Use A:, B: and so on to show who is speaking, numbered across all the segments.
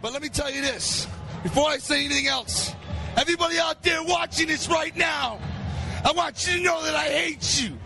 A: But let me tell you this before I say anything else. Everybody out there watching this right now, I want you to know that I hate you.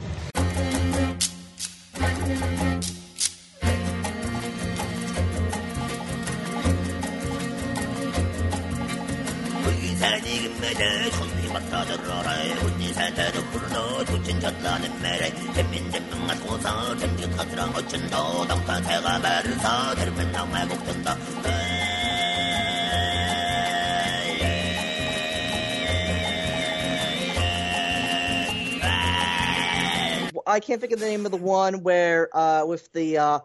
B: I can't think of the name of the one where uh, with the uh,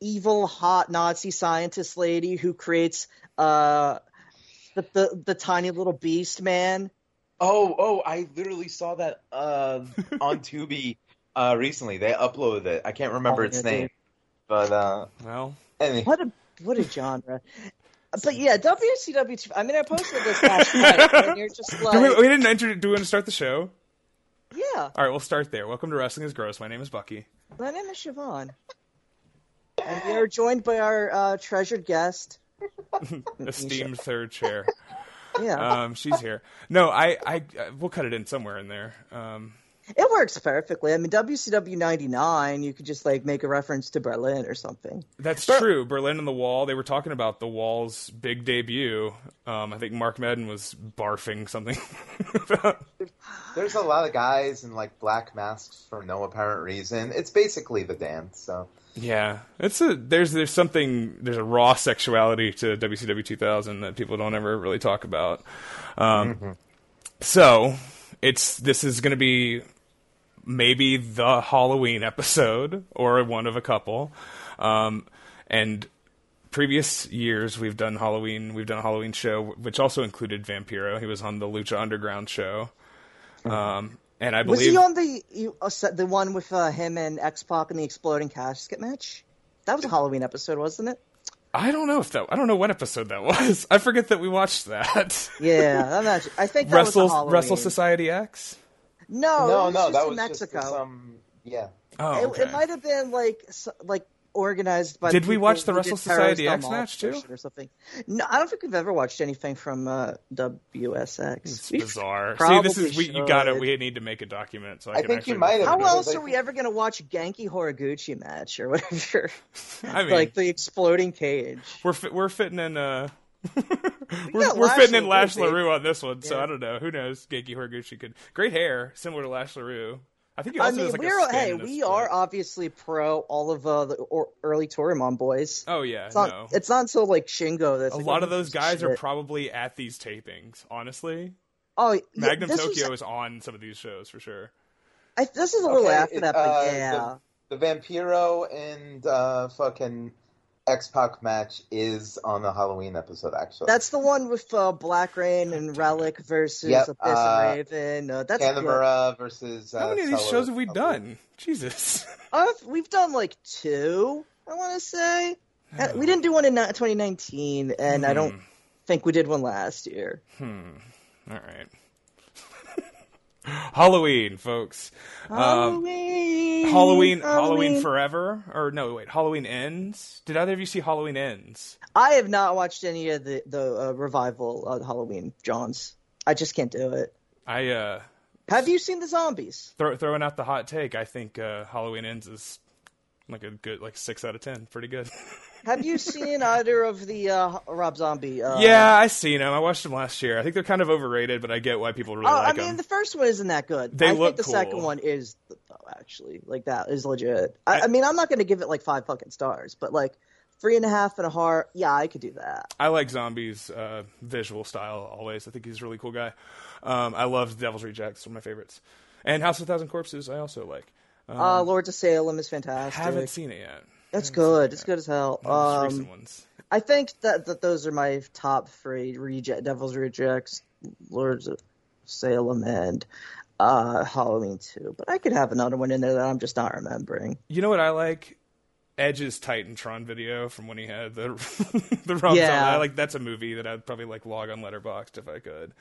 B: evil hot Nazi scientist lady who creates uh, the, the the tiny little beast man.
C: Oh, oh! I literally saw that uh, on Tubi uh, recently. They uploaded it. I can't remember
B: Oh,
C: its
B: yeah,
C: name,
B: dude.
C: but uh,
D: Well,
C: anyway.
B: What a what a genre. But yeah, WCW. I mean, I posted this last night, and you're just
D: do we, we didn't enter. Do we want to start the show?
B: Yeah.
D: All right, we'll start there. Welcome to Wrestling is Gross. My name is Bucky.
B: My name is Siobhan, and we are joined by our uh, treasured guest.
D: Esteemed third chair.
B: Yeah,
D: Um, she's here. No, I, I, uh, we'll cut it in somewhere in there. Um,
B: it works perfectly. I mean, WCW '99, you could just like make a reference to Berlin or something.
D: That's true. Berlin and the Wall. They were talking about the Wall's big debut. Um, I think Mark Madden was barfing something.
C: There's a lot of guys in like black masks for no apparent reason. It's basically the dance. So
D: yeah, it's a there's there's something there's a raw sexuality to WCW 2000 that people don't ever really talk about. Um, So it's this is going to be maybe the Halloween episode or one of a couple. Um, and previous years we've done Halloween. We've done a Halloween show which also included Vampiro. He was on the Lucha Underground show. Um, and I
B: Was he on the you, uh, the one with uh, him and X Pac in the exploding casket match? That was a Halloween episode, wasn't it?
D: I don't know if that I don't know what episode that was. I forget that we watched that.
B: Yeah, that match. I think that was a
D: Wrestle
B: Halloween.
D: Wrestle Society X.
B: No,
C: no,
B: it was
C: no,
B: just
C: that
B: in
C: was
B: Mexico.
C: just some yeah.
D: Oh,
B: It,
D: okay.
B: it might have been like like organized by.
D: Did we watch the
B: who
D: Wrestle Society X match, too?
B: or something? No, I don't think we've ever watched anything from uh, WSX.
D: It's
B: We
D: bizarre. See, this is we, you got it. We need to make a document so I,
C: I
D: can
C: think you might have
B: How else
C: I
B: are we ever going to watch Genki Horiguchi match or whatever?
D: I mean,
B: like the exploding cage.
D: we're fi- we're fitting in. Uh, we're
B: got
D: we're
B: Lash
D: fitting in
B: Leroux,
D: Lash. Leroux on this one, so I don't know. Who knows? Genki Horiguchi could great hair, similar to Lash Leroux. I think he
B: I mean,
D: does like
B: we're
D: a spin
B: hey,
D: in
B: we
D: split.
B: are obviously pro all of uh, the or, early Toryumon boys.
D: Oh yeah,
B: It's not.
D: no.
B: It's not until like Shingo that's
D: a
B: like,
D: lot
B: oh,
D: of those
B: this
D: guys are probably at these tapings. Honestly,
B: Oh, yeah,
D: Magnum
B: this
D: Tokyo
B: Was,
D: is on some of these shows for sure.
B: I, this is a little
C: Okay,
B: after
C: it-
B: that, but
C: uh,
B: yeah.
C: The Vampiro and uh, fucking X Pac match is on the Halloween episode. Actually,
B: That's the one with uh, Black Rain and Relic versus
C: Yep,
B: Abyss
C: uh,
B: and Raven. Uh, that's good.
C: Canberra versus. Uh,
D: How many of these
C: Solo-
D: shows have we done? Jesus.
B: Uh, we've done like two. I want to say Uh, we didn't do one in 2019, and I don't
D: Hmm.
B: think we did one last year. Hmm.
D: All right. Halloween, folks. Um,
B: Halloween,
D: Halloween, Halloween forever, or no, wait, Halloween ends. Did either of you see Halloween ends?
B: I have not watched any of the the uh, revival uh, Halloween Johns. I just can't do it.
D: I uh,
B: Have you seen the zombies?
D: throw, throwing out the hot take. I think uh, Halloween ends is like a good, like six out of ten, pretty good.
B: Have you seen either of the uh, Rob Zombie? Uh,
D: yeah, I seen them. I watched them last year. I think they're kind of overrated, but I get why people really
B: Oh,
D: like
B: I mean,
D: them.
B: the first one isn't that good.
D: They
B: I
D: look
B: think the second one is, though, actually, like that is legit. I,
D: I-
B: I mean, I'm not going to give it like five fucking stars, but like three and a half and a heart, yeah, I could do that.
D: I like Zombie's uh, visual style always. I think he's a really cool guy. Um, I love Devil's Rejects, one of my favorites, and House of a Thousand Corpses. I also like. Um,
B: uh, Lords of Salem is fantastic.
D: haven't seen it yet.
B: That's good.
D: it
B: It's good as hell.
D: One of the
B: Um,
D: recent ones.
B: I think that, that those are my top three: Reject, Devil's Rejects, Lords of Salem, and uh, Halloween Two. But I could have another one in there that I'm just not remembering.
D: You know what I like? Edge's Titantron video from when he had the the Rob
B: Yeah.
D: I like that's a movie that I'd probably like log on Letterboxd if I could.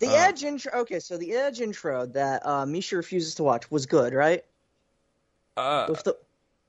B: The
D: Uh,
B: Edge intro. Okay, so the Edge intro that uh, Micha refuses to watch was good, right?
D: Uh,
B: With the,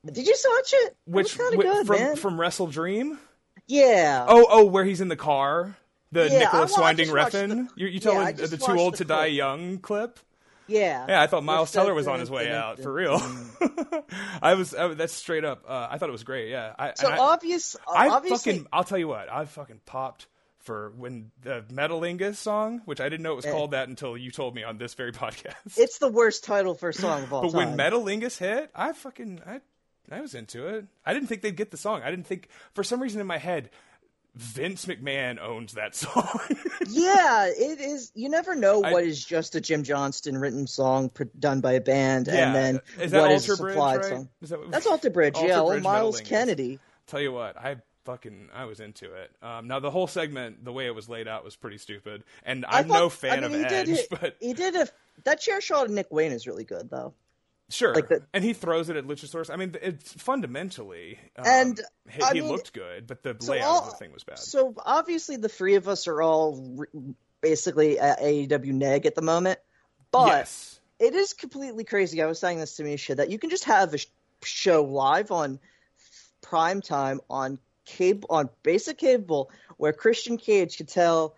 B: did you watch it?
D: which
B: kind of
D: whi-
B: good,
D: from
B: man.
D: from Wrestle Dream?
B: Yeah.
D: Oh, oh, where he's in the car. The
B: Yeah, Nicolas
D: Winding Refn.
B: the-
D: You, you
B: yeah,
D: telling
B: I
D: the, too old
B: the
D: to die young clip?
B: yeah.
D: Yeah, I thought Miles Teller was on his way out for real. I was. I, that's straight up. Uh, I thought it was great. Yeah. I,
B: So
D: I,
B: obvious.
D: I
B: obviously,
D: fucking. I'll tell you what. I fucking popped for when the Metalingus song, which I didn't know it was
B: Eh.
D: called that until you told me on this very podcast.
B: it's the worst title for a song of all
D: but
B: time.
D: when Metalingus hit, I fucking. I. I was into it. I didn't think they'd get the song. I didn't think, for some reason in my head, Vince McMahon owns that song.
B: yeah, it is. You never know
D: I-
B: what is just a Jim Johnston written song done by a band,
D: Yeah.
B: and then
D: Is
B: what is a
D: Alter Bridge, right?
B: song.
D: Is that-
B: That's Alter Bridge,
D: Alter
B: yeah.
D: Bridge, Myles.
B: Kennedy.
D: Tell you what, I fucking I was into it. Um, now the whole segment, the way it was laid out, was pretty stupid, and
B: I
D: I'm
B: thought-
D: no fan
B: I mean,
D: of Edge,
B: hit-
D: but
B: he did a that chair shot of Nick Wayne is really good though.
D: Sure.
B: like the-
D: and he throws it at Luchasaurus. I mean, it's fundamentally, um,
B: And,
D: he, he
B: mean,
D: looked good, but the
B: so
D: layout
B: all-
D: of the thing was bad.
B: So obviously, the three of us are all re- basically at AEW neg at the moment, but
D: yes,
B: it is completely crazy. I was saying this to Micha that you can just have a sh- show live on prime time on cable on basic cable where Christian Cage could tell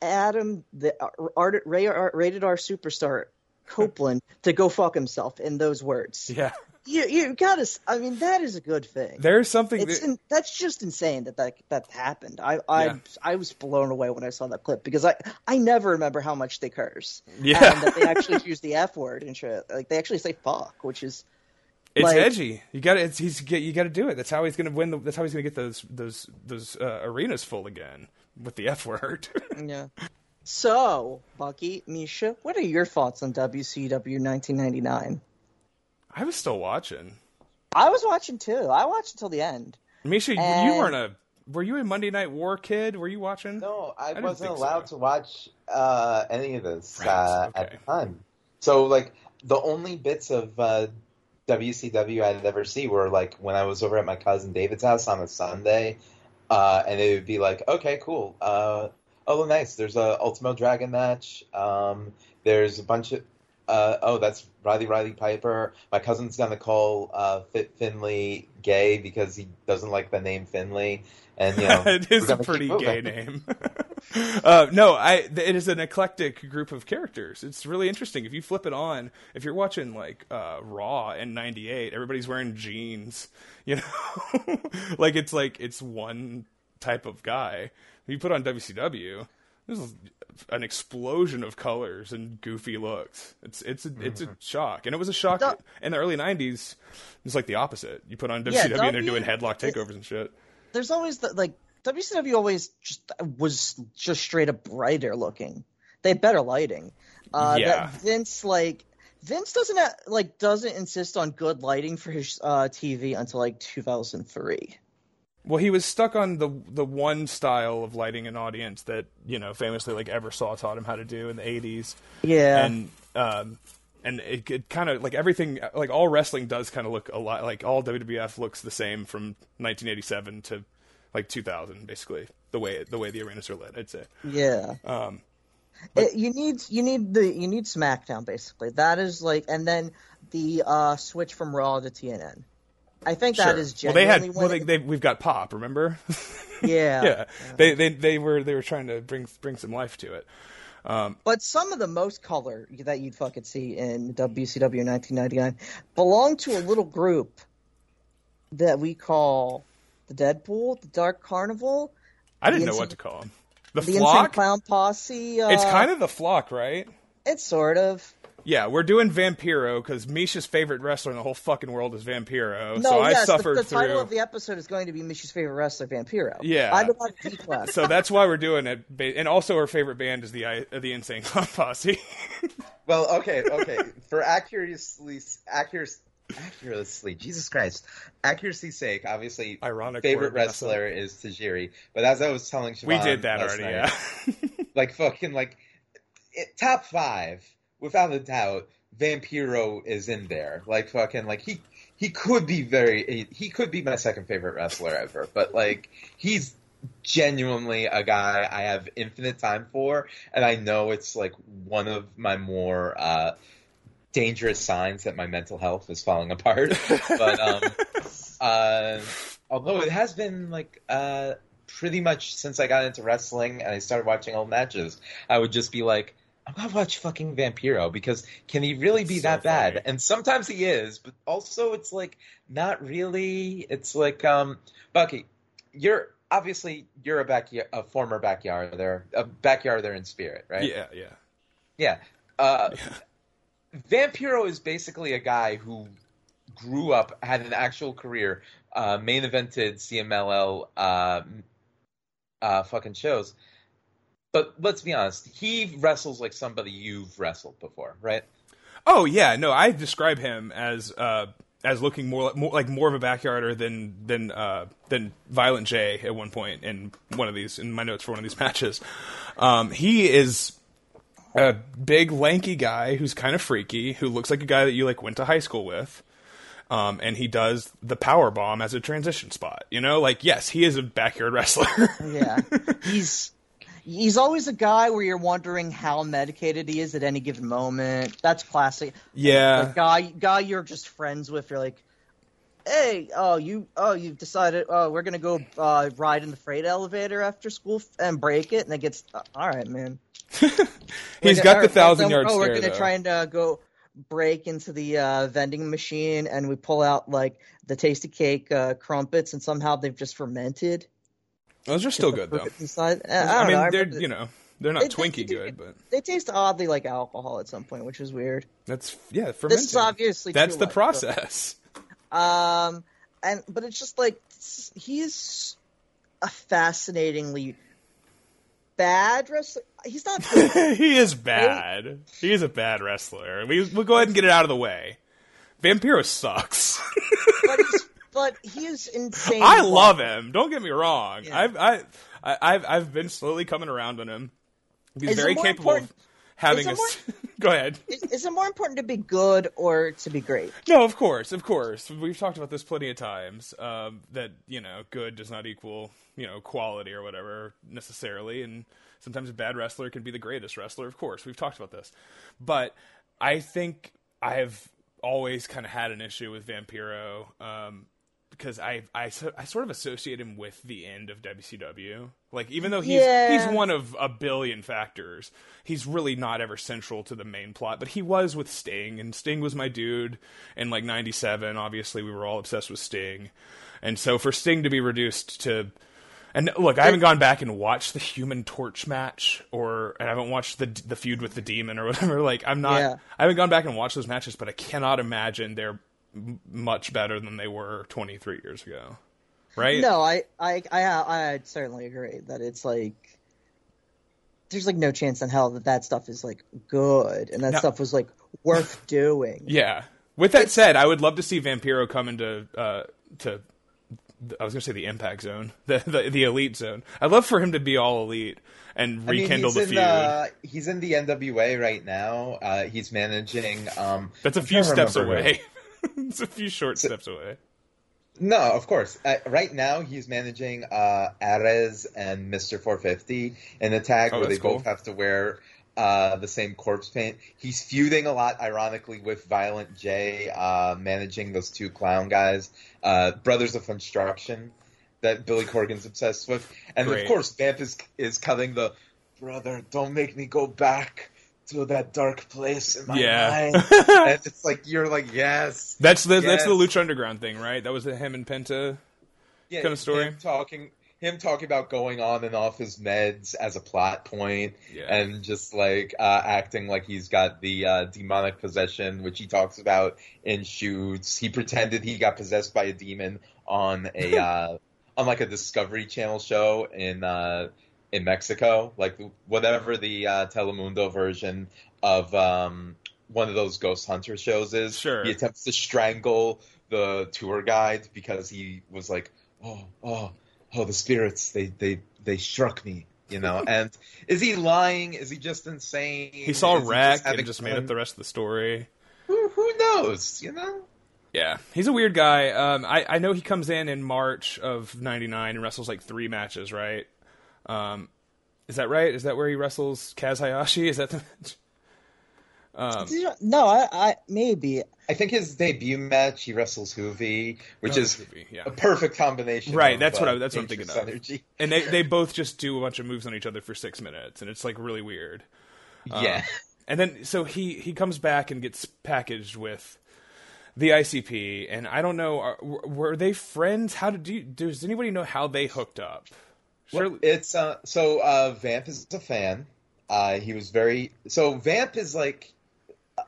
B: Adam the uh, art, Ray, art, rated R superstar Copeland to go fuck himself in those words.
D: yeah.
B: You you gotta. I mean, that is a good thing.
D: There's something.
B: It's
D: that,
B: in, that's just insane that that, that happened. I I,
D: Yeah.
B: I was blown away when I saw that clip because I I never remember how much they curse.
D: Yeah.
B: and that they actually use the f word and shit. Like they actually say fuck, which is
D: it's
B: like-
D: edgy. You got to. He's you got to do it. That's how he's going to win. The, that's how he's going to get those those those uh, arenas full again with the F word.
B: yeah. So Bucky, Micha, what are your thoughts on WCW 1999?
D: I was still watching.
B: I was watching too. I watched until the end.
D: Micha,
B: And-
D: you weren't a. Were you a Monday Night War kid? Were you watching?
C: No, I,
D: didn't
C: wasn't
D: think so.
C: allowed to watch uh, any of this
D: Right,
C: uh, at the time. So, like, the only bits of uh, WCW I'd ever see were like when I was over at my cousin David's house on a Sunday, uh, and it would be like, okay, cool. Uh, oh, nice. There's a Ultimo Dragon match. Um, there's a bunch of. Uh, oh, that's Riley Riley Piper. My cousin's gonna call uh, Fit Finlay gay because he doesn't like the name Finlay, and you know
D: it is a pretty gay name. uh, no, I. It is an eclectic group of characters. It's really interesting. If you flip it on, if you're watching like uh, Raw in '98, everybody's wearing jeans. You know, like it's like it's one type of guy. If you put on WCW, this is an explosion of colors and goofy looks. It's it's a, it's a shock, and it was a shock
B: The-
D: in the early '90s. It's like the opposite. You put on WCW
B: Yeah,
D: and they're doing headlock takeovers and shit.
B: There's always the like WCW always just was just straight up brighter looking. They had better lighting. Uh,
D: Yeah.
B: That Vince like Vince doesn't ha- like doesn't insist on good lighting for his uh, TV until like 2003.
D: Well, he was stuck on the the one style of lighting an audience that you know famously like Eversaw taught him how to do in the '80s,
B: Yeah.
D: and um, and it, it kind of like everything like all wrestling does kind of look a lot like all WWF looks the same from 1987 to like 2000, basically the way the way the arenas are lit. I'd say.
B: Yeah.
D: Um,
B: It- you need you need the you need SmackDown basically. That is like and then the uh, switch from Raw to TNN. I think that
D: sure.
B: is
D: well, they had well they, they we've got pop. Remember?
B: yeah.
D: yeah, they they they were they were trying to bring bring some life to it.
B: But some of the most color that you'd fucking see in WCW in 1999 belonged to a little group that we call the Deadpool, the Dark Carnival,
D: I didn't know
B: Insane-
D: what to call them. The,
B: the Insane. Clown Posse. Uh,
D: It's kind of the flock, right?
B: It's sort of.
D: Yeah, we're doing Vampiro because Micha's favorite wrestler in the whole fucking world is Vampiro.
B: No,
D: so I
B: yes, the-
D: suffered
B: the, title
D: through.
B: of the episode is going to be Micha's favorite wrestler, Vampiro.
D: Yeah.
B: I'm about D class.
D: so that's why we're doing it. And also, our favorite band is the uh, the Insane Clown Posse.
C: Well, okay, okay. For accuracy, accuracy, accuracy, Jesus Christ, accuracy's sake, obviously,
D: Ironic
C: favorite
D: word, mess up.
C: wrestler is Tajiri. But as I was telling Siobhan
D: we did that
C: last
D: already.
C: night,
D: Yeah.
C: like fucking like it, top five without a doubt. Vampiro is in there. Like fucking like he he could be very he, he could be my second favorite wrestler ever. But like he's genuinely a guy I have infinite time for, and I know it's like one of my more uh, dangerous signs that my mental health is falling apart. but um, uh, although it has been like uh, pretty much since I got into wrestling and I started watching old matches, I would just be like, I'm gonna watch fucking Vampiro because can he really be
D: So
C: that bad?
D: funny.
C: And sometimes he is, but also it's like not really. It's like um, Bucky, you're obviously you're a back a former backyarder, a backyarder in spirit, right?
D: Yeah, yeah.
C: Yeah. Uh, Vampiro is basically a guy who grew up, had an actual career, uh, main evented CMLL uh, uh, fucking shows. But let's be honest, he wrestles like somebody you've wrestled before, right?
D: Oh yeah, no, I describe him as uh, as looking more like, more like more of a backyarder than than uh, than Violent J at one point in one of these in my notes for one of these matches. Um, he is a big lanky guy who's kind of freaky, who looks like a guy that you like went to high school with. Um, and he does the power bomb as a transition spot. You know, like yes, he is a backyard wrestler.
B: Yeah, he's he's always a guy where you're wondering how medicated he is at any given moment. That's classic.
D: yeah,
B: The guy guy you're just friends with. You're like, hey, oh you oh you've decided oh we're gonna go uh, ride in the freight elevator after school f- and break it, and it gets uh, all right, man.
D: he's
B: We're
D: got
B: gonna-
D: the thousand
B: oh,
D: yard
B: Oh, we're gonna
D: though.
B: try and uh, go break into the uh, vending machine, and we pull out like the tasty cake uh, crumpets, and somehow they've just fermented.
D: Those are still good though.
B: Uh, I,
D: I,
B: don't
D: mean,
B: know, I
D: they're you know they're not
B: They-
D: Twinkie
B: they-
D: good, but
B: they taste oddly like alcohol at some point, which is weird.
D: that's yeah.
B: For
D: this
B: is obviously
D: that's the
B: Life,
D: process.
B: but- um, and but it's just like he's a fascinatingly bad wrestler. He's not
D: he is bad. He is a bad wrestler. We we'll go ahead and get it out of the way. Vampiro sucks.
B: but, he's, but he is insane.
D: I love him. Don't get me wrong.
B: Yeah.
D: I've I, I I've I've been slowly coming around on him. He's
B: Is
D: very capable of having a.
B: more-
D: go ahead.
B: Is, is it more important to be good or to be great?
D: No, of course, of course. We've talked about this plenty of times. Um, that you know, good does not equal you know quality or whatever necessarily, and sometimes a bad wrestler can be the greatest wrestler. Of course, we've talked about this, but I think I have always kind of had an issue with Vampiro um, because I, I I sort of associate him with the end of WCW. Like even though he's
B: Yeah.
D: he's one of a billion factors, he's really not ever central to the main plot. But he was with Sting, and Sting was my dude in like '97. Obviously, we were all obsessed with Sting, and so for Sting to be reduced to and look, I haven't gone back and watched the Human Torch match, or and I haven't watched the the feud with the Demon or whatever. Like I'm not,
B: Yeah.
D: I haven't gone back and watched those matches, but I cannot imagine they're much better than they were 23 years ago, right?
B: No, I, I, I, I certainly agree that it's like there's like no chance in hell that that stuff is like good and that
D: No.
B: stuff was like worth doing.
D: Yeah. With that said, I would love to see Vampiro come into uh, to. I was going to say the Impact Zone, the, the the Elite Zone. I'd love for him to be all elite and
C: I mean,
D: rekindle the feud.
C: Uh, he's in the NWA right now. Uh, he's managing. Um,
D: That's a
C: I'm
D: few steps away. it's a few short steps away.
C: No, of course. Uh, right now, he's managing uh, Ares and Mister 450 in a tag
D: Oh,
C: where they
D: cool.
C: both have to wear uh, the same corpse paint. He's feuding a lot, ironically, with Violent J, uh, managing those two clown guys, uh, Brothers of Construction, that Billy Corgan's obsessed with, and
D: Great.
C: of course, Vamp is is cutting the brother. Don't make me go back. To that dark place in my
D: Yeah.
C: mind, and it's like you're like yes,
D: That's the that's the Lucha Underground thing, right? That was the him and Penta.
C: yeah,
D: kind of story.
C: Him talking, him talking about going on and off his meds as a plot point,
D: Yeah.
C: and just like uh, acting like he's got the uh, demonic possession, which he talks about in shoots. He pretended he got possessed by a demon on a uh, on like a Discovery Channel show in uh, in Mexico, like whatever the uh, Telemundo version of um, one of those ghost hunter shows is.
D: Sure.
C: He attempts to strangle the tour guide because he was like, "Oh, oh, oh, the spirits they they they struck me." You know, and is he lying? Is he just insane?
D: He saw
C: Is he having
D: and just made up the rest of the story.
C: Who, who knows? You know.
D: Yeah, he's a weird guy. Um, I I know he comes in in March of '99 and wrestles like three matches, right? Um, is that right? Is that where he wrestles Kaz Hayashi? Is that the match? Um,
B: you- no, I, I maybe.
C: I think his debut match, he wrestles Hoovy, which
D: Oh,
C: is
D: Hoovy, yeah.
C: a perfect combination.
D: Right,
C: of,
D: that's what
C: uh,
D: I- that's what I'm
C: dangerous
D: thinking of. And they they both just do a bunch of moves on each other for six minutes, and it's like really weird.
C: yeah.
D: And then so he he comes back and gets packaged with the ICP, and I don't know, are, were were they friends? How did do you, does anybody know how they hooked up?
C: Well, it's uh, so uh, Vamp is a fan. Uh, he was very so Vamp is like,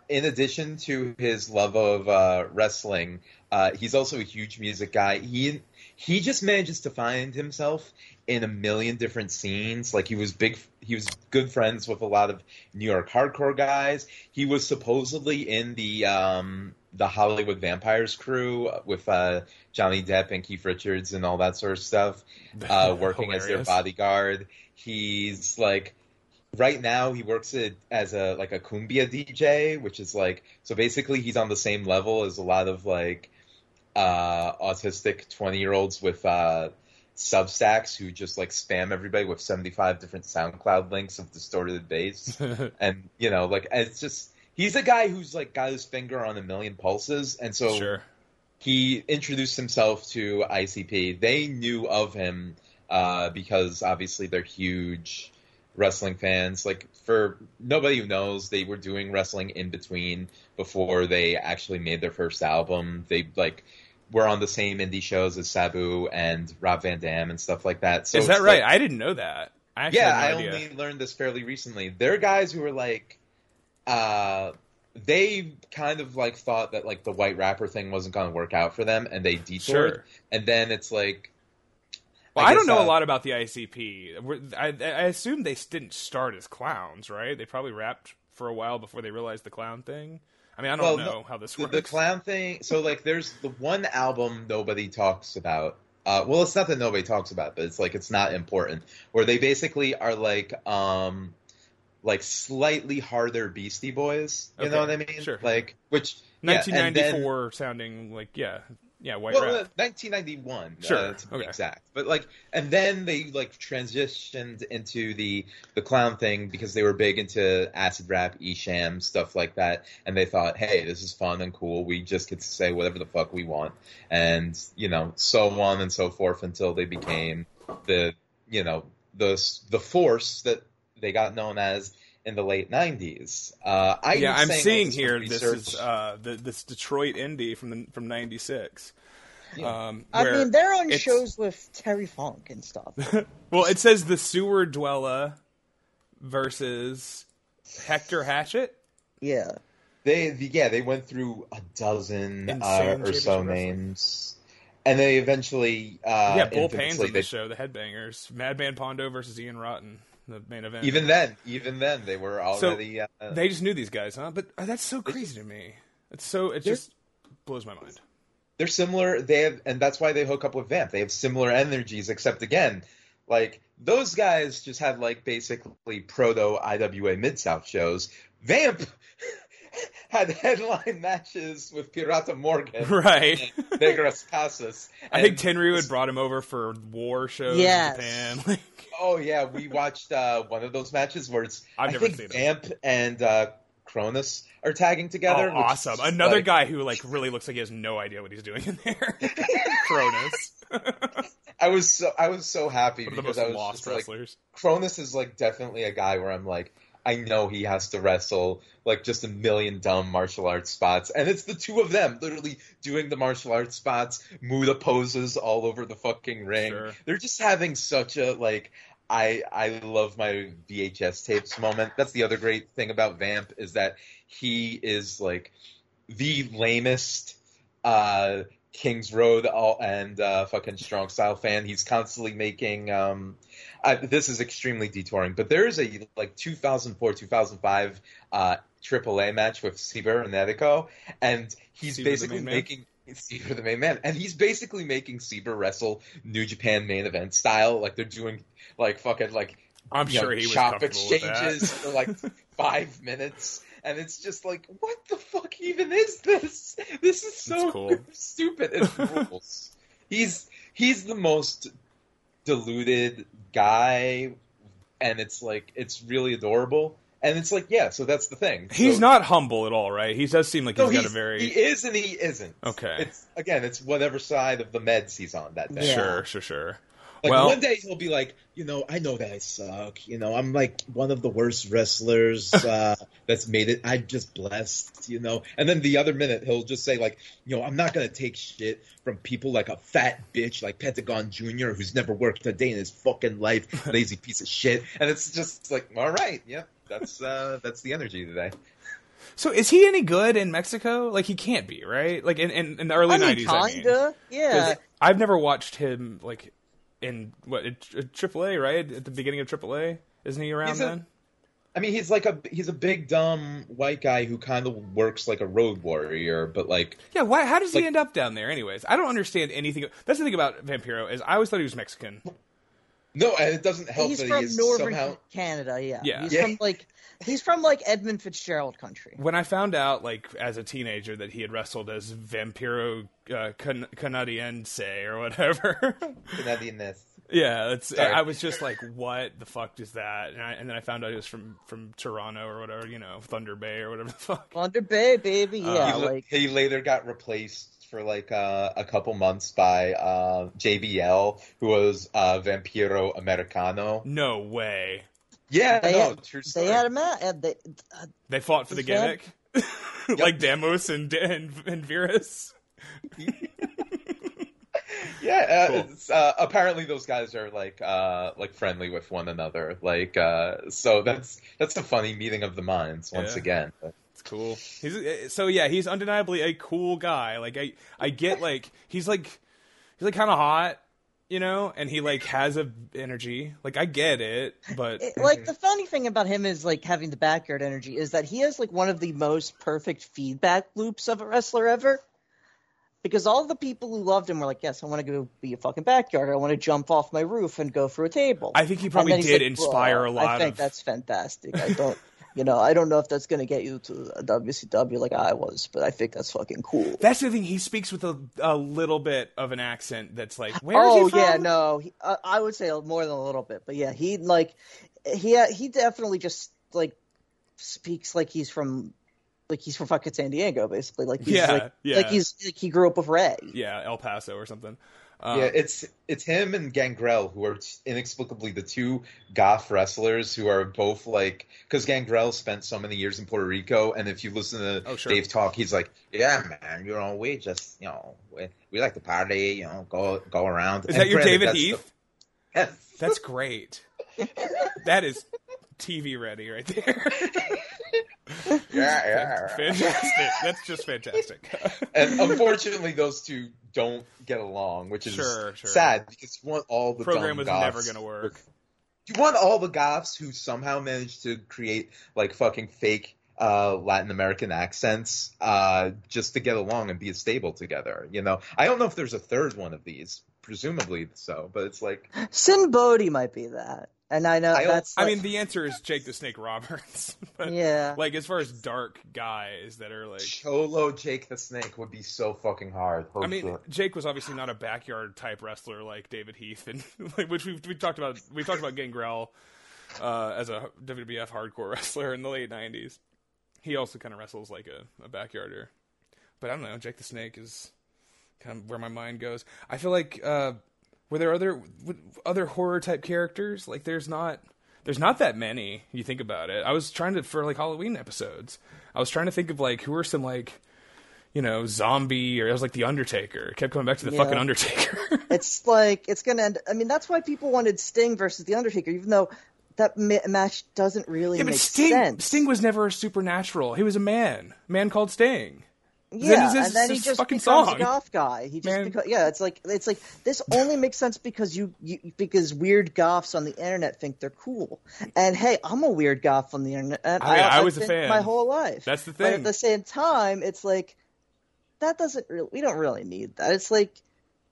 C: in addition to his love of uh, wrestling, uh, he's also a huge music guy. He he just manages to find himself in a million different scenes. Like he was big, he was good friends with a lot of New York hardcore guys. He was supposedly in the um, the Hollywood Vampires crew with uh, Johnny Depp and Keith Richards and all that sort of stuff uh, working as their bodyguard. He's like right now he works it as a like a cumbia DJ, which is like so basically he's on the same level as a lot of like uh, autistic twenty year olds with uh, Substacks who just like spam everybody with seventy five different SoundCloud links of distorted bass, and you know like it's just he's a guy who's like got his finger on a million pulses, and so
D: sure.
C: he introduced himself to ICP. They knew of him uh, because obviously they're huge wrestling fans. Like for nobody who knows, they were doing wrestling in between before they actually made their first album. They like were on the same indie shows as Sabu and Rob Van Dam and stuff like that. So
D: Is that right?
C: like-
D: I didn't know that. I
C: yeah,
D: had
C: I
D: idea.
C: only learned this fairly recently. They're guys who were like, uh, they kind of like thought that like the white rapper thing wasn't going to work out for them, and they detoured.
D: Sure.
C: And then it's like,
D: Well, I, don't know
C: uh,
D: a lot about the ICP. I, I assume they didn't start as clowns, right? They probably rapped for a while before they realized the clown thing. I mean, I don't
C: Well,
D: know
C: no,
D: how this works.
C: the clown thing. So like, there's the one album nobody talks about. Uh, well, it's not that nobody talks about, but it's like it's not important. Where they basically are like, um, like slightly harder Beastie Boys. You know what I mean?
D: sure.
C: Like which. yeah, then-
D: 1994 sounding like yeah, yeah, white
C: well,
D: rap.
C: uh, 1991,
D: Sure,
C: uh, to be
D: okay.
C: exact. But like, and then they like transitioned into the the clown thing because they were big into acid rap, Esham, stuff like that, and they thought, hey, this is fun and cool. We just get to say whatever the fuck we want, and you know, so on and so forth until they became the you know the the force that they got known as in the late 90s. Uh, I
D: yeah, I'm seeing
C: this
D: here.
C: research-
D: This is uh, the, this Detroit indie from the, from '96. Um,
B: I mean, they're on shows with Terry Funk and stuff.
D: Well, it says the sewer dweller versus Hector Hatchet.
B: yeah.
C: They the, yeah they went through a dozen uh, or so
D: wrestling.
C: names, and they eventually uh,
D: yeah, Bull
C: infamously,
D: Payne's on
C: they-
D: the show. The Headbangers, Madman Pondo versus Ian Rotten, the main event.
C: Even then, even then they were already. uh,
D: they just knew these guys, huh? But uh, that's so crazy to me. It's so it just blows my mind.
C: they're similar. They have, and that's why they hook up with Vamp. They have similar energies, except again, like those guys just had like basically proto IWA Mid South shows. Vamp had headline matches with Pirata Morgan,
D: Right.
C: and Negro Casas.
D: I think
C: and-
D: Tenryu had brought him over for war shows
B: Yes.
D: in Japan. Like,
C: Oh yeah, we watched uh, one of those matches where it's
D: I've
C: I
D: never
C: think
D: seen it.
C: Vamp and uh, Cronus are tagging together.
D: oh, awesome! Another
C: like-
D: guy who like really looks like he has no idea what he's doing in there. Cronus,
C: I was so I was so happy
D: one of the
C: because
D: most
C: I was
D: lost
C: just like
D: wrestlers.
C: Cronus is like definitely a guy where I'm like I know he has to wrestle like just a million dumb martial arts spots, and it's the two of them literally doing the martial arts spots, Muda poses all over the fucking ring.
D: Sure.
C: They're just having such a like. I I love my VHS tapes moment. That's the other great thing about Vamp is that he is like the lamest uh Kings Road all, and uh, fucking strong style fan. He's constantly making. Um, I, this is extremely detouring, but there is a like 2004 2005 uh, AAA match with Sieber and Edico, and he's basically making. Sieber the main man, and he's basically making Sieber wrestle New Japan main event style, like they're doing like fucking like
D: I'm
C: you know,
D: sure he was
C: chop
D: comfortable with that.
C: exchanges for like five minutes, and it's just like, what the fuck even is this? This is so
D: cool.
C: stupid. It rules. he's he's the most deluded guy, and it's like it's really adorable. And it's like, yeah, so that's the thing.
D: He's
C: So-
D: not humble at all, right? He does seem like
C: No,
D: he's got
C: he's,
D: a very
C: he is and he isn't.
D: Okay.
C: It's again, it's whatever side of the meds he's on that day.
B: Yeah.
D: sure, sure, sure.
E: Like
D: well,
E: one day he'll be like, you know, I know that I suck. You know, I'm like one of the worst wrestlers uh, that's made it. I'm just blessed, you know. And then the other minute he'll just say like, you know, I'm not gonna take shit from people like a fat bitch like Pentagon Junior who's never worked a day in his fucking life, lazy piece of shit.
C: And it's just like, all right, yeah, that's uh, that's the energy today.
D: so is he any good in Mexico? Like he can't be, right? Like in in, in the early
B: I mean,
D: nineties, I mean.
B: kinda. Yeah.
D: 'Cause I've never watched him like in what at AAA, right? At the beginning of AAA, isn't he around
C: He's a-
D: then?
C: I mean, he's like a he's a big dumb white guy who kind of works like a road warrior, but like
D: Yeah, why? How does he end up down there? Anyways, I don't understand anything. That's the thing about Vampiro is I always thought he was Mexican.
C: No, and it doesn't help
B: He's
C: that
B: from
C: he is
B: northern
C: somehow.
B: Canada. Yeah.
D: Yeah.
B: He's
C: Yeah.
B: from like he's from like Edmund Fitzgerald country.
D: When I found out, like as a teenager, that he had wrestled as Vampiro uh, Can- Canadiense or whatever.
C: Canadianness.
D: yeah, that's.
C: Sorry.
D: I was just like, "What the fuck is that?" And, I, and then I found out he was from from Toronto or whatever, you know, Thunder Bay or whatever the fuck.
B: Thunder Bay, baby. Yeah.
C: Uh, he,
B: like
C: he later got replaced for like uh, a couple months by uh, JBL, who was uh, Vampiro Americano.
D: No way.
C: Yeah,
B: they,
C: no,
B: had,
C: true story.
B: they had him out. They, uh,
D: They fought for the
B: Is that-
D: gimmick, like Damos and and, and Virus.
C: Yeah, uh,
D: Cool.
C: it's, uh, apparently those guys are like uh, like friendly with one another. Like, uh, so that's that's a funny meeting of the minds once
D: Yeah.
C: again.
D: It's cool. He's uh, so yeah. He's undeniably a cool guy. Like I, I get like he's like he's like kind of hot, you know, and he like has a energy. Like I get it, but
B: it- like the funny thing about him is like having the backyard energy is that he has like one of the most perfect feedback loops of a wrestler ever. Because all the people who loved him were like, "Yes, I want to go be a fucking backyard. I want to jump off my roof and go through a table."
D: I think he probably did
B: like,
D: inspire a lot
B: I think
D: of.
B: that's fantastic. I don't, you know, I don't know if that's gonna get you to a WCW like I was, but I think that's fucking cool.
D: That's the thing. He speaks with a, a little bit of an accent that's like, where is
B: oh
D: he from?
B: yeah, no, he, uh, I would say more than a little bit, but yeah, he like he he definitely just like speaks like he's from like he's from fucking San Diego, basically. Like he's
D: Yeah,
B: like,
D: yeah.
B: like he's like he grew up with Ray.
D: Yeah, El Paso or something. Um,
C: yeah, it's it's him and Gangrel who are inexplicably the two goth wrestlers who are both like because Gangrel spent so many years in Puerto Rico, and if you listen to
D: Oh, sure.
C: Dave talk, he's like, "Yeah, man, you know, we just you know we, we like to party, you know, go go around."
D: is
C: And
D: that your David
C: that's the-
D: Heath?
C: Yes.
D: That's great. that is TV ready right there.
C: yeah, yeah.
D: fantastic. That's just fantastic.
C: and unfortunately, those two don't get along, which is
D: Sure, sure.
C: sad because you want all the
D: Program
C: dumb
D: was
C: goths
D: never going to work.
C: You want all the goths who somehow managed to create like fucking fake uh, Latin American accents uh, just to get along and be stable together. You know, I don't know if there's a third one of these. Presumably so, but it's like
B: Sinn Bodhi might be that, and I know
C: I
B: that's.
D: I
B: like-
D: mean, the answer is Jake the Snake Roberts. but,
B: Yeah.
D: Like, as far as dark guys that are like.
C: Cholo Jake the Snake would be so fucking hard.
D: I mean,
C: shit.
D: Jake was obviously not a backyard type wrestler like David Heath, and like, which we've we talked about. We talked about Gangrel uh, as a WWF hardcore wrestler in the late '90s. He also kind of wrestles like a, a backyarder, but I don't know. Jake the Snake is kind of where my mind goes. I feel like uh, were there other other horror type characters? Like, there's not. There's not that many. You think about it. I was trying to for like Halloween episodes. I was trying to think of like who are some like you know, zombie or it was like the Undertaker. It kept coming back to the
B: Yeah.
D: fucking Undertaker.
B: it's like it's gonna end. I mean, that's why people wanted Sting versus the Undertaker, even though that ma- match doesn't really
D: yeah, but
B: make
D: Sting
B: sense.
D: Sting was never supernatural. He was a man. A man called Sting.
B: Yeah, and then he just
D: fucking
B: becomes
D: song.
B: a goth guy. He just beco- yeah, it's like it's like this only makes sense because you, you because weird goths on the internet think they're cool. And hey, I'm a weird goth on the internet.
D: I mean, I was a fan.
B: my whole life.
D: That's the thing.
B: But at the same time, it's like that doesn't really. We don't really need that. It's like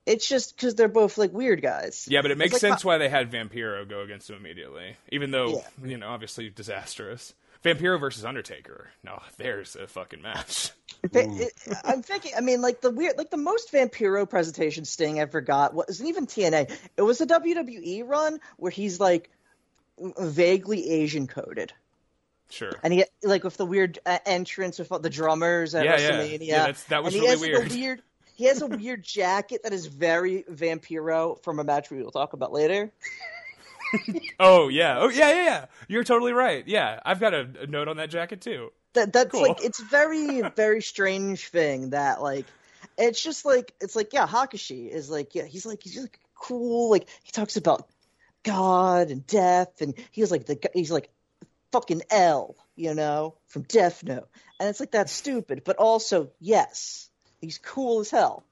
B: it's just because they're both like weird guys.
D: Yeah, but it makes
B: like
D: sense why they had Vampiro go against him immediately, even though you know, obviously disastrous. Vampiro versus Undertaker. No, there's a fucking match.
B: I'm thinking. I mean, like the weird, like the most Vampiro presentation Sting ever got wasn't even TNA. It was a WWE run where he's like vaguely Asian coded.
D: Sure.
B: And he like with the weird uh, entrance with all the drummers at
D: Yeah, yeah.
B: WrestleMania.
D: Yeah, that's- that was
B: and he
D: really
B: has,
D: weird.
B: a weird. He has a weird jacket that is very Vampiro from a match we will talk about later.
D: Oh yeah. Oh yeah, yeah, yeah. You're totally right. Yeah, I've got a, a note on that jacket too.
B: That that's
D: Cool.
B: like it's very very strange thing that like it's just like it's like yeah Hakashi is like yeah he's like he's just like cool like he talks about God and death and he's like the he's like fucking L you know from Death Note and it's like that's stupid but also yes he's cool as hell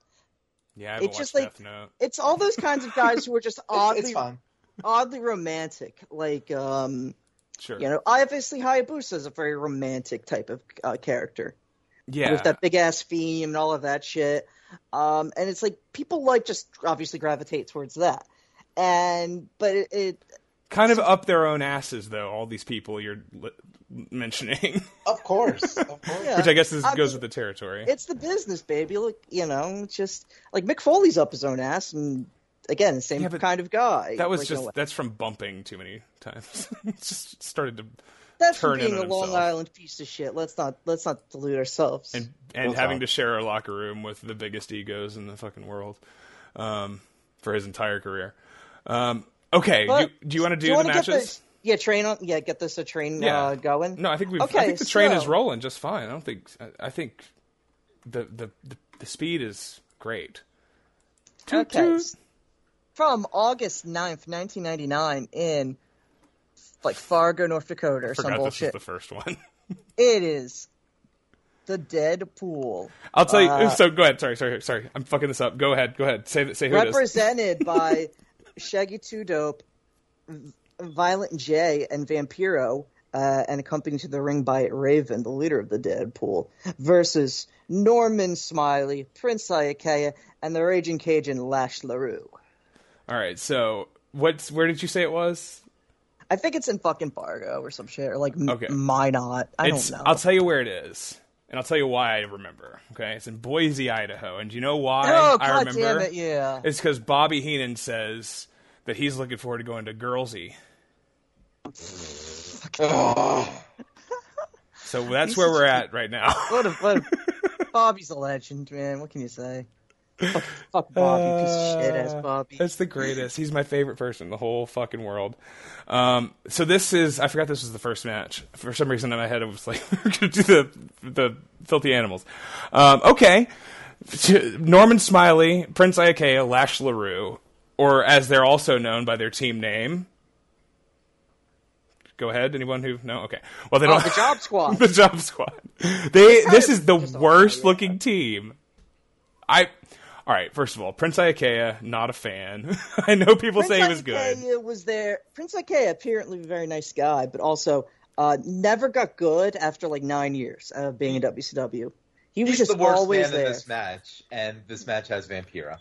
D: Yeah, I
B: It's just like-
D: Death Note.
B: it's all those kinds of guys who are just
C: It's,
B: oddly
C: it's fun.
B: Oddly romantic like um
D: Sure.
B: you know obviously Hayabusa is a very romantic type of uh, character
D: yeah.
B: with that big ass theme and all of that shit. Um, and it's like people like just obviously gravitate towards that. And but it, it
D: kind of up their own asses though. All these people you're li- mentioning,
C: Of course, of course.
B: Yeah.
D: which I guess is,
B: I
D: goes
B: mean,
D: with the territory.
B: it's the business, baby. like you know, just like Mick Foley's up his own ass, and again, same
D: Yeah,
B: kind of guy.
D: That was just
B: you
D: that's from bumping too many times. It's just started to
B: that's from
D: turn in
B: being a Long
D: himself.
B: Island piece of shit. Let's not let's not delude ourselves.
D: and and
C: We'll
D: having
C: talk.
D: to share a locker room with the biggest egos in the fucking world um, for his entire career. Um, okay,
B: But-
D: you, do you want to do,
B: you
D: the matches?
B: this- yeah, train on. Yeah, get this a train
D: Yeah.
B: uh, going.
D: No, I think we.
B: Okay,
D: I think the train is rolling just fine. I don't think. I, I think the, the the the speed is great. Toot,
B: Okay.
D: toot.
B: From August 9th, 1999 in like Fargo, North Dakota or some
D: Forgot this was
B: bullshit.
D: the first one.
B: It is the Deadpool.
D: I'll tell you.
B: Uh,
D: so go ahead. Sorry, sorry, sorry. I'm fucking this up. Go ahead. Go ahead. Say say who it is.
B: represented by Shaggy Two Dope, Violent J, and Vampiro, uh, and accompanied to the ring by Raven, the leader of the Deadpool, versus Norman Smiley, Prince Iaukea, and the Raging Cajun Lash Leroux.
D: All right. So what's where did you say it was?
B: I think it's in fucking Fargo or some shit, or like
D: Okay.
B: Minot. I
D: It's,
B: don't know.
D: I'll tell you where it is, and I'll tell you why I remember. Okay, it's in Boise, Idaho, and do you know why
B: oh,
D: I
B: god
D: remember?
B: damn it, yeah.
D: It's because Bobby Heenan says that he's looking forward to going to Girlsy. So that's
B: He's
D: where we're
B: a-
D: at right now.
B: What a, what a, Bobby's a legend, man. What can you say? Fuck, fuck Bobby, piece of shit ass
D: Uh,
B: Bobby.
D: That's the greatest. He's my favorite person in the whole fucking world. Um, so this is I forgot this was the first match. For some reason in my head it was like we're gonna do the the filthy animals. Um, okay. Norman Smiley, Prince Iaukea, Lash Leroux, or as they're also known by their team name. Go ahead. Anyone who no? Okay. Well, they
B: Oh,
D: don't.
B: the Job Squad.
D: the job squad. They this is the worst looking team. I all right. First of all, Prince Iaukea, not a fan. I know people say he was good.
B: Prince Ikea was there. Prince Ikea apparently a very nice guy, but also uh, never got good after like nine years of being in WCW. He was
C: He's
B: just
C: the worst
B: always
C: man
B: there.
C: in this match, and this match has Vampira.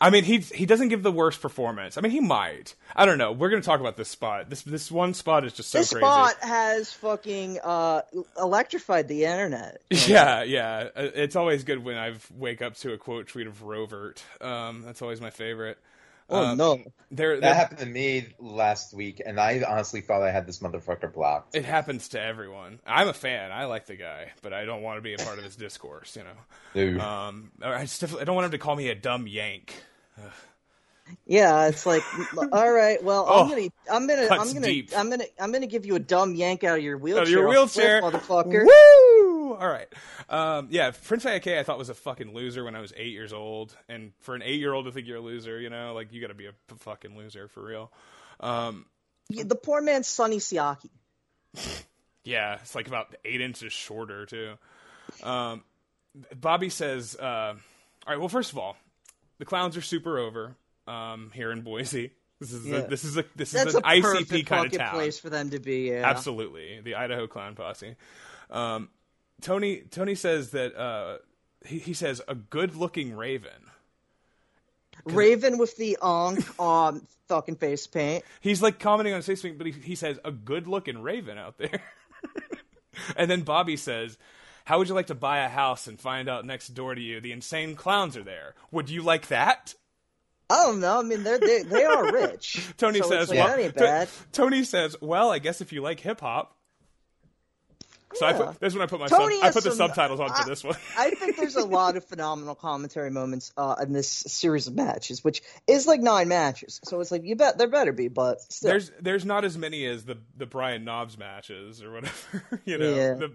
D: I mean, he he doesn't give the worst performance. I mean, he might. I don't know. We're gonna talk about this spot. This this one spot is just so crazy.
B: this
D: crazy.
B: spot has fucking uh, electrified the internet.
D: Yeah, yeah. Uh, It's always good when I wake up to a quote tweet of Rovert. Um, that's always my favorite.
B: Oh
D: Um,
B: no!
D: There,
C: That happened to me last week, and I honestly thought I had this motherfucker blocked.
D: it happens to everyone. I'm a fan. I like the guy, but I don't want to be a part of his discourse. You know.
C: Dude.
D: Um, I just I don't want him to call me a dumb yank.
B: Yeah, it's like, all right, well,
D: Oh,
B: I'm gonna, I'm gonna, I'm gonna,
D: deep.
B: I'm gonna, I'm gonna give you a dumb yank out of your wheelchair,
D: Out of your wheelchair,
B: cliff, motherfucker.
D: Woo! All right. Um, yeah, Prince Ayake I thought was a fucking loser when I was eight years old, and for an eight-year-old to think you're a loser, you know, like you got to be a p- fucking loser for real. Um,
B: Yeah, The poor man's Sonny Siaki.
D: yeah, it's like about eight inches shorter too. Um, Bobby says, uh, "All right, well, first of all, the clowns are super over um, here in Boise. This is
B: Yeah.
D: a, this is a this
B: That's
D: is an
B: a
D: ICP kind of town.
B: place for them to be. Yeah.
D: Absolutely, the Idaho Clown Posse. Um, Tony Tony says that uh, he, he says a good-looking raven.
B: Raven with the onk um fucking face paint.
D: He's like commenting on his Facebook, but he, he says a good-looking raven out there. and then Bobby says, "How would you like to buy a house and find out next door to you the insane clowns are there? Would you like that?"
B: I don't know. I mean, they're, they they are rich.
D: Tony
B: so
D: says,
B: like,
D: "Well,
B: that ain't
D: To-
B: bad.
D: Tony says, "Well, I guess if you like hip hop." So I put this is when I put my sub, I put the
B: some-
D: subtitles on
B: I-
D: for this one.
B: I think there's a lot of phenomenal commentary moments uh, in this series of matches, which is like nine matches. So it's like you bet there better be, but still.
D: There's there's not as many as the the Brian Knobbs matches or whatever. you know,
B: Yeah.
D: the,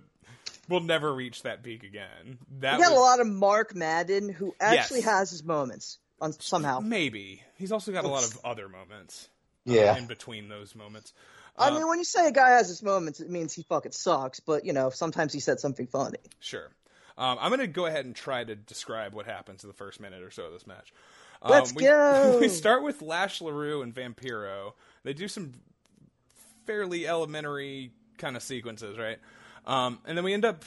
D: we'll never reach that peak again. That
B: we got
D: was,
B: a lot of Mark Madden who actually
D: Yes.
B: has his moments on somehow.
D: maybe he's also got a lot of other moments. uh,
C: Yeah.
D: in between those moments.
B: I
D: Uh,
B: mean, when you say a guy has his moments, it means he fucking sucks. But you know, sometimes he said something funny.
D: Sure. Um, I'm going to go ahead and try to describe what happens in the first minute or so of this match. Um,
B: Let's
D: we,
B: go.
D: We start with Lash Leroux and Vampiro. They do some fairly elementary kind of sequences, right? Um, and then we end up.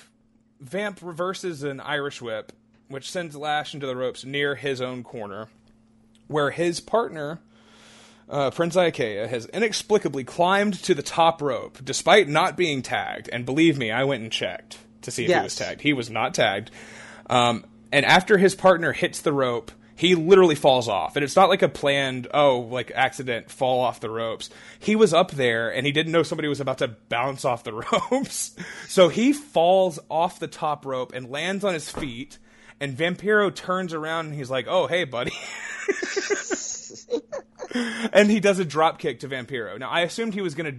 D: Vamp reverses an Irish whip, which sends Lash into the ropes near his own corner, where his partner, uh, Prince Iaukea, has inexplicably climbed to the top rope despite not being tagged. And believe me, I went and checked to see if he was tagged. He was not tagged. Um, and after his partner hits the rope, he literally falls off. And it's not like a planned, oh, like accident fall off the ropes. He was up there and he didn't know somebody was about to bounce off the ropes. so he falls off the top rope and lands on his feet. And Vampiro turns around and he's like, oh, hey, buddy. and he does a drop kick to Vampiro. Now I assumed he was gonna.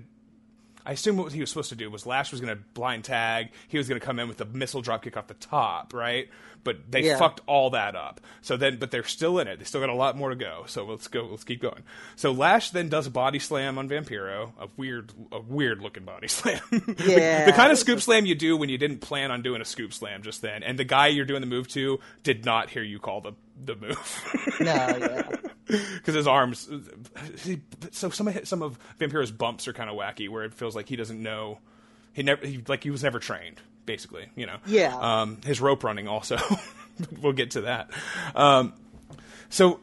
D: I assumed what he was supposed to do was Lash was gonna blind tag. He was gonna come in with a missile drop kick off the top, right? But they
B: Yeah.
D: fucked all that up. So then, but they're still in it. They still got a lot more to go. So let's go. Let's keep going. So Lash then does a body slam on Vampiro, a weird, a weird looking body slam. The- the, kind of scoop slam you do when you didn't plan on doing a scoop slam just then, and the guy you're doing the move to did not hear you call the the move.
B: No, yeah.
D: because his arms. He, so some of some of Vampiro's bumps are kind of wacky, where it feels like he doesn't know. He never he, like he was never trained, basically. You know.
B: Yeah.
D: Um, his rope running also. we'll get to that. Um, so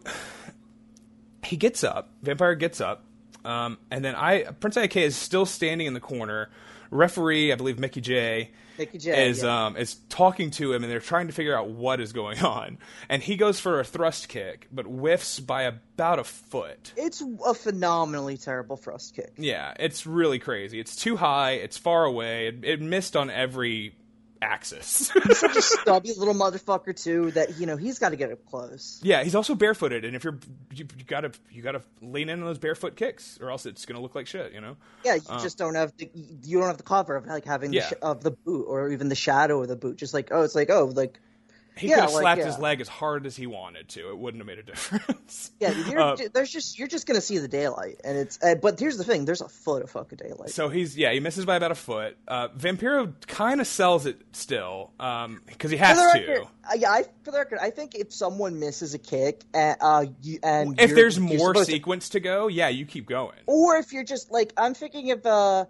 D: he gets up. Vampire gets up, um, and then I Prince Ike is still standing in the corner. Referee, I believe Mickey J.
B: J,
D: is
B: yeah.
D: um is talking to him, and they're trying to figure out what is going on. And he goes for a thrust kick, but whiffs by about a foot.
B: It's a phenomenally terrible thrust kick.
D: Yeah, it's really crazy. It's too high. It's far away. It, it missed on every axis.
B: he's Such a stubby little motherfucker too. That you know he's got to get up close.
D: yeah, he's also barefooted, and if you're you, you gotta you gotta lean in on those barefoot kicks, or else it's gonna look like shit. You know.
B: Yeah, you um, just don't have the you don't have the cover of like having the sh- of the boot or even the shadow of the boot. Just like oh, it's like oh, like
D: He
B: Yeah,
D: could have
B: like,
D: slapped
B: yeah.
D: his leg as hard as he wanted to. It wouldn't have made a difference.
B: yeah, you're,
D: Uh,
B: there's just you're just gonna see the daylight, and it's uh, but here's the thing: there's a foot of fucking daylight.
D: So he's yeah he misses by about a foot. Uh, Vampiro kind of sells it still because he has to.
B: record, uh, yeah, I, for the record, I think if someone misses a kick, and, uh, you, and
D: If there's more
B: supposed to-
D: sequence to go, yeah, you keep going.
B: or if you're just like I'm thinking of uh,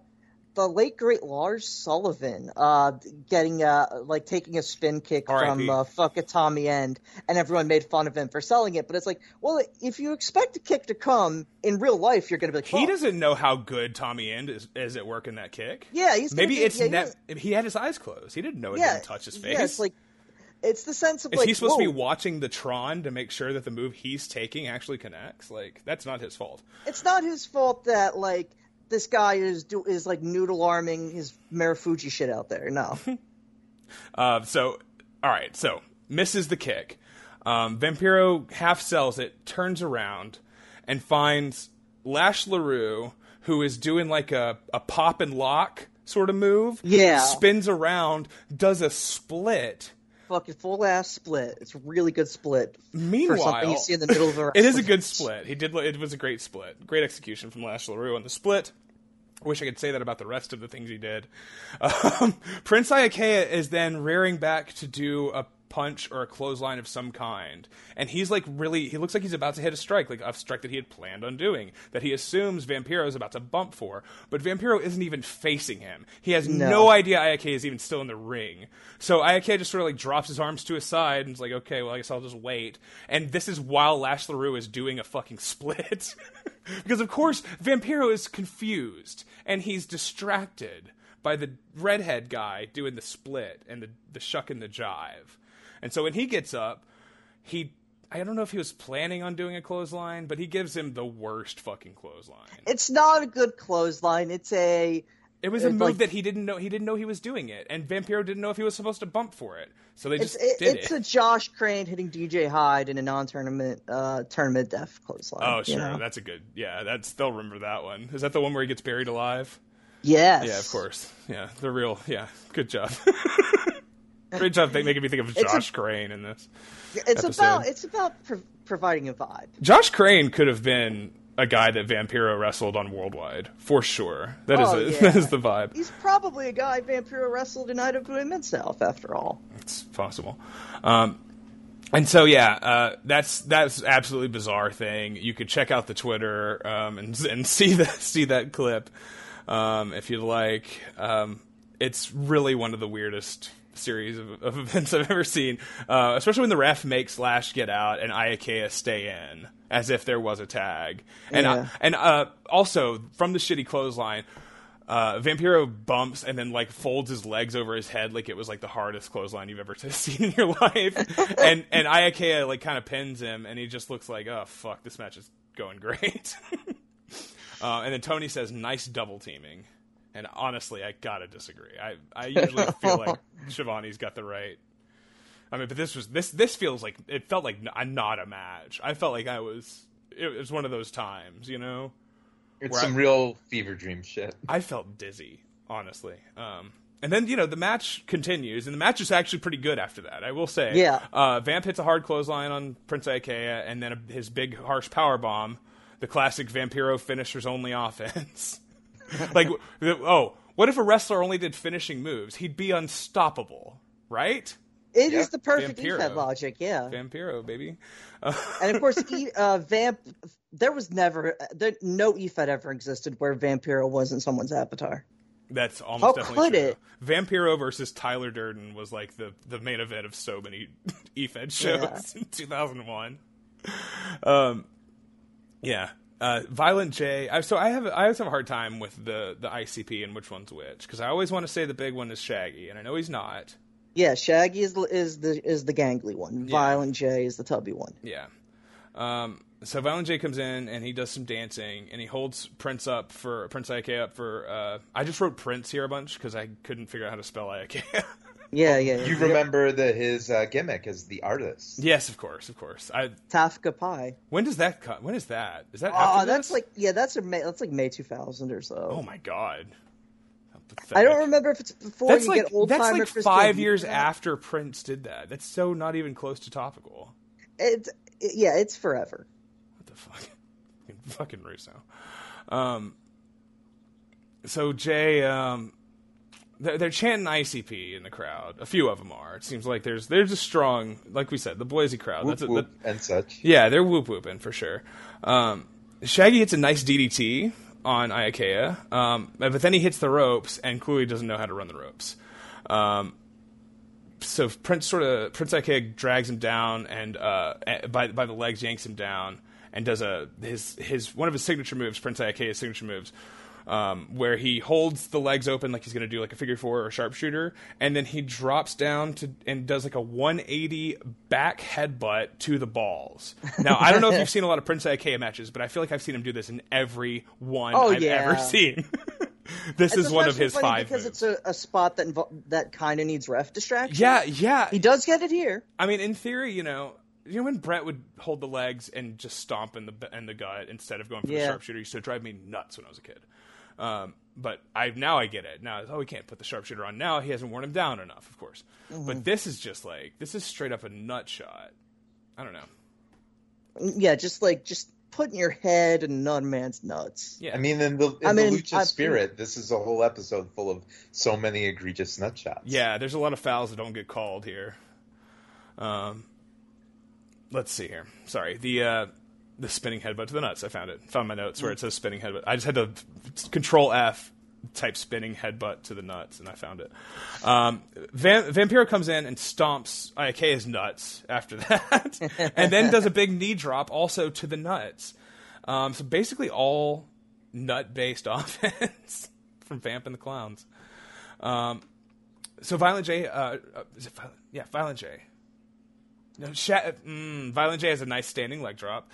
B: the late great Lars Sullivan uh, getting uh, like taking a spin kick
D: R.I.P..
B: from uh, fuck it Tommy End, and everyone made fun of him for selling it. But it's like, well, if you expect a kick to come in real life, you're gonna be like,
D: He
B: "Oh,
D: doesn't know how good Tommy End is, is at working that kick.
B: Yeah, he's
D: maybe
B: be-
D: it's
B: yeah, he doesn't-
D: he had his eyes closed. He didn't know it
B: yeah,
D: didn't touch his face.
B: Yeah, it's like it's the sense of
D: is
B: like,
D: he supposed to be watching the Tron to make sure that the move he's taking actually connects? Like that's not his fault.
B: it's not his fault that like this guy is do is like noodle arming his Marufuji shit out there. No,
D: Uh, so, all right. So misses the kick. Um, Vampiro half sells it, turns around, and finds Lash Leroux, who is doing like a, a pop and lock sort of move.
B: Yeah.
D: Spins around, does a split.
B: Fucking full ass split. It's a really good split. for
D: Meanwhile,
B: something you see in the middle of a
D: it is a good split. He did. It was a great split. Great execution from Lash Leroux on the split. I wish I could say that about the rest of the things he did. Um, Prince Iaukea is then rearing back to do a punch or a clothesline of some kind, and he's like really. He looks like he's about to hit a strike, like a strike that he had planned on doing, that he assumes Vampiro is about to bump for. But Vampiro isn't even facing him. He has no,
B: No.
D: idea Iake is even still in the ring. So Iake just sort of like drops his arms to his side and is like, okay, well, I guess I'll just wait. And this is while Lash Leroux is doing a fucking split. because, of course, Vampiro is confused and he's distracted by the redhead guy doing the split and the, the shuck and the jive. And so when he gets up, he. I don't know if he was planning on doing a clothesline, but he gives him the worst fucking clothesline.
B: It's not a good clothesline. It's a
D: It was a move
B: like-
D: that he didn't know he didn't know he was doing it, and Vampiro didn't know if he was supposed to bump for it. So they just
B: it,
D: did
B: it's
D: it.
B: a Josh Crane hitting DJ Hyde in a non-tournament uh, tournament death clothesline.
D: oh,
B: you
D: sure,
B: know?
D: that's a good. Yeah, that's they'll remember that one. Is that the one where he gets buried alive?
B: Yes.
D: Yeah, of course. Yeah, the real. Yeah, good job. Great job making me think of
B: It's a-
D: Josh Crane in this.
B: It's
D: episode.
B: about it's about pro- providing a vibe.
D: Josh Crane could have been a guy that Vampiro wrestled on Worldwide for sure. That is
B: Oh,
D: a,
B: yeah.
D: that is the vibe.
B: He's probably a guy Vampiro wrestled in Mid South, after all.
D: It's possible. Um, and so yeah, uh, that's that's absolutely bizarre thing. You could check out the Twitter um, and and see that see that clip um, if you'd like. Um, it's really one of the weirdest series of, of events I've ever seen, uh, especially when the ref makes Lash get out and Iaukea stay in, as if there was a tag. And
B: Yeah.
D: uh, and uh, also from the shitty clothesline. Uh, Vampiro bumps and then like folds his legs over his head like it was like the hardest clothesline you've ever seen in your life, and and Iaukea like kind of pins him and he just looks like oh fuck this match is going great, uh, and then Tony says nice double teaming, and honestly I gotta disagree. I I usually feel like Schiavone's got the right. I mean, but this was this this feels like it felt like n- not a match. I felt like I was it was one of those times, you know.
C: It's some
D: I-
C: real fever dream shit.
D: I felt dizzy, honestly. Um, and then you know the match continues, and the match is actually pretty good after that. I will say.
B: Yeah.
D: Uh, Vamp hits a hard clothesline on Prince Iaukea, and then a, his big harsh power bomb, the classic Vampiro finishers only offense. like, oh, what if a wrestler only did finishing moves? He'd be unstoppable, right?
B: It is
C: Yeah,
B: the perfect
D: Vampiro.
B: EFED logic, yeah.
D: Vampiro, baby.
B: and of course, e, uh, Vamp. There was never there, no EFED ever existed where Vampiro wasn't someone's avatar.
D: That's almost
B: How
D: definitely
B: could
D: true.
B: it?
D: Vampiro versus Tyler Durden was like the, the main event of so many EFED shows
B: Yeah.
D: in 2001. Um, yeah. Uh, Violent J. I, so I have I always have a hard time with the the ICP and which one's which because I always want to say the big one is Shaggy and I know he's not.
B: Yeah, Shaggy is the- is the is the gangly one. Violent J is the tubby one.
D: Yeah. Um, so Violent J comes in and he does some dancing and he holds Prince up for Prince Ike up for. Uh, I just wrote Prince here a bunch because I couldn't figure out how to spell Ike.
B: Yeah, yeah.
C: You remember the his uh, gimmick as the artist.
D: yes, of course, of course. I
B: Tafka Pie.
D: When does that cut? When is that? Is that
B: Oh,
D: after
B: that's
D: this?
B: like yeah, that's a May, that's like May 2000 or so.
D: Oh my god.
B: I don't remember if it's before
D: That's
B: you
D: like
B: get old
D: that's like
B: Chris
D: five years
B: that.
D: after Prince did that. That's so not even close to topical.
B: It's it, yeah, it's forever.
D: What the fuck? Fucking Russo. Um. So Jay, um, they're, they're chanting ICP in the crowd. A few of them are. It seems like there's there's a strong, like we said, the Boise crowd.
C: Whoop,
D: That's a,
C: whoop,
D: that,
C: and such.
D: Yeah, they're whoop whooping for sure. Um, Shaggy hits a nice DDT on Iaukea, um, but then he hits the ropes and clearly doesn't know how to run the ropes. Um, so Prince sort of Prince Iaukea drags him down and uh, by by the legs yanks him down and does a his his one of his signature moves, Prince Iaukea's signature moves. Um, where he holds the legs open like he's going to do like a figure four or a sharpshooter, and then he drops down to and does like a 180 back headbutt to the balls. Now I don't know if you've seen a lot of Prince Iaukea matches, but I feel like I've seen him do this in every one
B: Oh,
D: I've
B: yeah.
D: ever seen. this
B: It's
D: is one of his five
B: because
D: moves.
B: it's a, a spot that invo- that kind of needs ref distraction.
D: yeah, yeah.
B: he does get it here.
D: I mean, in theory, you know, you know when Brett would hold the legs and just stomp in the in the gut instead of going for the sharpshooter, used to drive me nuts when I was a kid. Um, but I now I get it. Now, oh, we can't put the sharpshooter on now. He hasn't worn him down enough, of course.
B: Mm-hmm.
D: But this is just like this is straight up a nut shot. I don't know.
B: Yeah, just like just putting your head in another man's nuts.
D: Yeah,
C: I mean, in the in
B: I mean,
C: the lucha
B: I've-
C: spirit, this is a whole episode full of so many egregious nut shots.
D: Yeah, there's a lot of fouls that don't get called here. Um, let's see here. Sorry, the uh, the spinning headbutt to the nuts. I found it. Found my notes where it says spinning headbutt. I just had to control F type spinning headbutt to the nuts, and I found it. Um, Van- Vampiro comes in and stomps Iaukea's nuts after that, and then does a big knee drop also to the nuts. Um, so basically, all nut based offense from Vamp and the Clowns. Um, so Violent J, uh, uh, is it Violent? Yeah, Violent J. No, Sha- mm, Violent J has a nice standing leg drop.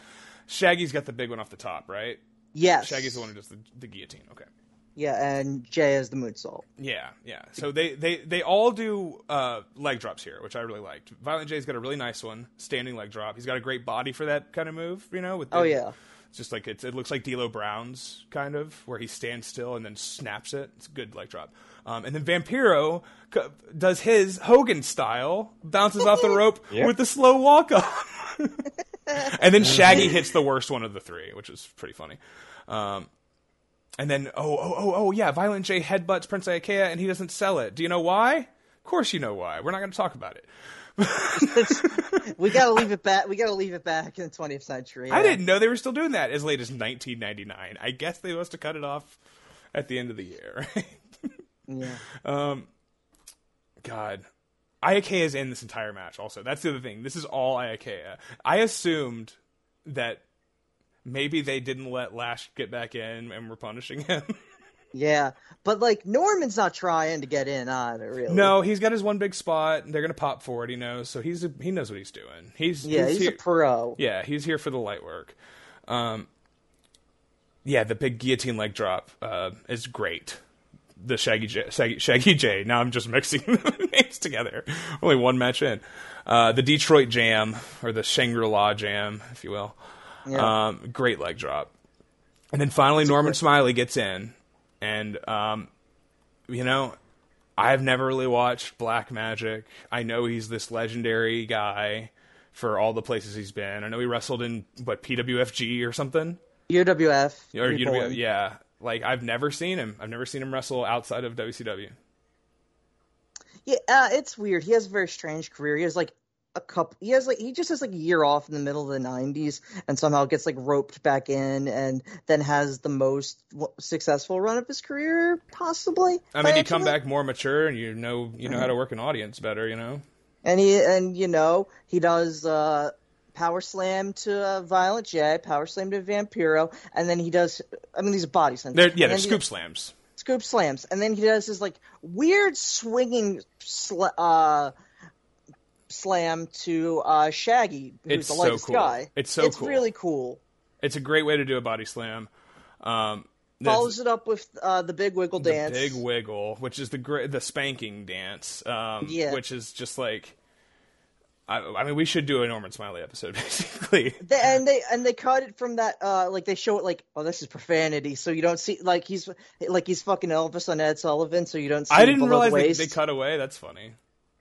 D: Shaggy's got the big one off the top, right?
B: Yes,
D: Shaggy's the one who does the, the guillotine. Okay.
B: Yeah, and Jay as the moonsault.
D: Yeah, yeah. So they they they all do uh, leg drops here, which I really liked. Violent J's got a really nice one, standing leg drop. He's got a great body for that kind of move, you know. With the,
B: Oh yeah.
D: it's just like it's, it looks like D'Lo Brown's kind of where he stands still and then snaps it. It's a good leg drop. Um, and then Vampiro c- does his Hogan style, bounces off the rope
C: Yeah.
D: with the slow walk up. and then Shaggy hits the worst one of the three, which is pretty funny. Um, and then oh oh oh oh yeah, Violent J headbutts Prince Iaukea and he doesn't sell it. Do you know why? Of course you know why. We're not going to talk about it.
B: We gotta leave it back. We gotta leave it back in the 20th century.
D: I didn't know they were still doing that as late as 1999. I guess they must have cut it off at the end of the year.
B: Yeah. Um.
D: God. Iaukea is in this entire match also. That's the other thing. This is all Iaukea. I assumed that maybe they didn't let Lash get back in and were punishing him.
B: Yeah, but like Norman's not trying to get in either. Really.
D: no, he's got his one big spot. They're going to pop for it, he knows. So he's a, he knows what he's doing. He's
B: Yeah, he's,
D: here-
B: a pro.
D: Yeah, he's here for the light work. Um, yeah, the big guillotine leg drop uh, is great. The Shaggy J, Shaggy, Shaggy J. Now I'm just mixing the names together. Only one match in. Uh, the Detroit Jam or the Shangri La Jam, if you will.
B: Yeah.
D: Um, great leg drop. And then finally, Norman Smiley gets in, and um, you know, I've never really watched Black Magic. I know he's this legendary guy for all the places he's been. I know he wrestled in what PWFG or something.
B: UWF.
D: Or. UWF, yeah. Like I've never seen him. I've never seen him wrestle outside of WCW.
B: Yeah, uh, it's weird. He has a very strange career. He has like a couple. He has like he just has like a year off in the middle of the '90s, and somehow gets like roped back in, and then has the most successful run of his career, possibly.
D: I mean, you come back more mature and you know you know how to work an audience better. You know.
B: and he and you know he does uh power slam to uh, Violent J, power slam to Vampiro, and then he does. I mean, these are body slams.
D: They're, yeah, they're scoop slams.
B: scoop slams, and then he does his like weird swinging sl- uh, slam to uh, Shaggy, who's
D: It's
B: the
D: so
B: lightest
D: cool.
B: guy.
D: It's so
B: it's
D: cool.
B: really cool.
D: It's a great way to do a body slam. Um,
B: Follows it up with uh, the big wiggle
D: the
B: dance.
D: big wiggle, which is the gr- the spanking dance, um,
B: Yeah.
D: which is just like. I, I mean, we should do a Norman Smiley episode, basically.
B: They, and they and they cut it from that uh like they show it like oh this is profanity so you don't see like he's like he's fucking Elvis on Ed Sullivan so you don't see
D: I didn't realize
B: the
D: they, they cut away. That's funny.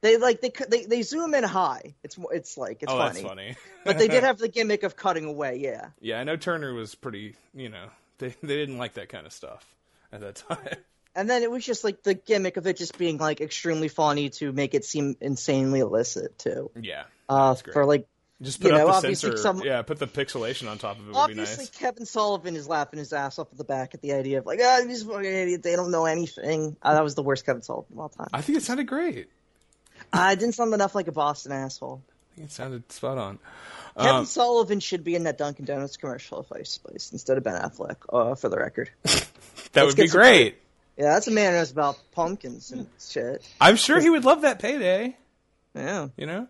B: They like they they they zoom in high it's it's like it's
D: oh,
B: funny.
D: that's funny.
B: but they did have the gimmick of cutting away yeah
D: yeah, I know Turner was pretty. You know, they they didn't like that kind of stuff at that time.
B: and then it was just like the gimmick of it just being like extremely funny to make it seem insanely illicit too
D: yeah,
B: uh for like
D: just
B: you
D: put
B: know,
D: up the
B: obviously
D: censor.
B: some-
D: Yeah, put the pixelation on top of it would be
B: obviously
D: nice.
B: Kevin Sullivan is laughing his ass off at the back at the idea of like ah these fucking idiots they don't know anything uh, that was the worst Kevin Sullivan of all time
D: I think it sounded great.
B: I didn't sound enough like a Boston asshole.
D: I think it sounded spot on.
B: Kevin
D: Um,
B: Sullivan should be in that Dunkin' Donuts commercial if I place instead of Ben Affleck, uh, for the record.
D: that would be
B: get some-
D: great.
B: Yeah, that's a man who knows about pumpkins and shit.
D: I'm sure he would love that payday.
B: Yeah.
D: You know,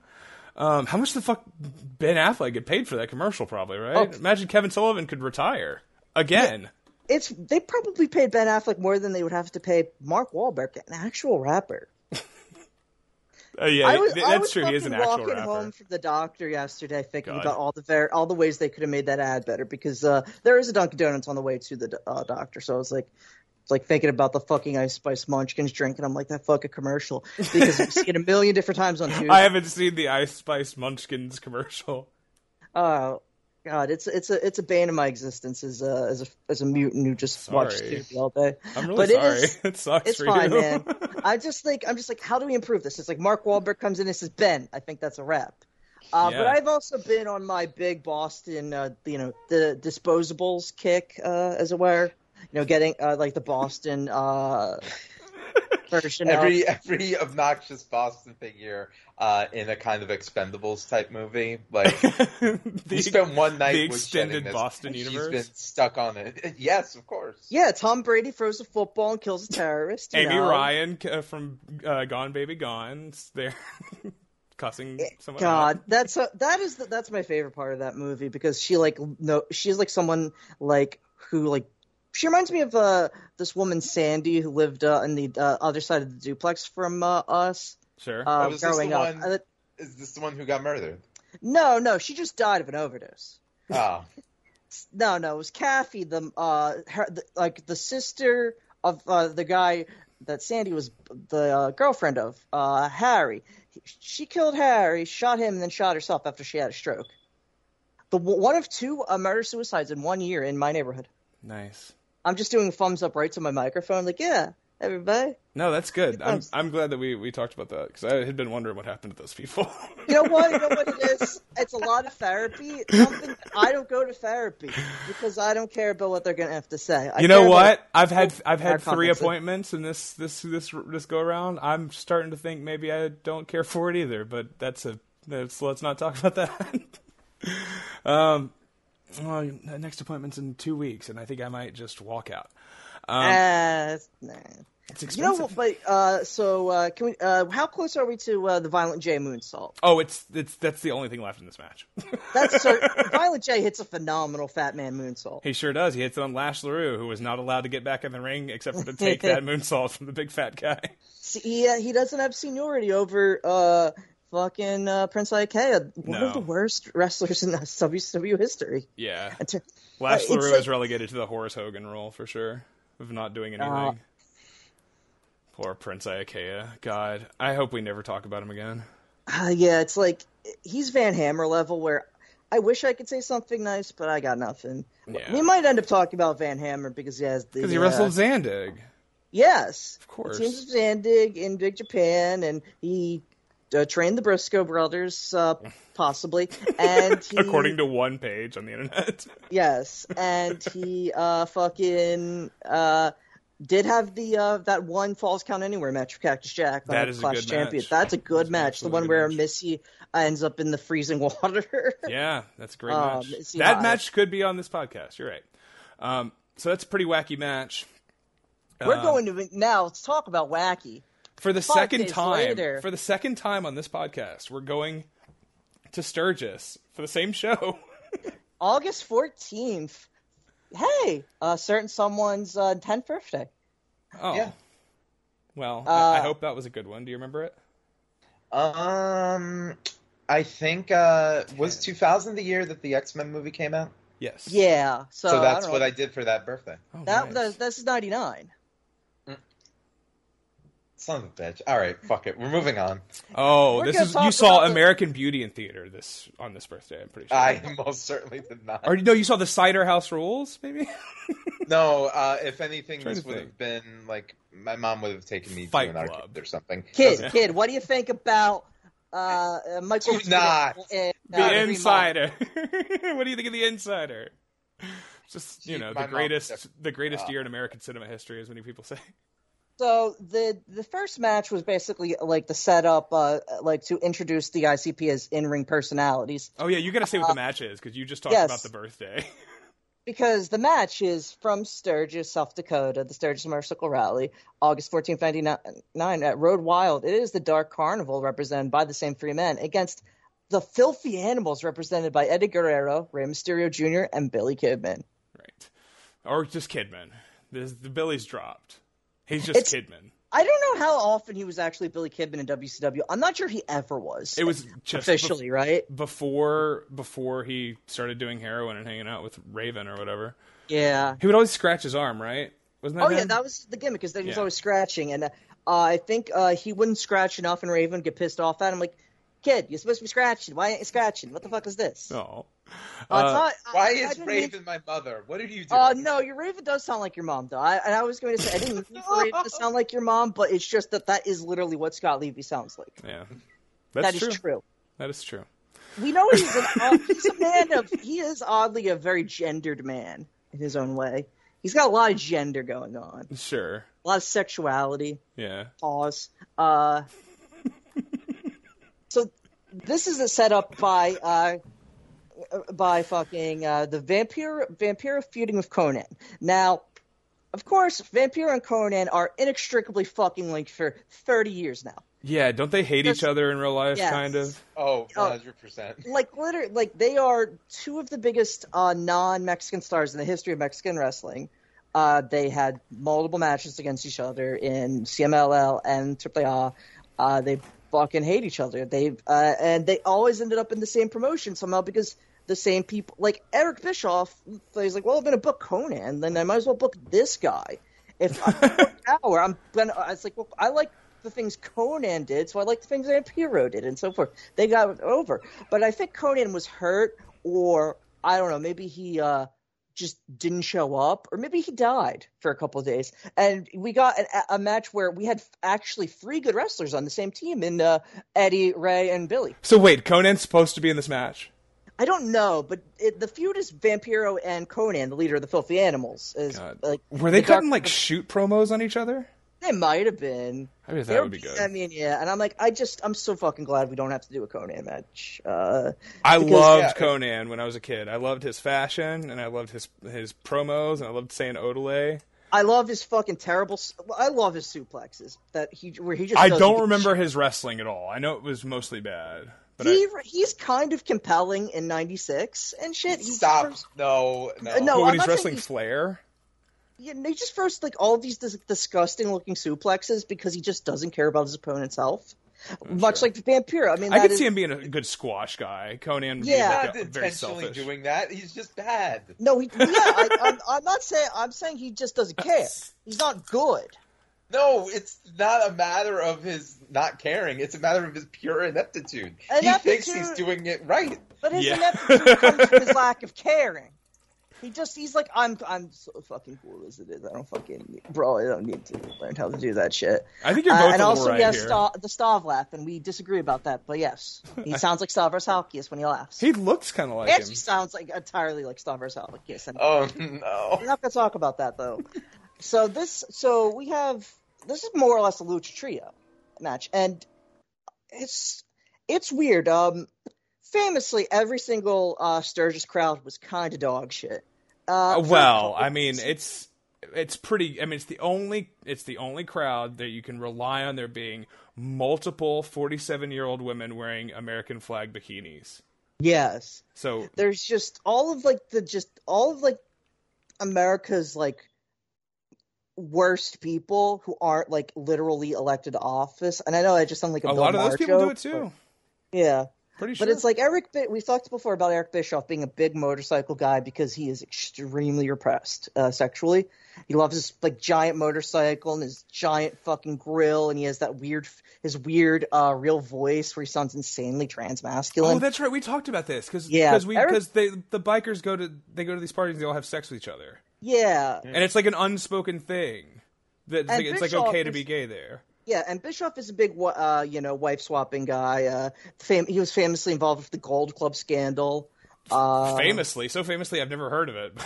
D: um, how much the fuck Ben Affleck get paid for that commercial? Probably right.
B: Oh.
D: Imagine Kevin Sullivan could retire again.
B: It's they probably paid Ben Affleck more than they would have to pay Mark Wahlberg, an actual rapper.
D: Uh, yeah,
B: was,
D: that's
B: was
D: true. He is an actual
B: walking home from the doctor yesterday, thinking
D: God.
B: about all the ver- all the ways they could have made that ad better because uh, there is a Dunkin' Donuts on the way to the uh, doctor. So I was like, it's like thinking about the fucking Ice Spice Munchkins drink, and I'm like that fucking commercial because I've seen it a million different times on Tuesday.
D: I haven't seen the Ice Spice Munchkins commercial.
B: Oh God, it's it's a it's a bane of my existence as a as a as a mutant who just watches
D: Sorry.
B: TV all day.
D: I'm really
B: But it
D: sorry.
B: is-
D: it sucks
B: It's
D: for
B: fine,
D: you.
B: man. I just think I'm just like, how do we improve this? It's like Mark Wahlberg comes in and says, "Ben, I think that's a wrap." Uh, But I've also been on my big Boston, uh, you know, the disposables kick, uh, as it were. You know, getting uh, like the Boston uh, version. of-
C: Every every obnoxious Boston figure uh, in a kind of Expendables type movie. Like
D: the,
C: we spent one night
D: the
C: with
D: extended
C: Jenny, this-
D: Boston
C: She's
D: universe.
C: been stuck on it. Yes, of course.
B: yeah, Tom Brady throws a football and kills a terrorist. you
D: Amy
B: know.
D: Ryan uh, from uh, Gone Baby Gone. There, cussing someone.
B: God,
D: out.
B: that's a, that is the, that's my favorite part of that movie because she like no she's like someone like who like she reminds me of uh, this woman Sandy who lived uh, on the uh, other side of the duplex from uh, us
D: Sure.
B: uh,
C: Oh, is this
B: growing
C: the
B: up.
C: one-
B: Uh,
C: Is this the one who got murdered?
B: no, no, she just died of an overdose.
C: Oh,
B: No, no, it was Kathy, the uh, her, the, like the sister of uh, the guy that Sandy was the uh, girlfriend of, uh, Harry. She killed Harry, shot him, and then shot herself after she had a stroke. The one of two uh, murder suicides in one year in my neighborhood.
D: Nice.
B: I'm just doing thumbs up right to my microphone, like, yeah, everybody.
D: No, that's good. I'm I'm glad that we, we talked about that because I had been wondering what happened to those people.
B: You know what? You know what it is? It's a lot of therapy. Something I don't go to therapy because I don't care about what they're gonna have to say. I
D: you know what? I've had I've had three appointments in this this this this go around. I'm starting to think maybe I don't care for it either. But that's a that's let's not talk about that. um, well, next appointment's in two weeks, and I think I might just walk out. Um,
B: Uh, nah.
D: it's
B: You know,
D: expensive.
B: but uh, so uh, can we? Uh, how close are we to uh, the Violent J moonsault?
D: oh, it's it's that's the only thing left in this match.
B: That's so, Violent J hits a phenomenal Fat Man moonsault.
D: he sure does. He hits it on Lash Leroux, who was not allowed to get back in the ring except for to take that moonsault from the big fat guy.
B: See, he uh, he doesn't have seniority over uh fucking uh, Prince Iaukea, one
D: No.
B: of the worst wrestlers in WCW history.
D: Yeah.
B: To-
D: Lash Leroux
B: like-
D: is relegated to the Horace Hogan role for sure of not doing anything.
B: Uh,
D: Poor Prince Iaukea. God, I hope we never talk about him again.
B: Uh, yeah, it's like he's Van Hammer level where I wish I could say something nice, but I got nothing.
D: Yeah.
B: We might end up talking about Van Hammer because he has the
D: Because he
B: uh,
D: wrestled Zandig.
B: Yes,
D: Of course.
B: Teams of Zandig in Big Japan, and he uh, trained the Briscoe brothers, uh, possibly. And he,
D: According to one page on the internet.
B: yes, and he uh, fucking uh, did have the uh, that one Falls Count Anywhere match with Cactus Jack. on
D: That is a good
B: Champion.
D: match.
B: That's a good
D: That's
B: match. The one where
D: match.
B: Missy ends up in the freezing water.
D: yeah, that's a great
B: Um,
D: match.
B: it's-
D: That match could be on this podcast. You're right. Um, so that's a pretty wacky match.
B: We're
D: Um,
B: going to now. Let's talk about wacky.
D: For the
B: Five
D: second
B: days
D: time
B: later.
D: for the second time on this podcast we're going to sturgis for the same show
B: August fourteenth. Hey, uh, certain someone's uh, tenth birthday.
D: oh
C: Yeah.
D: well I, I
B: Uh,
D: hope that was a good one do you remember it
C: um, I think uh, was 2000 the year that the X Men movie came out.
D: yes
B: Yeah, so,
C: So that's
B: don't
C: what
B: know.
C: I did for that birthday.
D: oh,
B: That,
D: nice.
B: that this is ninety nine.
C: Son of a bitch. All right, fuck it. We're moving on.
D: oh
B: We're
D: this is you saw
B: about the-
D: american beauty in theater this on this birthday i'm pretty sure
C: I most certainly did not.
D: or no you saw the cider house rules maybe
C: No, uh, if anything, this
D: to
C: would have been like my mom would have taken me
D: Fight
C: to an
D: Club.
C: arcade or something.
B: Kid,
C: Doesn't-
B: kid, what do you think about uh, uh, Michael?
C: Do not.
B: in, uh,
D: the insider what do you think of the insider just you
C: Gee,
D: know the greatest, the greatest
C: uh,
D: year in american cinema history as many people say
B: So the the first match was basically like the setup, uh, like to introduce the ICP as in ring personalities.
D: oh yeah you gotta say what the match is because you just talked
B: yes.
D: about the birthday
B: because the match is from Sturgis, South Dakota, the Sturgis Motorcycle Rally, August 14th, 1999 at Road Wild. It is the Dark Carnival represented by the same three men against the Filthy Animals represented by Eddie Guerrero, Rey Mysterio Jr., and Billy Kidman.
D: Right. Or just Kidman. This, the Billy's dropped. He's just
B: It's-
D: Kidman.
B: I don't know how often he was actually Billy Kidman in WCW. I'm not sure he ever was.
D: It was just
B: officially, right?
D: before before he started doing heroin and hanging out with Raven or whatever.
B: Yeah.
D: He would always scratch his arm, right? Wasn't that
B: Oh yeah, that was the gimmick. Is that he was
D: Yeah.
B: always scratching, and uh, I think uh, he wouldn't scratch enough, and Raven would get pissed off at him. Like, kid, you're supposed to be scratching. Why ain't you scratching? What the fuck is this?
D: Oh.
B: Uh, not-
C: Why
B: I
C: is
B: didn't mean-
C: Raven my mother? What did you do?
B: Uh, no, your Raven does sound like your mom, though. I, and I was going to say I didn't mean for Raven to sound like your mom, but it's just that that is literally what Scott Levy sounds like.
D: yeah.
B: That
D: That's
B: is
D: true.
B: true.
D: That is true.
B: We know he's an uh, he's a man of he is oddly a very gendered man in his own way. He's got a lot of gender going on,
D: Sure.
B: a lot of sexuality.
D: Yeah.
B: Pause. Uh, so this is a setup by uh, by fucking uh, the Vampire vampire feuding with Konnan. Now, of course, Vampire and Konnan are inextricably fucking linked for thirty years now.
D: Yeah, don't they hate each other in real life,
B: Yes.
D: kind of?
C: Oh,
B: Oh.
C: 100%.
B: Like literally, like they are two of the biggest uh, non-Mexican stars in the history of Mexican wrestling. Uh, they had multiple matches against each other in CMLL and AAA. Uh, they fucking hate each other. They uh, and they always ended up in the same promotion somehow because the same people, like Eric Bischoff, he's like, well, I'm gonna book Konnan, then I might as well book this guy. If I book Power, I'm gonna. I was like, well, I like the things Konnan did, so I like the things Vampiro did, and so forth. They got over, but I think Konnan was hurt, or I don't know, maybe he uh, just didn't show up, or maybe he died for a couple of days. And we got a, a match where we had actually three good wrestlers on the same team in uh, Eddie, Rey, and Billy.
D: So wait, Konnan's supposed to be in this match?
B: I don't know, but it, the feud is Vampiro and Konnan, the leader of the Filthy Animals. Is
D: God.
B: like
D: Were they
B: the dark-
D: cutting like shoot promos on each other?
B: They might have been.
D: I mean,
B: They
D: that would be good.
B: I mean, yeah, and I'm like, I just, I'm so fucking glad we don't have to do a Konnan match. Uh,
D: I
B: because-
D: loved
C: yeah.
D: Konnan when I was a kid. I loved his fashion, and I loved his his promos, and I loved saying Odelay.
B: I love his fucking terrible. I love his suplexes that he where he just.
D: I don't
B: the-
D: remember his wrestling at all. I know it was mostly bad, but
B: He
D: I,
B: he's kind of compelling in '96 and shit. He
C: Stop.
B: first-
C: No, no.
B: No.
D: but when he's wrestling
B: he's-
D: Flair,
B: yeah, they just first like all these dis- disgusting looking suplexes because he just doesn't care about his opponent's health. Oh, Much like the Vampiro. I mean,
D: I could
B: is-
D: see him being a good squash guy. Konnan,
B: Yeah.
C: He's
D: like a,
C: intentionally
D: selfish.
C: doing that. He's just bad.
B: No, he, yeah, I, I'm, I'm not saying. I'm saying he just doesn't care. He's not good.
C: No, it's not a matter of his not caring. It's a matter of his pure ineptitude. He thinks he's doing it right.
B: But his
D: Yeah.
B: ineptitude comes from his lack of caring. He just he's like I'm I'm so fucking cool as it is. I don't fucking bro. I don't need to learn how to do that shit.
D: I think you're
B: Uh,
D: both
B: and
D: a little
B: also
D: right
B: he has
D: here.
B: Sta- the Stav laugh, and we disagree about that. But yes, he sounds like Stavros Halkias when he laughs.
D: He looks kind of like
B: He
D: him.
B: actually sounds like entirely like Stavros Halkias. And
C: Oh no.
B: we're not gonna talk about that though. so this, so we have this is more or less a lucha trio match, and it's it's weird. Um, famously, every single uh, Sturgis crowd was kind of dog shit. Uh,
D: Uh, well, I mean, it's it's pretty. I mean, it's the only it's the only crowd that you can rely on there being multiple forty-seven-year-old women wearing American flag bikinis.
B: yes,
D: So
B: there's just all of like the just all of like America's like worst people who aren't like literally elected to office. And I know I just sound like a,
D: a
B: Bill
D: lot of those
B: Maher
D: people do it too.
B: Yeah.
D: Pretty sure.
B: But it's like Eric. We've talked before about Eric Bischoff being a big motorcycle guy because he is extremely repressed uh, sexually. He loves his like giant motorcycle and his giant fucking grill, and he has that weird, his weird, uh, real voice where he sounds insanely transmasculine.
D: Oh, that's right. We talked about this because
B: Yeah,
D: because
B: we
D: because they the bikers go to they go to these parties and they all have sex with each other,
B: yeah,
D: and it's like an unspoken thing. That it's like, it's like okay to be gay there.
B: yeah. And Bischoff is a big, uh, you know, wife swapping guy. Uh, fam- he was famously involved with the Gold Club scandal. Uh,
D: famously, so famously, I've never heard of it.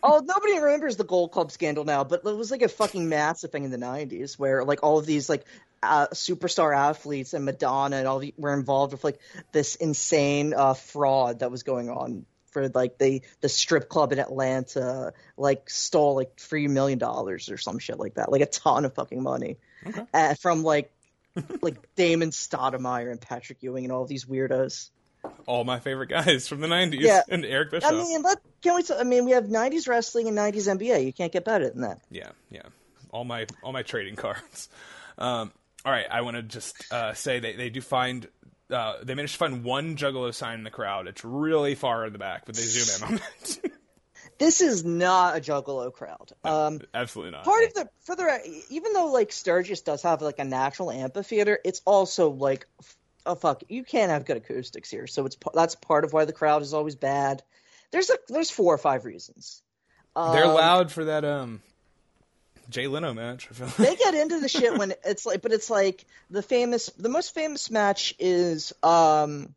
B: Oh, nobody remembers the Gold Club scandal now, but it was like a fucking massive thing in the '90s, where like all of these like uh, superstar athletes and Madonna and all the, were involved with like this insane uh, fraud that was going on for like the the strip club in Atlanta, like stole like three million dollars or some shit like that, like a ton of fucking money uh, from like like Damon Stoudemire and Patrick Ewing and all these weirdos.
D: all my favorite guys from the '90s
B: Yeah.
D: and Eric Bischoff.
B: I mean, let can we? I mean, we have '90s wrestling and '90s NBA. You can't get better than that.
D: Yeah, yeah. All my all my trading cards. Um, all right, I want to just uh, say they they do find uh, they managed to find one Juggalo sign in the crowd. It's really far in the back, but they zoom in on it.
B: this is not a juggalo crowd. Um,
D: Absolutely not.
B: part of the for the even though like Sturgis does have like a natural amphitheater, it's also like oh fuck, you can't have good acoustics here. So it's that's part of why the crowd is always bad. There's a there's four or five reasons.
D: They're
B: Um,
D: loud for that um Jay Leno match. I feel like.
B: They get into the shit when it's like, but it's like the famous, the most famous match is um,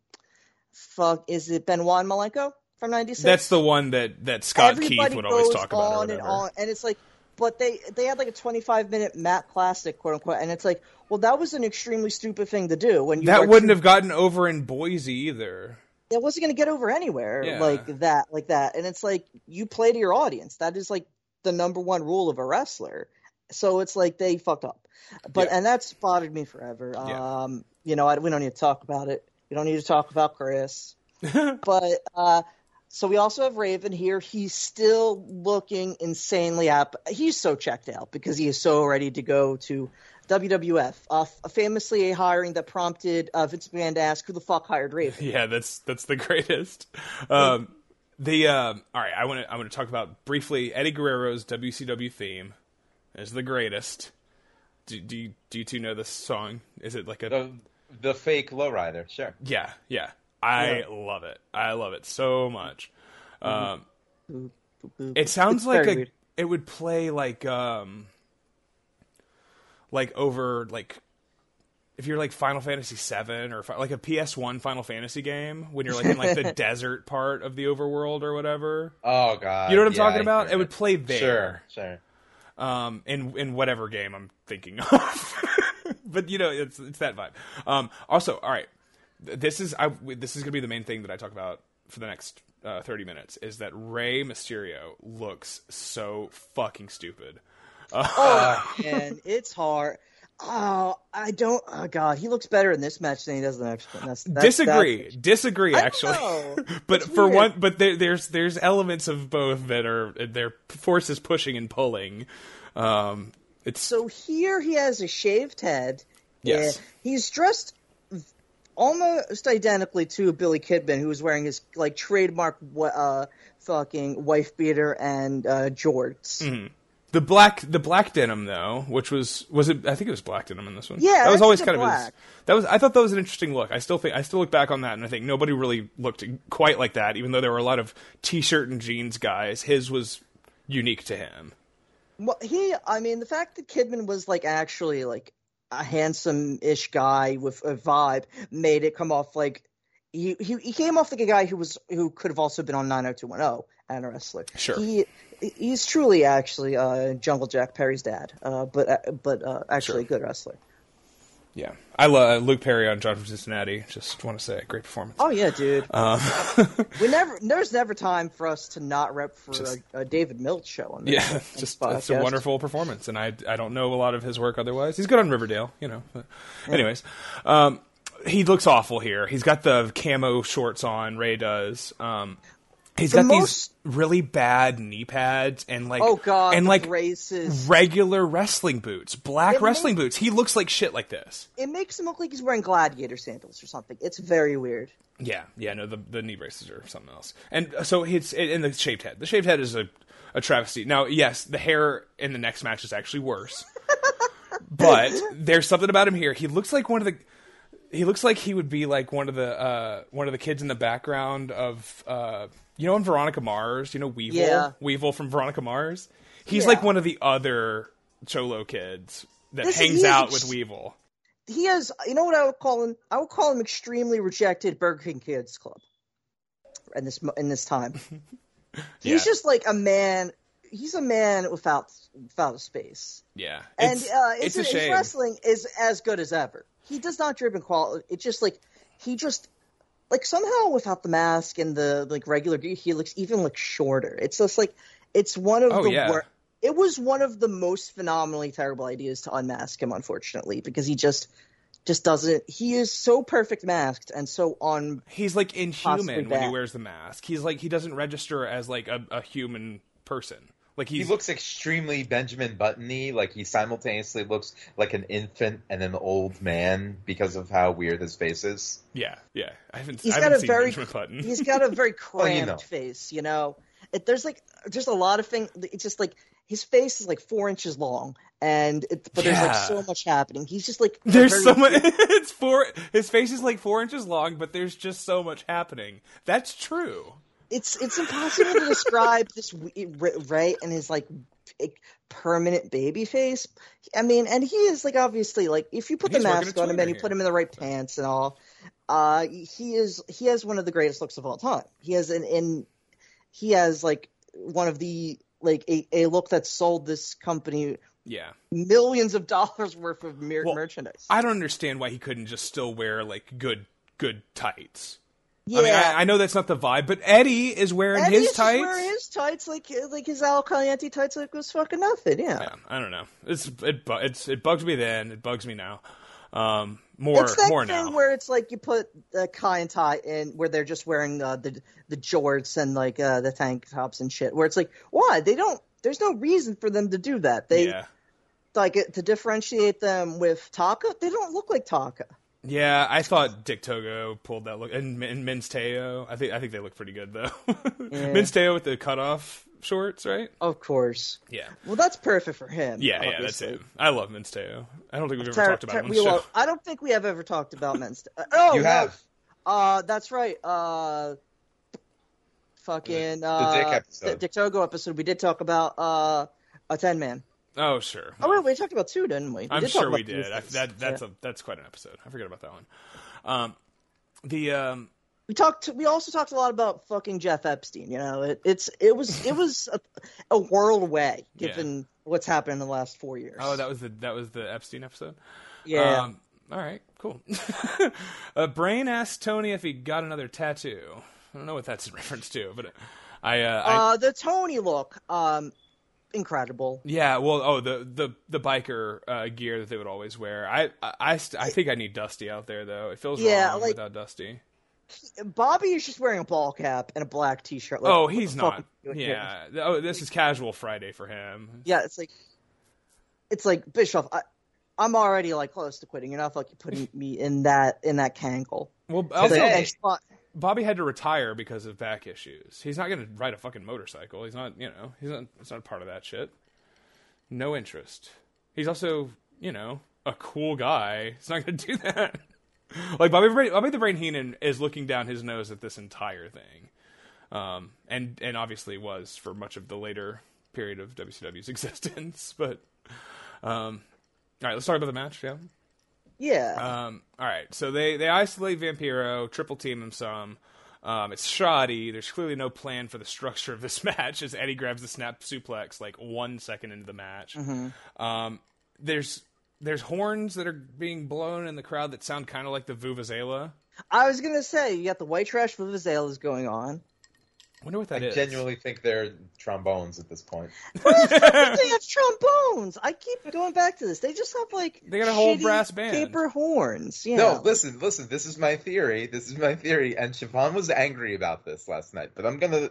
B: fuck, is it Benoit and Malenko from '96?
D: That's the one that that Scott
B: Everybody
D: Keith would always talk about.
B: on and on, and it's like, but they they had like a 25 minute Matt Classic, quote unquote, and it's like, well, that was an extremely stupid thing to do when you
D: That wouldn't have gotten over in Boise either.
B: It wasn't going to get over anywhere
D: Yeah.
B: like that, like that, and it's like you play to your audience. That is like the number one rule of a wrestler. So it's like they fucked up, but
D: Yeah.
B: and that's bothered me forever.
D: Yeah.
B: Um, you know, I, we don't need to talk about it. We don't need to talk about Chris. but uh, So we also have Raven here. He's still looking insanely up. He's so checked out because he is so ready to go to WWF. Uh, famously, a hiring that prompted uh, Vince McMahon to ask who the fuck hired Raven.
D: Yeah, that's that's the greatest. Um, the um, all right, I want to I want to talk about briefly Eddie Guerrero's WCW theme is the greatest. Do, do you do you two know this song? Is it like a
C: The, the fake lowrider, sure.
D: yeah yeah? I love it. I love it so much. Um, it sounds
B: It's
D: like a
B: weird.
D: it would play like um like over like if you're like Final Fantasy VII or fi- like a PS1 Final Fantasy game when you're like in like the desert part of the overworld or whatever.
C: Oh god.
D: You know what I'm
C: yeah,
D: talking
C: I
D: about?
C: hear
D: It would play there.
C: Sure, sure.
D: Um, in in whatever game I'm thinking of. but you know, it's it's that vibe. Um, also, all right, this is I this is gonna be the main thing that I talk about for the next uh, 30 minutes is that Rey Mysterio looks so fucking stupid.
B: Oh, man, it's hard. Oh, I don't. Oh God, he looks better in this match than he does in the next one. That's, that's,
D: disagree,
B: that's-
D: disagree. Actually, but
B: It's
D: for
B: weird.
D: one, but there, there's there's elements of both that are their forces pushing and pulling. Um, it's
B: So here he has a shaved head.
D: Yes.
B: Yeah, he's dressed almost identically to Billy Kidman, who was wearing his like trademark uh, fucking wife beater and uh, jorts.
D: Mm-hmm. The black the black denim though, which was was it? I think it was black denim in this one.
B: Yeah,
D: that was always kind of his. That was I thought that was an interesting look. I still think I still look back on that and I think nobody really looked quite like that. Even though there were a lot of t-shirt and jeans guys, his was unique to him.
B: Well, he, I mean, the fact that Kidman was like actually like a handsome-ish guy with a vibe made it come off like he he, he came off like a guy who was who could have also been on 90210 and a wrestler.
D: Sure.
B: He he's truly actually uh, Jungle Jack Perry's dad, uh, but uh, but uh, actually a good wrestler.
D: Yeah, I love Luke Perry on John from Cincinnati. Just want to say, great performance.
B: Oh yeah, dude.
D: Um,
B: we never there's never time for us to not rep for
D: Just-
B: a, a David Milch show on this,
D: yeah,
B: on
D: just it's a wonderful performance, and I I don't know a lot of his work otherwise. He's good on Riverdale, you know. But anyways, um, he looks awful here. He's got the camo shorts on. Rey does. Um, he's
B: The
D: got
B: most-
D: these really bad knee pads and like
B: Oh god,
D: and like
B: braces.
D: regular wrestling boots, black
B: It
D: wrestling
B: makes-
D: boots. He looks like shit like this.
B: It makes him look like he's wearing gladiator sandals or something. It's very weird.
D: Yeah, yeah, no, the the knee braces are something else. And uh, so it's and the shaved head. The shaved head is a a travesty. Now, yes, the hair in the next match is actually worse. but there's something about him here. He looks like one of the he looks like he would be like one of the uh one of the kids in the background of uh you know in Veronica Mars, you know Weevil,
B: Yeah.
D: Weevil from Veronica Mars. He's
B: Yeah.
D: like one of the other Cholo kids that
B: This-
D: hangs out
B: ex-
D: with Weevil.
B: He has, you know what I would call him? I would call him extremely rejected Burger King Kids Club. In this in this time, he's just like a man. He's a man without without a space,
D: Yeah.
B: and
D: It's,
B: uh,
D: it's
B: his,
D: a
B: his
D: shame.
B: wrestling is as good as ever. He does not drip in quality. It's just like he just like somehow without the mask and the like regular gear, he looks even like shorter. It's just like it's one of
D: Oh,
B: the
D: yeah.
B: wor- it was one of the most phenomenally terrible ideas to unmask him, unfortunately, because he just just doesn't. He is so perfect masked and so on.
D: He's like inhuman when he wears the mask. He's like he doesn't register as like a, a human person. Like
C: He looks extremely Benjamin Buttony. Like he simultaneously looks like an infant and an old man because of how weird his face is.
D: yeah, yeah. I haven't
B: He's
D: I
B: got
D: haven't
B: a
D: seen
B: very
D: Benjamin Button.
B: he's got a very
C: Well, oh, you
B: cramped
C: know.
B: face. You know, it, there's like there's a lot of things. It's just like his face is like four inches long, and it, but there's like so much happening. He's just like
D: There's
B: very-
D: so much. it's four. His face is like four inches long, but there's just so much happening. That's true.
B: It's it's impossible to describe this Rey and his like permanent baby face. I mean, and he is like obviously like if you put the mask on him and you put him in the right pants and all, uh, he is he has one of the greatest looks of all time. He has an in he has like one of the like a, a look that sold this company
D: Yeah.
B: millions of dollars worth of mer-
D: Well,
B: merchandise.
D: I don't understand why he couldn't just still wear like good good tights.
B: Yeah.
D: I mean, I, I know that's not the vibe, but Eddie is wearing
B: and
D: his
B: just
D: tights.
B: wearing his tights like like his Al Caliente tights like it was fucking nothing. Yeah.
D: yeah, I don't know. It's it it's it bugs me then. It bugs me now. Um, more
B: it's that
D: more
B: thing
D: now.
B: where it's like you put uh, Kai and Ty in where they're just wearing uh, the the jorts and like uh, the tank tops and shit. Where it's like, why they don't? There's no reason for them to do that. They
D: yeah.
B: like it, to differentiate them with Taka. They don't look like Taka.
D: Yeah, I thought Dick Togo pulled that look, and, and MEN's Teioh. I think I think they look pretty good though.
B: Yeah.
D: MEN's Teioh with the cutoff shorts, right?
B: Of course.
D: Yeah,
B: Well, that's perfect for him.
D: yeah, yeah. That's
B: obviously.
D: it. I love MEN's Teioh. I don't think we've ever
B: Ter-
D: talked about
B: ter-
D: it on
B: we
D: the show.
B: love- I don't think we have ever talked about men's. Uh, oh,
C: you
B: no.
C: have
B: Uh, that's right. Uh, fucking
C: the
B: uh,
C: Dick episode.
B: the Dick Togo episode. We did talk about uh a ten man.
D: Oh sure.
B: Oh wait, we talked about two, didn't we? we
D: I'm
B: did
D: sure we did. I, that that's
B: Yeah.
D: a that's quite an episode. I forget about that one. Um, the um,
B: we talked. We also talked a lot about fucking Jeff Epstein. You know, it, it's it was it was a, a world away given what's happened in the last four years.
D: oh that was the that was the Epstein episode.
B: yeah.
D: Um, all right, cool. uh, Brain asked Tony if he got another tattoo. I don't know what that's in reference to, but I, uh, I
B: uh, the Tony look, um, incredible.
D: yeah, well, oh, the the the biker uh, gear that they would always wear. I I I, st- I think I need Dusty out there though. It feels
B: Yeah,
D: wrong
B: like-
D: without Dusty.
B: Bobby is just wearing a ball cap and a black T-shirt. Like,
D: Oh, he's not.
B: doing here?
D: Yeah. Oh, this is casual Friday for him.
B: Yeah, it's like, it's like Bischoff. I, I'm already like close to quitting. You're not fucking putting me in that in that kangle.
D: Well,
B: So,
D: also,
B: Spot-
D: Bobby had to retire because of back issues. He's not going to ride a fucking motorcycle. He's not, you know, he's not. It's not part of that shit. No interest. He's also, you know, a cool guy. He's not going to do that. like Bobby, Bobby the Brain Heenan is looking down his nose at this entire thing, um, and and obviously was for much of the later period of WCW's existence. But, um, all right, let's talk about the match. Yeah.
B: Yeah,
D: Um, all right, so they they isolate Vampiro, triple team him some. Um, it's shoddy. There's clearly no plan for the structure of this match as Eddie grabs the snap suplex like one second into the match. Um, there's there's horns that are being blown in the crowd that sound kind of like the Vuvuzela.
B: I was gonna say you got the white trash vuvuzelas going on.
D: Wonder what that
C: I
D: is.
C: genuinely think they're trombones at this point.
B: they have trombones. I keep going back to this. They just have like
D: They got a whole brass band.
B: paper horns. You
C: No,
B: know.
C: listen, listen. This is my theory. This is my theory. And Siobhan was angry about this last night, but I'm gonna.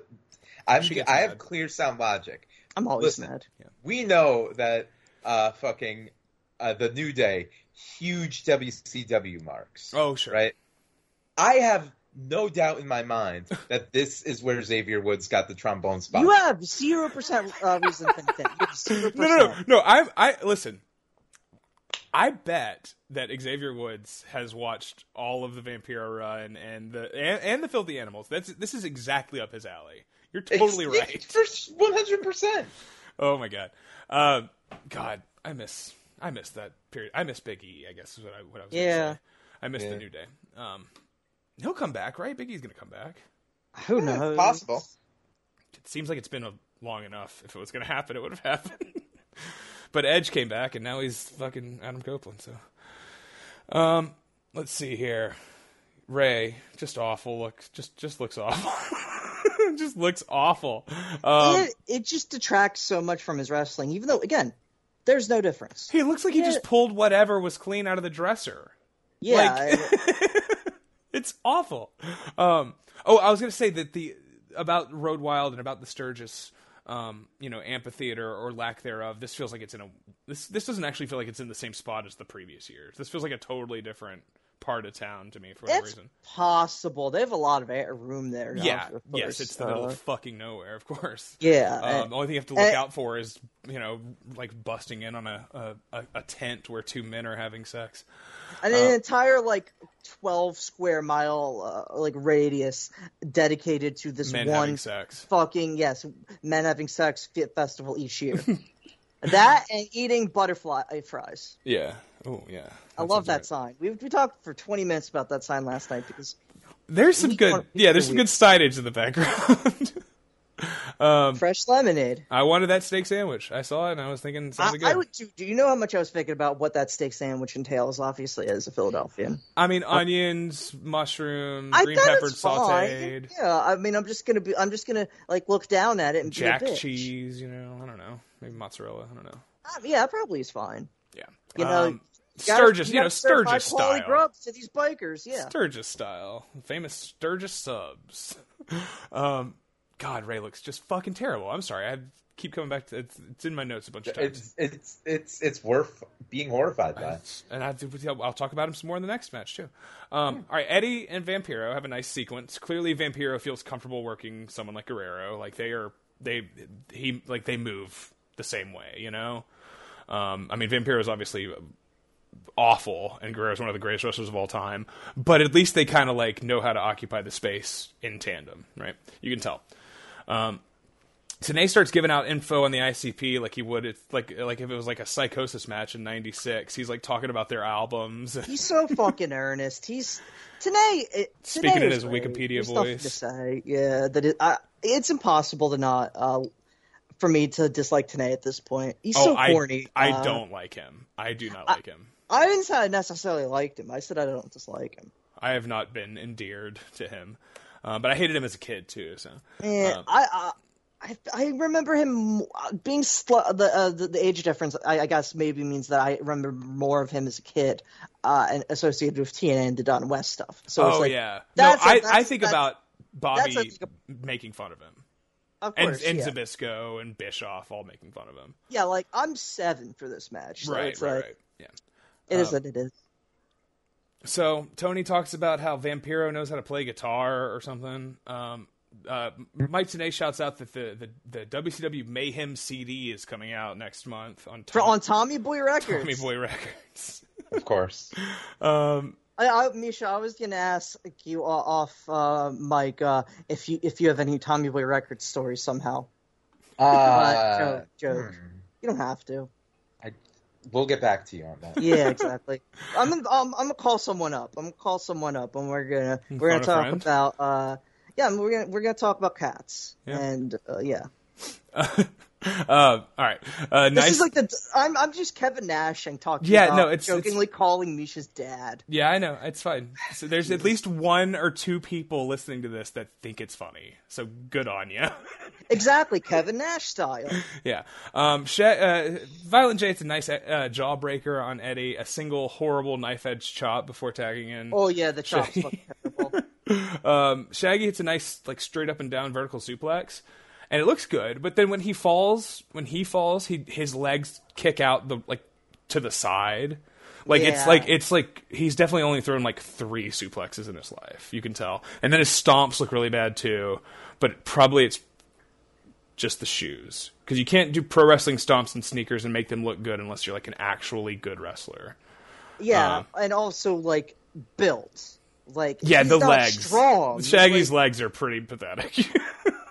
C: I'm.
D: She gets
C: I have clear sound logic.
B: I'm always
C: listen.
B: mad.
C: We know that uh, fucking uh, the New Day, huge WCW marks.
D: Oh sure.
C: right? I have no doubt in my mind that this is where Xavier Woods got the trombone spot.
B: You have zero percent uh, reason to think that. Zero
D: No, no, no,
B: percent.
D: no. I, I listen. I bet that Xavier Woods has watched all of the Vampiro run and the and, and the Filthy Animals. That's this is exactly up his alley. You're totally right.
C: One hundred percent.
D: Oh my god, um, God, I miss I miss that period. I miss Big E. I guess is what I what I was.
B: Yeah.
D: say. I miss the New Day. Um, he'll come back, right? Big E's gonna come back.
B: Who knows?
C: Possible.
D: It seems like it's been a long enough. If it was going to happen, it would have happened. but Edge came back, and now he's fucking Adam Copeland. So, um, let's see here. Rey, just awful. Look, just just looks awful. just looks awful. Um,
B: it, it just detracts so much from his wrestling, even though again, there's no difference.
D: he looks like he
B: Yeah.
D: just pulled whatever was clean out of the dresser.
B: Yeah,
D: it's awful. Um, oh, I was going to say that the about Road Wild and about the Sturgis, um, you know, amphitheater or lack thereof. This feels like it's in a this. This doesn't actually feel like it's in the same spot as the previous years. This feels like a totally different part of town to me for whatever
B: it's
D: reason.
B: possible. They have a lot of air room there.
D: Yeah,
B: of
D: yes, it's the middle
B: Uh,
D: of fucking nowhere, of course.
B: yeah,
D: Um,
B: and-
D: the only thing you have to look
B: and-
D: out for is, you know, like busting in on a, a, a, tent where two men are having sex.
B: and
D: uh,
B: an entire like 12 square mile uh, like radius dedicated to this one
D: sex.
B: fucking yes men having sex festival each year. that and eating butterfly fries.
D: Yeah. Oh, yeah.
B: I love that sign. We we talked for 20 minutes about that sign last night because
D: There's some good, yeah. There's some good signage in the background. um,
B: fresh lemonade.
D: I wanted that steak sandwich. I saw it and I was thinking
B: I,
D: good.
B: I would do. Do you know how much I was thinking about what that steak sandwich entails? Obviously, as a Philadelphian,
D: I mean, onions, mushrooms,
B: I
D: green peppered sauteed,
B: Yeah, I mean, I'm just gonna be. I'm just gonna like look down at it and
D: jack
B: be a bitch.
D: cheese. You know, I don't know, maybe mozzarella. I don't know.
B: Uh, yeah, probably is fine.
D: Yeah,
B: You know,
D: Um, Sturgis, you know, Sturgis style.
B: grubs to these bikers. Yeah.
D: Sturgis style, famous Sturgis subs. um, God, Rey looks just fucking terrible. I'm sorry, I keep coming back to it's, it's in my notes a bunch of times.
C: It's it's it's it's worth being horrified by.
D: It's- and I, I'll talk about him some more in the next match too. Um, All right, Eddie and Vampiro have a nice sequence. Clearly, Vampiro feels comfortable working someone like Guerrero. Like they are, they he like they move the same way. You know, um, I mean, Vampiro is obviously awful, and Guerrero's one of the greatest wrestlers of all time. But at least they kind of like know how to occupy the space in tandem, right? You can tell. Um, Tenay starts giving out info on the ICP like he would if like like if it was like a Psicosis match in '96. He's like talking about their albums.
B: He's so fucking earnest. He's. It,
D: Speaking in his
B: great.
D: Wikipedia
B: There's
D: voice.
B: To say, yeah, that it, I, it's impossible to not uh, for me to dislike Tenay at this point. He's so
D: oh, I
B: corny.
D: I
B: Uh,
D: don't like him. I do not like him.
B: I didn't say I necessarily liked him. I said I don't dislike him.
D: I have not been endeared to him, uh, but I hated him as a kid too. So
B: And
D: Um,
B: I, I I I remember him being sl- the, uh, the the age difference. I, I guess maybe means that I remember more of him as a kid uh, and associated with TNA and the Don West stuff. So it's
D: oh
B: like,
D: yeah, no,
B: a-
D: I think about Bobby
B: a-
D: making fun of him,
B: of
D: and
B: course,
D: and
B: yeah.
D: Zbyszko and Bischoff all making fun of him.
B: yeah, like I'm seven for this match. So
D: right, right,
B: like,
D: right. Yeah.
B: It is
D: Um,
B: what it is.
D: So Tony talks about how Vampiro knows how to play guitar or something. Um, uh, Mike Tenay shouts out that the, the, the WCW Mayhem CD is coming out next month on
B: For on Tommy Boy Records.
D: Tommy Boy Records.
C: Of course.
D: um,
B: I, I, Micha, I was gonna ask you uh, off, uh, Mike, uh, if you if you have any Tommy Boy Records stories somehow. But
C: Uh,
B: joke, joke.
C: hmm.
B: You don't have to.
C: We'll get back to you on that.
B: Yeah, exactly. I'm gonna, I'm, I'm gonna call someone up. I'm gonna call someone up, and we're gonna we're
D: Phone
B: gonna talk
D: friend?
B: about uh, yeah, we're gonna we're gonna talk about cats,
D: Yeah.
B: and uh, yeah.
D: uh, all right. Uh,
B: This is like the I'm I'm just Kevin Nash and talking
D: Yeah,
B: about
D: no, it's-
B: jokingly calling Micha's dad.
D: yeah, I know. It's fine. So there's at least one or two people listening to this that think it's funny. So good on you.
B: Exactly, Kevin Nash style.
D: Yeah. Um, Sha uh, Violent J, it's a nice uh, jawbreaker on Eddie. A single horrible knife edge chop before tagging in.
B: Oh yeah, the chops look terrible.
D: Um, Shaggy hits a nice, like, straight up and down vertical suplex. And it looks good. But then when he falls, when he falls, he his legs kick out the like to the side. Like it's like it's like he's definitely only thrown like three suplexes in his life. You can tell. And then his stomps look really bad too. But probably it's just the shoes because you can't do pro wrestling stomps and sneakers and make them look good unless you're like an actually good wrestler.
B: Yeah,
D: Uh,
B: and also like built. Like
D: Yeah, the legs.
B: strong.
D: Shaggy's
B: Like,
D: legs are pretty pathetic.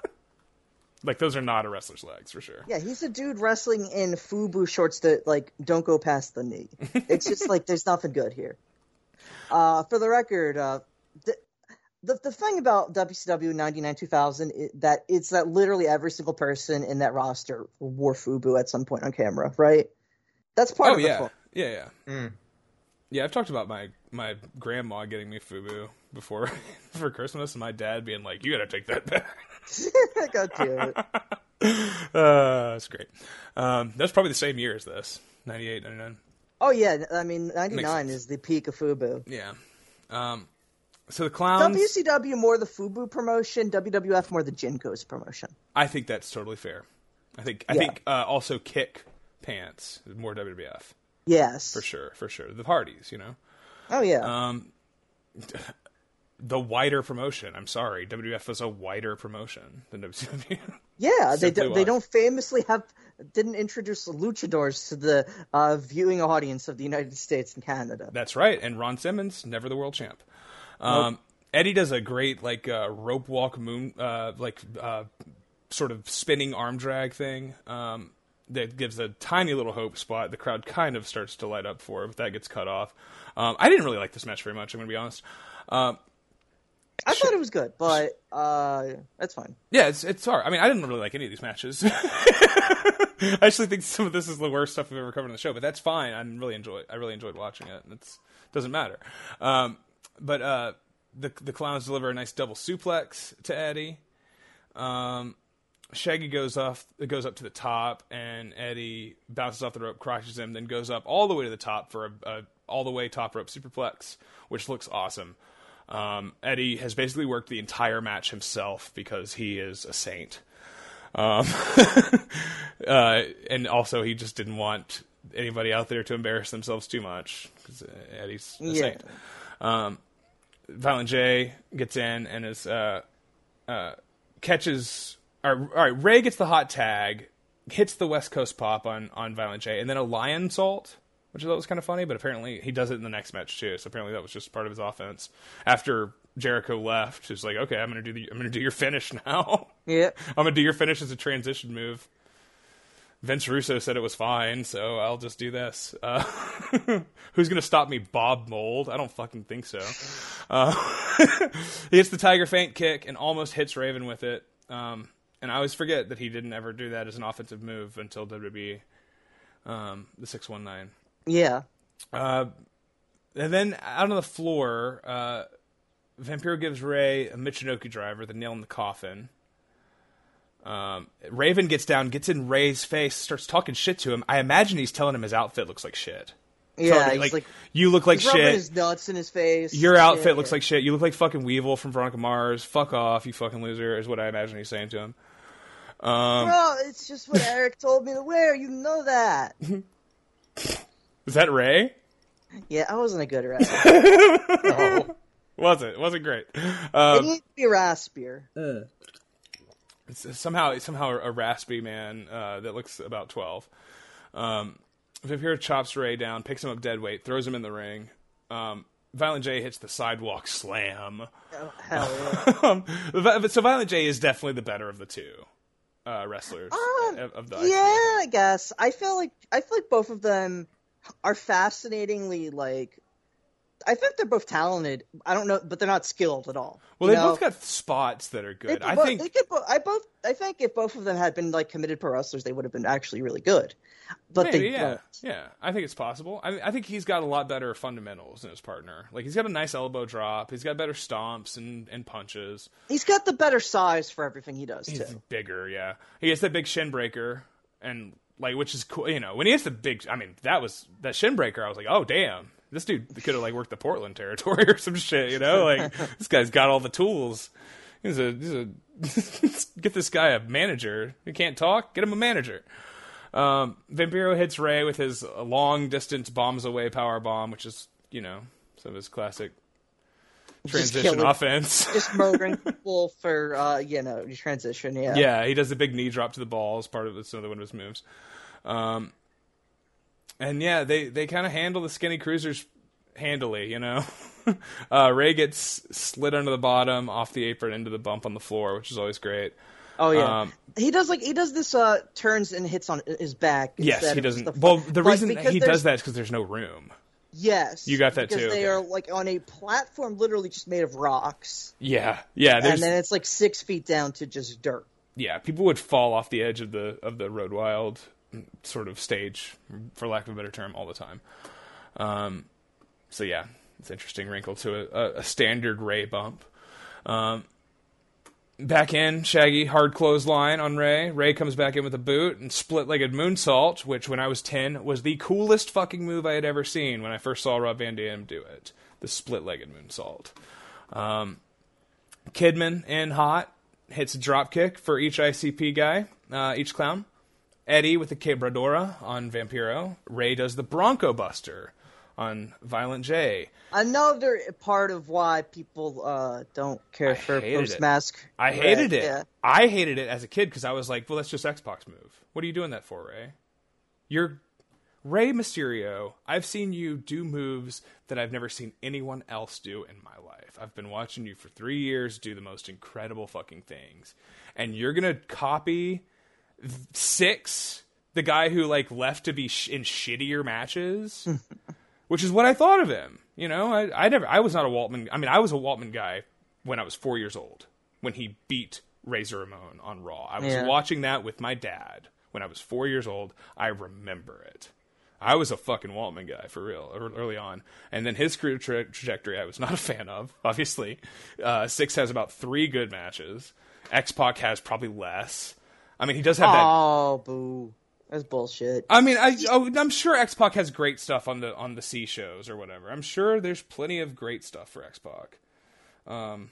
D: like those are not a wrestler's legs for sure.
B: yeah, he's a dude wrestling in FUBU shorts that like don't go past the knee. It's just like there's nothing good here. Uh, for the record, uh, the, the the thing about WCW '99 2000 is that it's that literally every single person in that roster wore FUBU at some point on camera, right? That's part
D: Oh
B: of the
D: yeah,
B: fun.
D: yeah, yeah.
C: Mm.
D: Yeah, I've talked about my my grandma getting me FUBU before for Christmas, and my dad being like, "You got to take that back."
B: God damn it.
D: uh, that's great. Um, that's probably the same year as this, 98, 99.
B: Oh yeah, I mean '99 is the peak of FUBU.
D: Yeah. Um, so the clowns.
B: WCW more the FUBU promotion, WWF more the JNCOs promotion.
D: I think that's totally fair. I think I
B: Yeah.
D: think uh, also kick pants is more WWF
B: Yes.
D: for sure, for sure. The parties, you know.
B: Oh yeah.
D: Um, the wider promotion. I'm sorry, WWF was a wider promotion than WCW.
B: yeah, they do, they don't famously have didn't introduce the luchadors to the uh, viewing audience of the United States and Canada.
D: That's right. And Ron Simmons, never the world champ. Um, Eddie does a great like uh, rope walk moon, uh, like uh, sort of spinning arm drag thing. Um, that gives a tiny little hope spot. The crowd kind of starts to light up for it, but that gets cut off. Um, I didn't really like this match very much. I'm going to be honest.
B: I thought it was good, but uh, that's fine.
D: yeah, it's it's hard. I mean, I didn't really like any of these matches. I actually think some of this is the worst stuff we've ever covered on the show, but that's fine. I really enjoyed. I really enjoyed watching it. It doesn't matter. Um, but uh, the the clowns deliver a nice double suplex to Eddie. Um, Shaggy goes off, goes up to the top, and Eddie bounces off the rope, crushes him, then goes up all the way to the top for a, a all the way top rope superplex, which looks awesome. Um, Eddie has basically worked the entire match himself because he is a saint. Um, uh, and also, he just didn't want anybody out there to embarrass themselves too much because Eddie's a
B: Yeah.
D: saint. Um, Violent J gets in and is uh, uh, catches. Right, all right, Rey gets the hot tag, hits the West Coast pop on on Violent J, and then a Lionsault, which I thought was kind of funny. But apparently, he does it in the next match too. So apparently, that was just part of his offense. After Jericho left, he's like, "Okay, I'm gonna do the I'm gonna do your finish now.
B: Yeah.
D: I'm gonna do your finish as a transition move." Vince Russo said it was fine, so I'll just do this. Uh, who's going to stop me? Bob Mould? I don't fucking think so. Uh, he hits the Tiger Feint kick and almost hits Raven with it. Um, and I always forget that he didn't ever do that as an offensive move until WWE, um, the 619.
B: Yeah.
D: Uh, and then out on the floor, uh, Vampiro gives Rey a Michinoku driver, the nail in the coffin. Um, Raven gets down, gets in Rey's face, starts talking shit to him. I imagine he's telling him his outfit looks like shit.
B: Yeah.
D: Him,
B: he's like,
D: you look like shit.
B: his nuts in his face.
D: Your outfit
B: Yeah,
D: looks
B: yeah.
D: like shit. You look like fucking Weevil from Veronica Mars. Fuck off, you fucking loser, is what I imagine he's saying to him. Um,
B: Bro, it's just what Eric told me to wear. You know that.
D: is that Ray?
B: Yeah, I wasn't a good rapper.
C: Oh,
D: Was it? Was it great?
B: it
D: Um,
B: needs to be raspier.
D: it's somehow somehow a raspy man uh, that looks about twelve. Um, Vampiro chops Rey down, picks him up dead weight, throws him in the ring. Um, Violent J hits the sidewalk slam.
B: Oh, hell yeah.
D: um, so Violent J is definitely the better of the two uh, wrestlers
B: Um,
D: of, of the
B: yeah, I guess. I feel like I feel like both of them are fascinatingly like. I think they're both talented. I don't know, but they're not skilled at all.
D: Well, they
B: know?
D: both got spots that are good.
B: could
D: I think
B: they could bo- I both. I think if both of them had been like committed pro wrestlers, they would have been actually really good. But
D: Maybe,
B: they
D: yeah,
B: don't.
D: yeah. I think it's possible. I, I think he's got a lot better fundamentals than his partner. Like he's got a nice elbow drop. He's got better stomps and, and punches.
B: He's got the better size for everything he does
D: He's
B: too.
D: bigger, yeah. He has that big shin breaker, and like which is cool. You know, when he hits the big, I mean, that was that shin breaker. I was like, oh damn, this dude could have like worked the Portland territory or some shit. You know, like this guy's got all the tools. He's a, he's a get this guy a manager. He can't talk. Get him a manager. Um, Vampiro hits Rey with his long distance bombs away power bomb, which is you know some of his classic transition
B: killing-
D: offense.
B: Just murdering people for uh, you know transition. Yeah.
D: Yeah, he does a big knee drop to the ball as Part of it's another one of his moves. Um, and yeah, they they kind of handle the skinny cruisers handily. You know, uh, Rey gets slid under the bottom, off the apron, into the bump on the floor, which is always great.
B: Oh yeah.
D: Um,
B: he does like he does this uh turns and hits on his back.
D: yes, he doesn't.
B: the
D: well, the reason he does that is because there's no room.
B: Yes,
D: You got that
B: because
D: too,
B: They
D: okay.
B: are like on a platform, literally just made of rocks,
D: Yeah, yeah. There's
B: and then it's like six feet down to just dirt.
D: yeah, people would fall off the edge of the of the Road Wild sort of stage, for lack of a better term, all the time. Um, so yeah, it's an interesting wrinkle to a, a standard Rey bump. Um, back in Shaggy hard clothesline on Rey. Rey comes back in with a boot and split legged moonsault, which when I was ten was the coolest fucking move I had ever seen when I first saw Rob Van Dam do it. The split legged moonsault. Um, Kidman in hot hits a drop kick for each ICP guy, uh, each clown. Eddie with the Quebradora on Vampiro. Rey does the Bronco Buster on Violent J.
B: Another part of why people uh, don't care
D: I
B: for post mask.
D: I hated it.
B: Yeah.
D: I hated it as a kid because I was like, well, that's just X-Pac's move. What are you doing that for, Rey? You're Rey Mysterio. I've seen you do moves that I've never seen anyone else do in my life. I've been watching you for three years do the most incredible fucking things. And you're going to copy Syxx, the guy who like left to be sh- in shittier matches, which is what I thought of him. You know, I, I never, I was not a Waltman. I mean, I was a Waltman guy when I was four years old when he beat Razor Ramon on Raw. I was
B: Yeah.
D: watching that with my dad when I was four years old. I remember it. I was a fucking Waltman guy for real early on, and then his career tra- trajectory I was not a fan of. Obviously, uh, Syxx has about three good matches. X Pac has probably less. I mean, he does have that.
B: Oh, boo. That's bullshit.
D: I mean, I oh, I'm sure X Pac has great stuff on the on the C shows or whatever. I'm sure there's plenty of great stuff for X Pac. Um,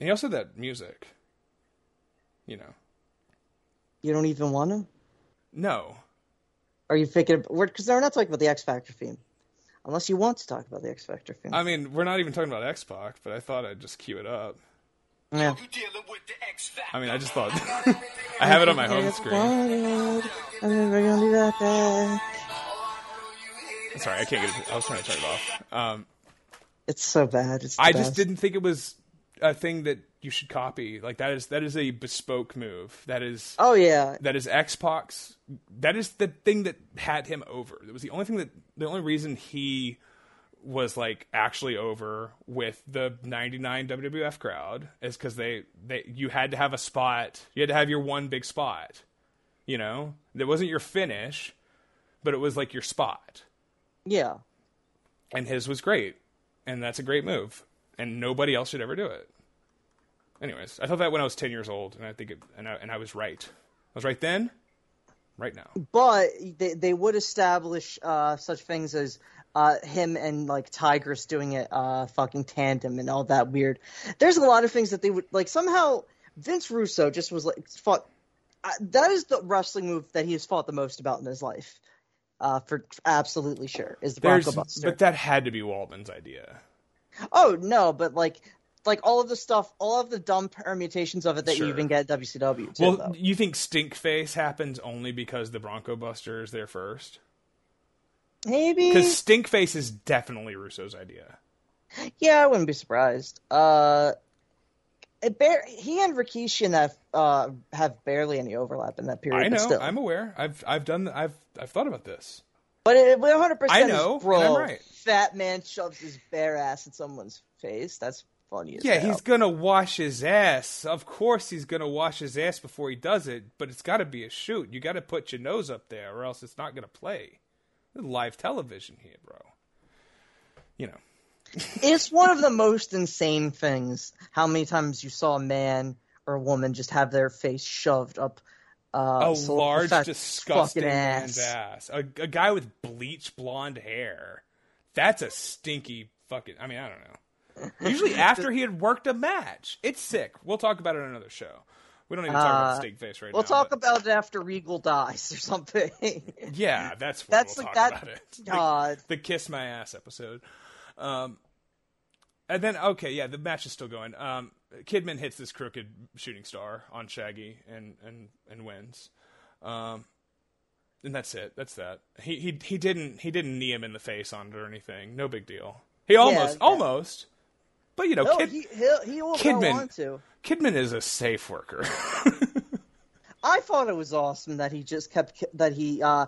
D: and he also that music. You know,
B: You don't even want to?
D: no,
B: Are you thinking? About we're Because we're not talking about the X Factor theme, unless you want to talk about the X Factor theme.
D: I mean, we're not even talking about X Pac, but I thought I'd just cue it up.
B: Yeah.
D: I mean, I just thought I have it on my home screen.
B: wanted, I'm never gonna do that back.
D: Sorry, I can't get it. I was trying to turn it off. Um,
B: It's so bad. It's the
D: I just didn't think it was a thing that you should copy. Like that is that is a bespoke move. That is
B: Oh yeah,
D: that is X Pac's. That is the thing that had him over. It was the only thing that the only reason he was like actually over with the 99 WWF crowd is because they they you had to have a spot. You had to have your one big spot. You know, That wasn't your finish, but it was like your spot.
B: yeah.
D: And his was great, and that's a great move, and nobody else should ever do it. Anyways, I thought that when I was 10 years old, and I think it, and I, and I was right. I was right then, right now.
B: But they they would establish uh, such things as uh, him and like Tygress doing it uh, fucking tandem and all that weird. There's a lot of things that they would like somehow. Vince Russo just was like fought. Uh, that is the wrestling move that he has fought the most about in his life. Uh, for absolutely sure is the
D: There's,
B: Bronco Buster.
D: but that had to be Waltman's idea.
B: Oh no, but like like all of the stuff, all of the dumb permutations of it that
D: Sure.
B: you even get at WCW too.
D: Well,
B: though.
D: you think Stink Face happens only because the Bronco Buster is there first?
B: Maybe.
D: Because Stinkface is definitely Russo's idea.
B: Yeah, I wouldn't be surprised. Uh, it bar- he and Rikishi and have uh have barely any overlap in that period.
D: I know.
B: still.
D: I'm aware. I've I've done. I've I've thought about this.
B: But it 100 percent
D: I know,
B: is bro.
D: right.
B: Fat man shoves his bare ass in someone's face. That's funny as
D: Yeah,
B: hell.
D: he's gonna wash his ass. Of course, he's gonna wash his ass before he does it. But it's got to be a shoot. You got to put your nose up there, or else it's not gonna play. Live television here, bro. You know.
B: It's one of the most insane things. How many times you saw a man or a woman just have their face shoved up uh,
D: a
B: so-
D: large, disgusting man's
B: ass.
D: ass. A, a guy with bleach blonde hair. That's a stinky fucking. I mean, I don't know. Usually after he had worked a match. It's sick. We'll talk about it on another show. We don't to talk about
B: Uh,
D: the stink face right now.
B: We'll talk
D: but-
B: about it after Regal dies or something.
D: Yeah, that's
B: That's
D: we'll
B: like that-
D: about it. The-
B: God.
D: the kiss my ass episode. Um, and then okay, yeah, the match is still going. Um, Kidman hits this crooked shooting star on Shaggy and and and wins. Um, and that's it. That's that. He he he didn't he didn't knee him in the face on it or anything. No big deal. He almost
B: yeah.
D: almost. But you know,
B: No,
D: Kid,
B: he he'll, he will
D: Kidman. Kidman is a safe worker.
B: I thought it was awesome that he just kept that he uh,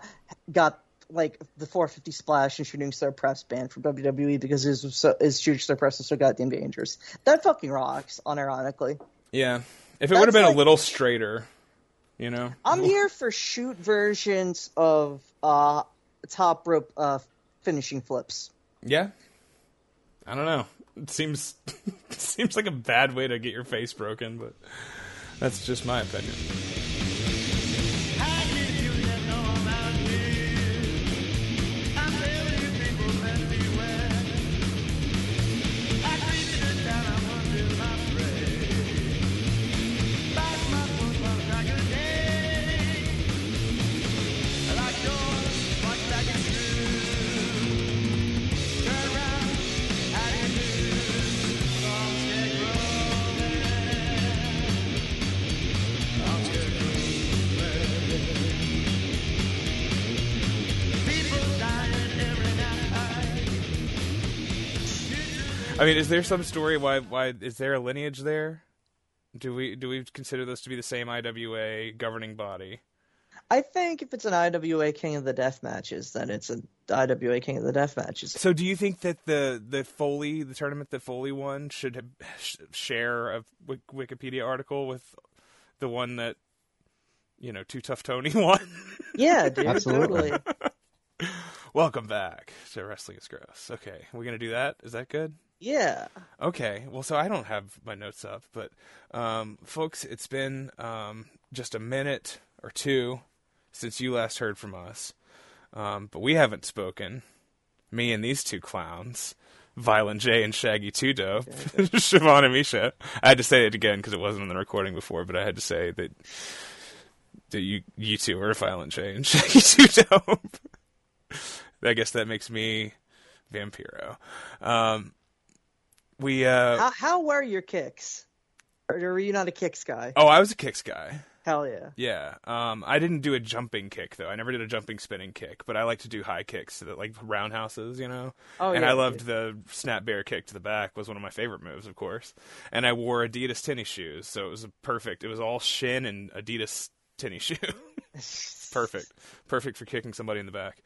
B: got like the 450 splash and shooting star press banned from WWE because his so, his shooting star press was so goddamn dangerous. That fucking rocks, unironically.
D: yeah. If it would have been
B: like-
D: a little straighter, you know.
B: I'm here for shoot versions of uh, top rope uh, finishing flips.
D: Yeah. I don't know. It seems seems like a bad way to get your face broken, but that's just my opinion. Is there some story why why is there a lineage there? Do we do we consider this to be the same IWA governing body?
B: I think if it's an IWA King of the Death matches, then it's an IWA King of the Death matches.
D: So, do you think that the the Foley, the tournament that Foley won, should have, sh- share a Wikipedia article with the one that you know Too Tough Tony won?
B: Yeah, dude,
E: Absolutely.
D: Welcome back to Wrestling is Gross. Okay, we're gonna do that. Is that good?
B: Yeah.
D: Okay, well, so I don't have my notes up, but um, folks, it's been um, just a minute or two since you last heard from us, um, but we haven't spoken. Me and these two clowns, Violent J and Shaggy Two Dope, Siobhan and Micha. I had to say it again because it wasn't in the recording before, but I had to say that that you you two are Violent J and Shaggy Two Dope. I guess that makes me Vampiro. Um, we uh,
B: How, how were your kicks? Or were you not a kicks guy?
D: oh, I was a kicks guy.
B: Hell yeah.
D: Yeah. Um, I didn't do a jumping kick though. I never did a jumping spinning kick, but I like to do high kicks, that like roundhouses, you know.
B: Oh,
D: and
B: yeah,
D: I loved the snap bear kick to the back was one of my favorite moves, of course. And I wore Adidas tennis shoes, so it was perfect. It was all shin and Adidas tennis shoe. perfect, perfect for kicking somebody in the back.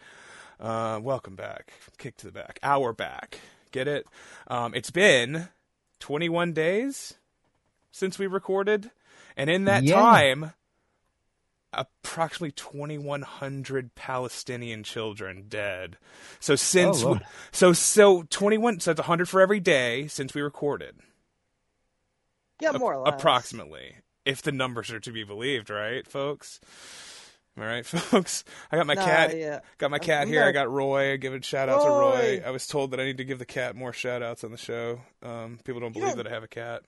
D: Uh, welcome back, kick to the back, Our back. Get it? Um, it's been 21 days since we recorded, and in that
F: Yeah.
D: time, approximately 2,100 Palestinian children dead. So since
F: Oh, Lord.
D: so so 21, so it's 100 for every day since we recorded,
B: Yeah, more or less.
D: approximately, if the numbers are to be believed, right, folks? All right, folks. I got my
B: Nah,
D: cat.
B: yeah.
D: Got my cat
B: I'm
D: here. I got Roy. I Give a shout out to Roy.
B: Roy.
D: I was told that I need to give the cat more shout outs on the show. Um, people don't
B: You
D: believe
B: don't-
D: that I have a cat.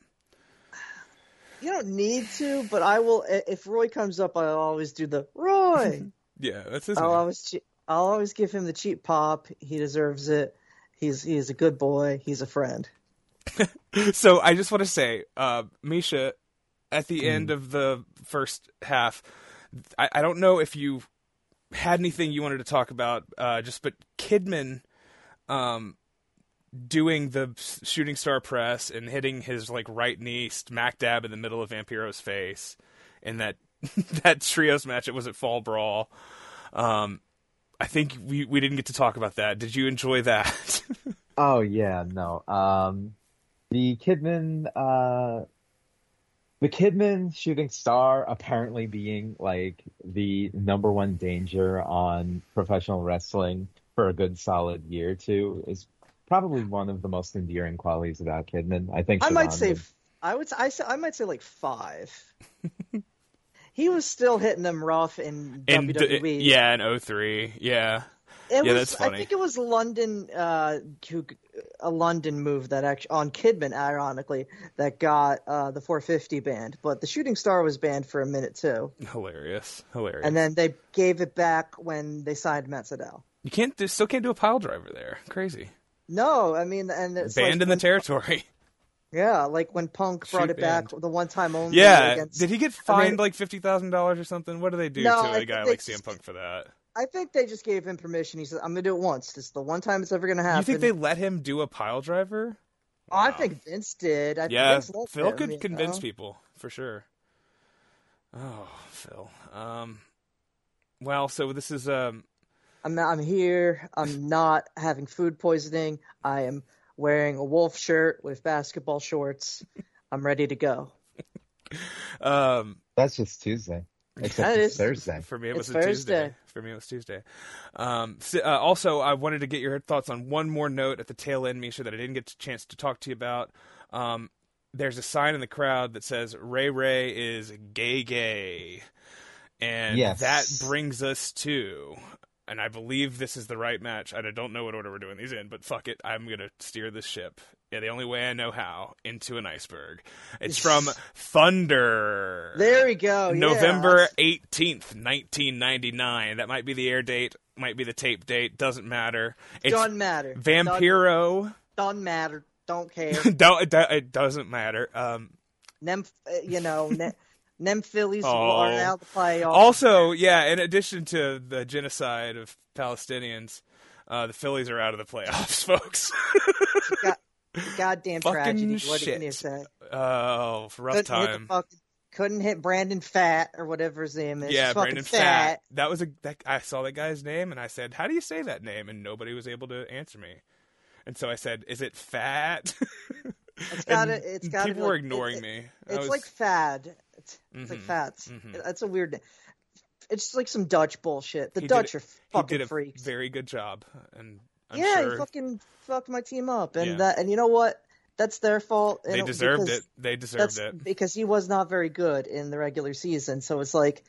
B: You don't need to, but I will. If Roy comes up, I'll always do the Roy.
D: Yeah, that's his
B: I'll
D: name.
B: always, che- I'll always give him the cheap pop. He deserves it. He's he's a good boy. He's a friend.
D: so I just want to say, uh, Micha, at the end
B: Mm.
D: of the first half, I, I don't know if you had anything you wanted to talk about, uh, just but Kidman, um, doing the shooting star press and hitting his like right knee smack dab in the middle of Vampiro's face in that that trios match. It was at Fall Brawl. Um, I think we we didn't get to talk about that. Did you enjoy that?
F: Oh yeah, no. Um, the Kidman, uh, the Kidman shooting star apparently being like the number one danger on professional wrestling for a good solid year or two is probably one of the most endearing qualities about Kidman. I think
B: I might say,
F: would-
B: f- I would, I, say- I might say like five. he was still hitting them rough in
D: in d-
B: WWE.
D: yeah, in 03. Yeah.
B: It
D: Yeah,
B: was,
D: that's funny.
B: I think it was London, uh, a London move that actually on Kidman, ironically, that got uh, the 450 banned. But the Shooting Star was banned for a minute too,
D: Hilarious. Hilarious.
B: and then they gave it back when they signed Sydal.
D: you can't do, still can't do a pile driver there. Crazy.
B: No, I mean, and it's
D: Banned
B: like
D: in the territory.
B: Yeah, like when Punk brought
D: Shoot
B: it back the one time only.
D: Yeah.
B: against,
D: Did he get
B: I mean-
D: fined like fifty thousand dollars or something? What do they do
B: No,
D: to
B: I
D: a guy like CM Punk for that?
B: I think they just gave him permission. He said, "I'm gonna do it once. This is the one time it's ever gonna happen."
D: You think they let him do a pile driver?
B: Oh, I think Vince did. I
D: Yeah,
B: Vince
D: Phil
B: him,
D: could convince
B: know?
D: people for sure. Oh, Phil. Um, well, so this is um,
B: I'm I'm here. I'm not having food poisoning. I am wearing a wolf shirt with basketball shorts. I'm ready to go.
D: um,
F: that's just Tuesday.
B: That
F: Except it's Thursday.
D: For me, it
B: It's
D: was a Tuesday.
B: Thursday.
D: For me, it was Tuesday. Um, so, uh, also, I wanted to get your thoughts on one more note at the tail end, Micha, that I didn't get a chance to talk to you about. Um, there's a sign in the crowd that says "Ray Ray is gay, gay," and
F: Yes.
D: that brings us to. And I believe this is the right match. And I don't know what order we're doing these in, but fuck it, I'm gonna steer this ship. Yeah, the only way I know how into an iceberg. It's from Thunder.
B: There we go.
D: November 18th, 1999. That might be the air date, might be the tape date, doesn't matter. It's
B: Doesn't matter.
D: Vampiro.
B: Doesn't matter. Don't care.
D: Don't, it do- it doesn't matter. Um,
B: Nem, uh, you know, ne, Nem Phillies
D: Oh.
B: are out to play. off.
D: also, yeah, in addition to the genocide of Palestinians, uh, the Phillies are out of the playoffs, folks.
B: God, goddamn tragedy. What
D: shit.
B: can you say?
D: oh, rough
B: Couldn't hit,
D: time.
B: fucking, couldn't hit Brandon Pfaadt or whatever his name is.
D: Yeah,
B: fucking
D: Brandon Pfaadt. That was a. That, I saw that guy's name and I said, "How do you say that name?" And nobody was able to answer me. And so I said, "Is it Fat?"
B: It's gotta. It's gotta.
D: people were
B: like-
D: ignoring
B: it-
D: me. I
B: It's
D: was-
B: like fad. It's, it's like
D: Mhm,
B: fats.
D: mhm.
B: That's a weird. name. It's like some Dutch bullshit. The
D: He
B: Dutch
D: it-
B: are
D: he
B: fucking
D: did a
B: freaks.
D: very good job, and I'm
B: yeah,
D: sure
B: he fucking fucked my team up, and
D: Yeah.
B: that, and you know what? that's their fault.
D: They deserved it. They deserved
B: That's
D: it.
B: because he was not very good in the regular season. So it's like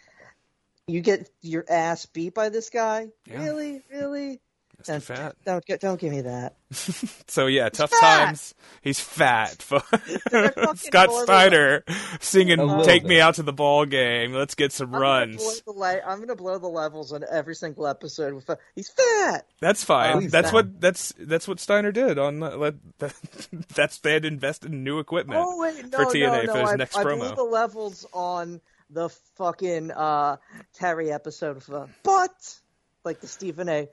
B: you get your ass beat by this guy.
D: Yeah.
B: Really, really.
D: Mr.
B: Don't,
D: Fat.
B: don't don't give me that.
D: So yeah, tough
B: fat.
D: times. He's fat. Scott
B: blow
D: Steiner singing
F: A little
D: "Take Me. Out to the Ball Game." Let's get some
B: I'm
D: runs.
B: Gonna the le- I'm gonna blow the levels on every single episode. With, he's fat.
D: That's fine.
B: Oh,
D: that's
B: fat.
D: what that's that's what Steiner did on the, let- that, that's they had invested in new equipment.
B: Oh wait, no,
D: for TNA
B: no,
D: for his
B: I,
D: next
B: I
D: promo.
B: blew the levels on the fucking uh, Terry episode of uh, but like the Stephen A.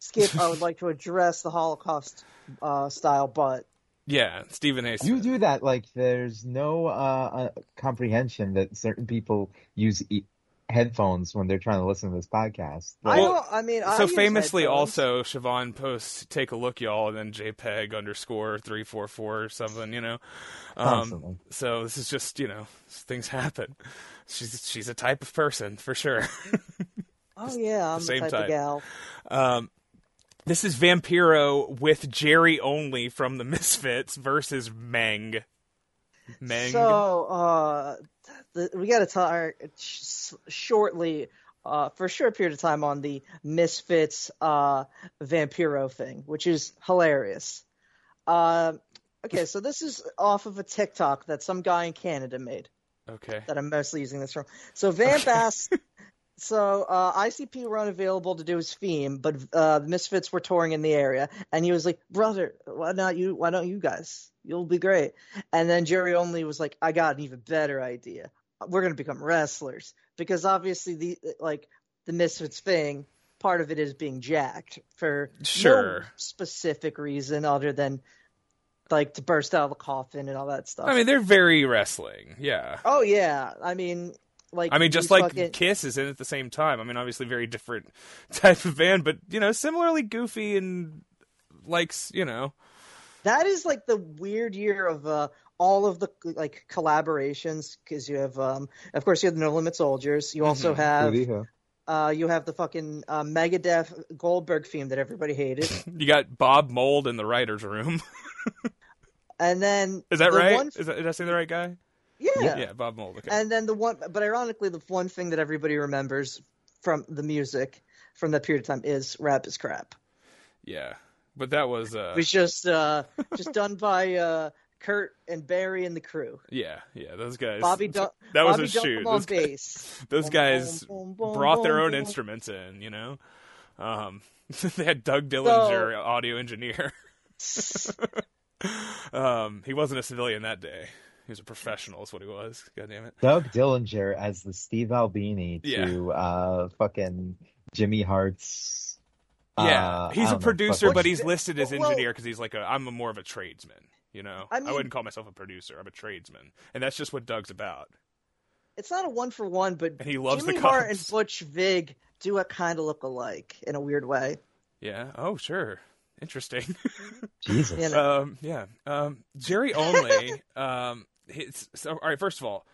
B: Skip. I would like to address the Holocaust uh, style, but
D: Yeah, Stephen A.
F: You do that like there's no uh, uh, comprehension that certain people use e- headphones when they're trying to listen to this podcast.
B: I
D: Well,
B: don't. I mean, I
D: so
B: use
D: famously,
B: headphones.
D: also Siobhan posts "Take a look, y'all," and then JPEG underscore three four four or something. You know, um,
F: Constantly.
D: so this is just you know things happen. She's she's a type of person for sure.
B: Oh yeah, I'm the,
D: same
B: type,
D: type.
B: of gal.
D: Um, this is Vampiro with Jerry Only from the Misfits versus Meng. Meng.
B: So uh, the, we got to talk sh- shortly. Uh, for a short period of time on the Misfits uh, Vampiro thing, which is hilarious. Uh, okay, so this is off of a TikTok that some guy in Canada made.
D: okay.
B: that I'm mostly using this from. So Vamp asked, so uh, ICP were unavailable to do his theme, but uh, the Misfits were touring in the area, and he was like, "Brother, why not you? Why don't you guys? You'll be great." And then Jerry Only was like, "I got an even better idea. We're gonna become wrestlers because obviously the like the Misfits thing." Part of it is being jacked for
D: Sure.
B: no specific reason other than like to burst out of the coffin and all that stuff.
D: I mean, they're very wrestling. Yeah.
B: Oh yeah, I mean, like
D: I mean, just like
B: fucking-
D: Kiss is in at the same time. I mean, obviously, very different type of band, but you know, similarly goofy and likes, you know,
B: that is like the weird year of uh, all of the like collaborations because you have, um, of course, you have the No Limit Soldiers. You also
D: Mm-hmm.
B: have, uh, you have the fucking uh, Megadeth Goldberg theme that everybody hated,
D: you got Bob Mould in the writers' room.
B: and then
D: is that
B: the
D: right?
B: One,
D: Is that, did I say the right guy?
B: Yeah.
D: Yeah, Bob Mould. Okay.
B: and then the one, but ironically, the one thing that everybody remembers from the music from that period of time is "Rap is Crap."
D: yeah, but that was uh,
B: It was just uh, just done by uh, Curt and Barry and the crew.
D: yeah, yeah. Those guys.
B: Bobby Dun-
D: that was
B: Bobby
D: a shoot. Those guys,
B: bass.
D: those guys
B: boom, boom,
D: brought their own instruments in. You know, um, they had Doug Dillinger, audio engineer. um, he wasn't a civilian that day. He was a professional. Is what he was. God damn it.
F: Doug Dillinger as the Steve Albini to uh fucking Jimmy Hart's.
D: Yeah,
F: uh,
D: he's a
F: don't know,
D: producer, but he's listed as engineer because he's like a. I'm a more of a tradesman. You know,
B: I mean-
D: wouldn't call myself a producer. I'm a tradesman, and that's just what Doug's about.
B: It's not a one for one, but
D: And he loves
B: Jimmy
D: the
B: Hart and
D: Cubs.
B: Butch Vig do a kind of look alike in a weird way.
D: Yeah. Oh, sure. Interesting.
F: Jesus.
D: Um, yeah. Um, Jerry Only. um, his, so, all right. First of all,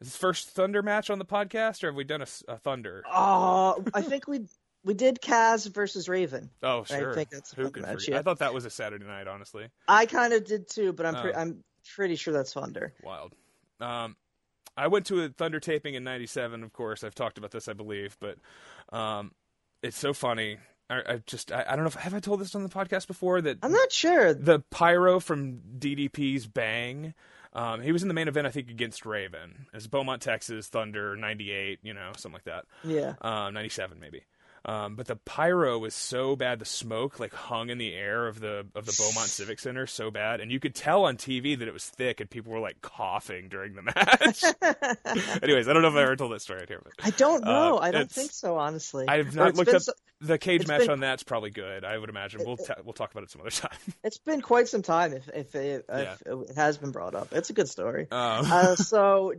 D: is this first Thunder match on the podcast, or have we done a Thunder?
B: Oh, I think we we did Kaz versus Raven.
D: Oh, sure.
B: I think that's a
D: Who could
B: match, yeah.
D: I thought that was a Saturday night. Honestly,
B: I kind of did too, but I'm pre-
D: Oh.
B: I'm pretty sure that's Thunder.
D: wild. Um, I went to a Thunder taping in '97. Of course, I've talked about this, I believe, but um, it's so funny. I, I just I, I don't know if have I told this on the podcast before that
B: I'm not sure.
D: the pyro from DDP's Bang. Um, he was in the main event, I think, against Raven. It's Beaumont, Texas, Thunder, '98, you know, something like that.
B: Yeah.
D: Um, '97 maybe. Um, but the pyro was so bad, the smoke like hung in the air of the of the Beaumont Civic Center so bad, and you could tell on TV that it was thick, and people were like coughing during the match. Anyways, I don't know if I ever told that story out here, but
B: I don't know.
D: Uh,
B: I don't think so, honestly.
D: I've not
B: it's
D: looked up
B: so-
D: the cage match
B: been-
D: on that's probably good. I would imagine. We'll ta- we'll talk about it some other time.
B: It's been quite some time if if it,
D: Yeah.
B: if it has been brought up. It's a good story.
D: Um,
B: uh, so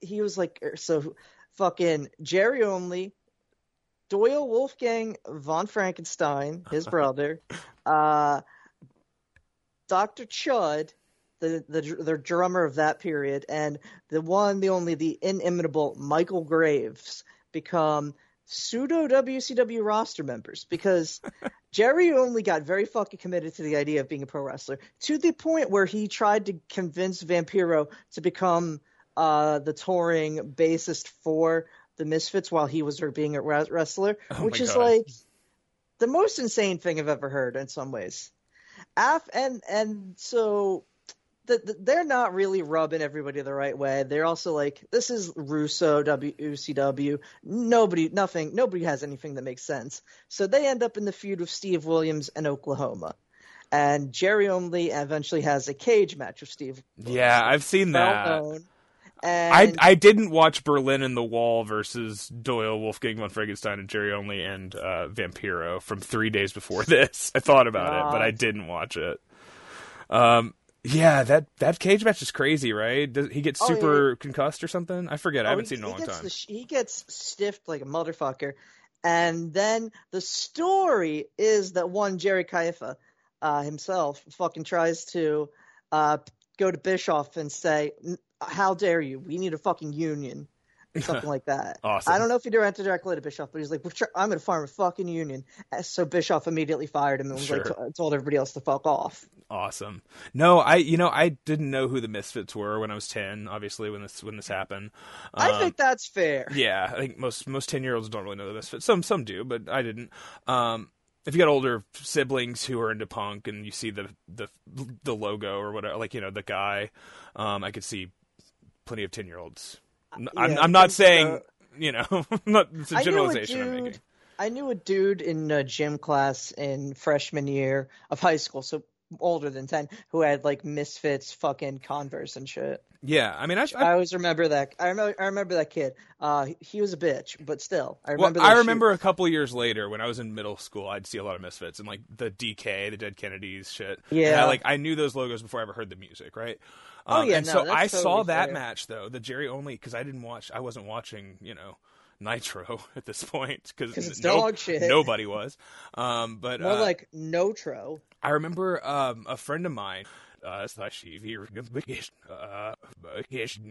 B: he was like, er, so fucking Jerry Only, Doyle Wolfgang von Frankenstein, his brother, uh, Doctor Chud, the the the drummer of that period, and the one, the only, the inimitable Michael Graves become pseudo WCW roster members because Jerry Only got very fucking committed to the idea of being a pro wrestler to the point where he tried to convince Vampiro to become uh, the touring bassist for the Misfits while he was being a wrestler,
D: Oh
B: which is
D: God.
B: like the most insane thing I've ever heard in some ways. Af- and and so the, the, they're not really rubbing everybody the right way. They're also like, this is Russo, WCW. Nobody, nothing, nobody has anything that makes sense. So they end up in the feud with Steve Williams and Oklahoma. And Jerry Only eventually has a cage match with Steve.
D: Yeah, I've seen that.
B: Well known. And
D: I I didn't watch Berlin and the Wall versus Doyle, Wolfgang von Frankenstein, and Jerry Only and uh, Vampiro from three days before this. I thought about it, but I didn't watch it. Um, yeah, that that cage match is crazy, right? Does he get
B: Oh, yeah,
D: super concussed or something? I forget. I
B: Oh,
D: haven't
B: he-
D: seen it in a
B: he
D: long
B: gets
D: time.
B: sh- he gets stiffed like a motherfucker. And then the story is that one Jerry Kaifa uh, himself fucking tries to uh, go to Bischoff and say, "N- "How dare you? We need a fucking union." Or something like that.
D: Awesome.
B: I don't know if he directed directly to Bischoff, but he's like, "We're "I'm going to form a fucking union." Uh, So Bischoff immediately fired him and was like, t- told everybody else to fuck off.
D: Awesome. No, I you know I didn't know who the Misfits were when I was ten. Obviously, when this when this happened.
B: I
D: Um,
B: think that's fair.
D: Yeah, I think most most ten year olds don't really know the Misfits. Some some do, but I didn't. Um, if you got older siblings who are into punk and you see the the the logo or whatever, like you know the guy, um, I could see plenty of ten year olds. I'm
B: Yeah,
D: I'm not saying
B: uh,
D: you know not it's a
B: a
D: generalization I'm making.
B: I knew a dude in a gym class in freshman year of high school, so older than 10, who had like misfits, fucking Converse and shit.
D: Yeah, I mean I,
B: I
D: I
B: always remember that. I remember, I remember that kid. Uh, he- was a bitch, but still, I remember
D: well.
B: I
D: remember a
B: shoots.
D: couple years later when I was in middle school, I'd see a lot of Misfits and like the DK, the Dead Kennedys shit. And
B: Yeah.
D: I, like I knew those logos before I ever heard the music, right?
B: Oh,
D: Um,
B: yeah,
D: and
B: no,
D: so I saw
B: totally
D: that
B: fair.
D: match though, the Jerry Only because I didn't watch. I wasn't watching, you know, Nitro at this point because
B: it's dog shit.
D: nobody was. Um, but
B: More
D: uh,
B: like Notro.
D: I remember um, a friend of mine. Uh, uh,
B: Here's
D: uh,
B: vacation.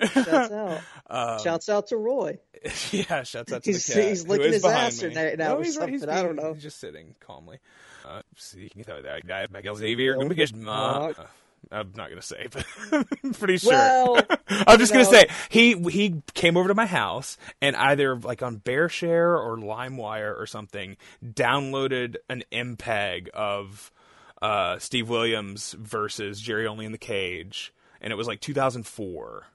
B: Shouts out.
D: um,
B: Shouts out to Roy.
D: yeah, shouts out to
B: He's-
D: the cat.
B: he's licking his ass
D: me.
B: right now
D: no,
B: or
D: he's, he's
B: something, I don't know.
D: He's just sitting calmly. Uh, see, you thought that guy, Michael Xavier. Uh, I'm not gonna say, but I'm pretty sure.
B: Well,
D: I'm just gonna say he he came over to my house and either like on BearShare or LimeWire or something downloaded an MPEG of uh, Steve Williams versus Jerry Only in the Cage, and it was like 2004.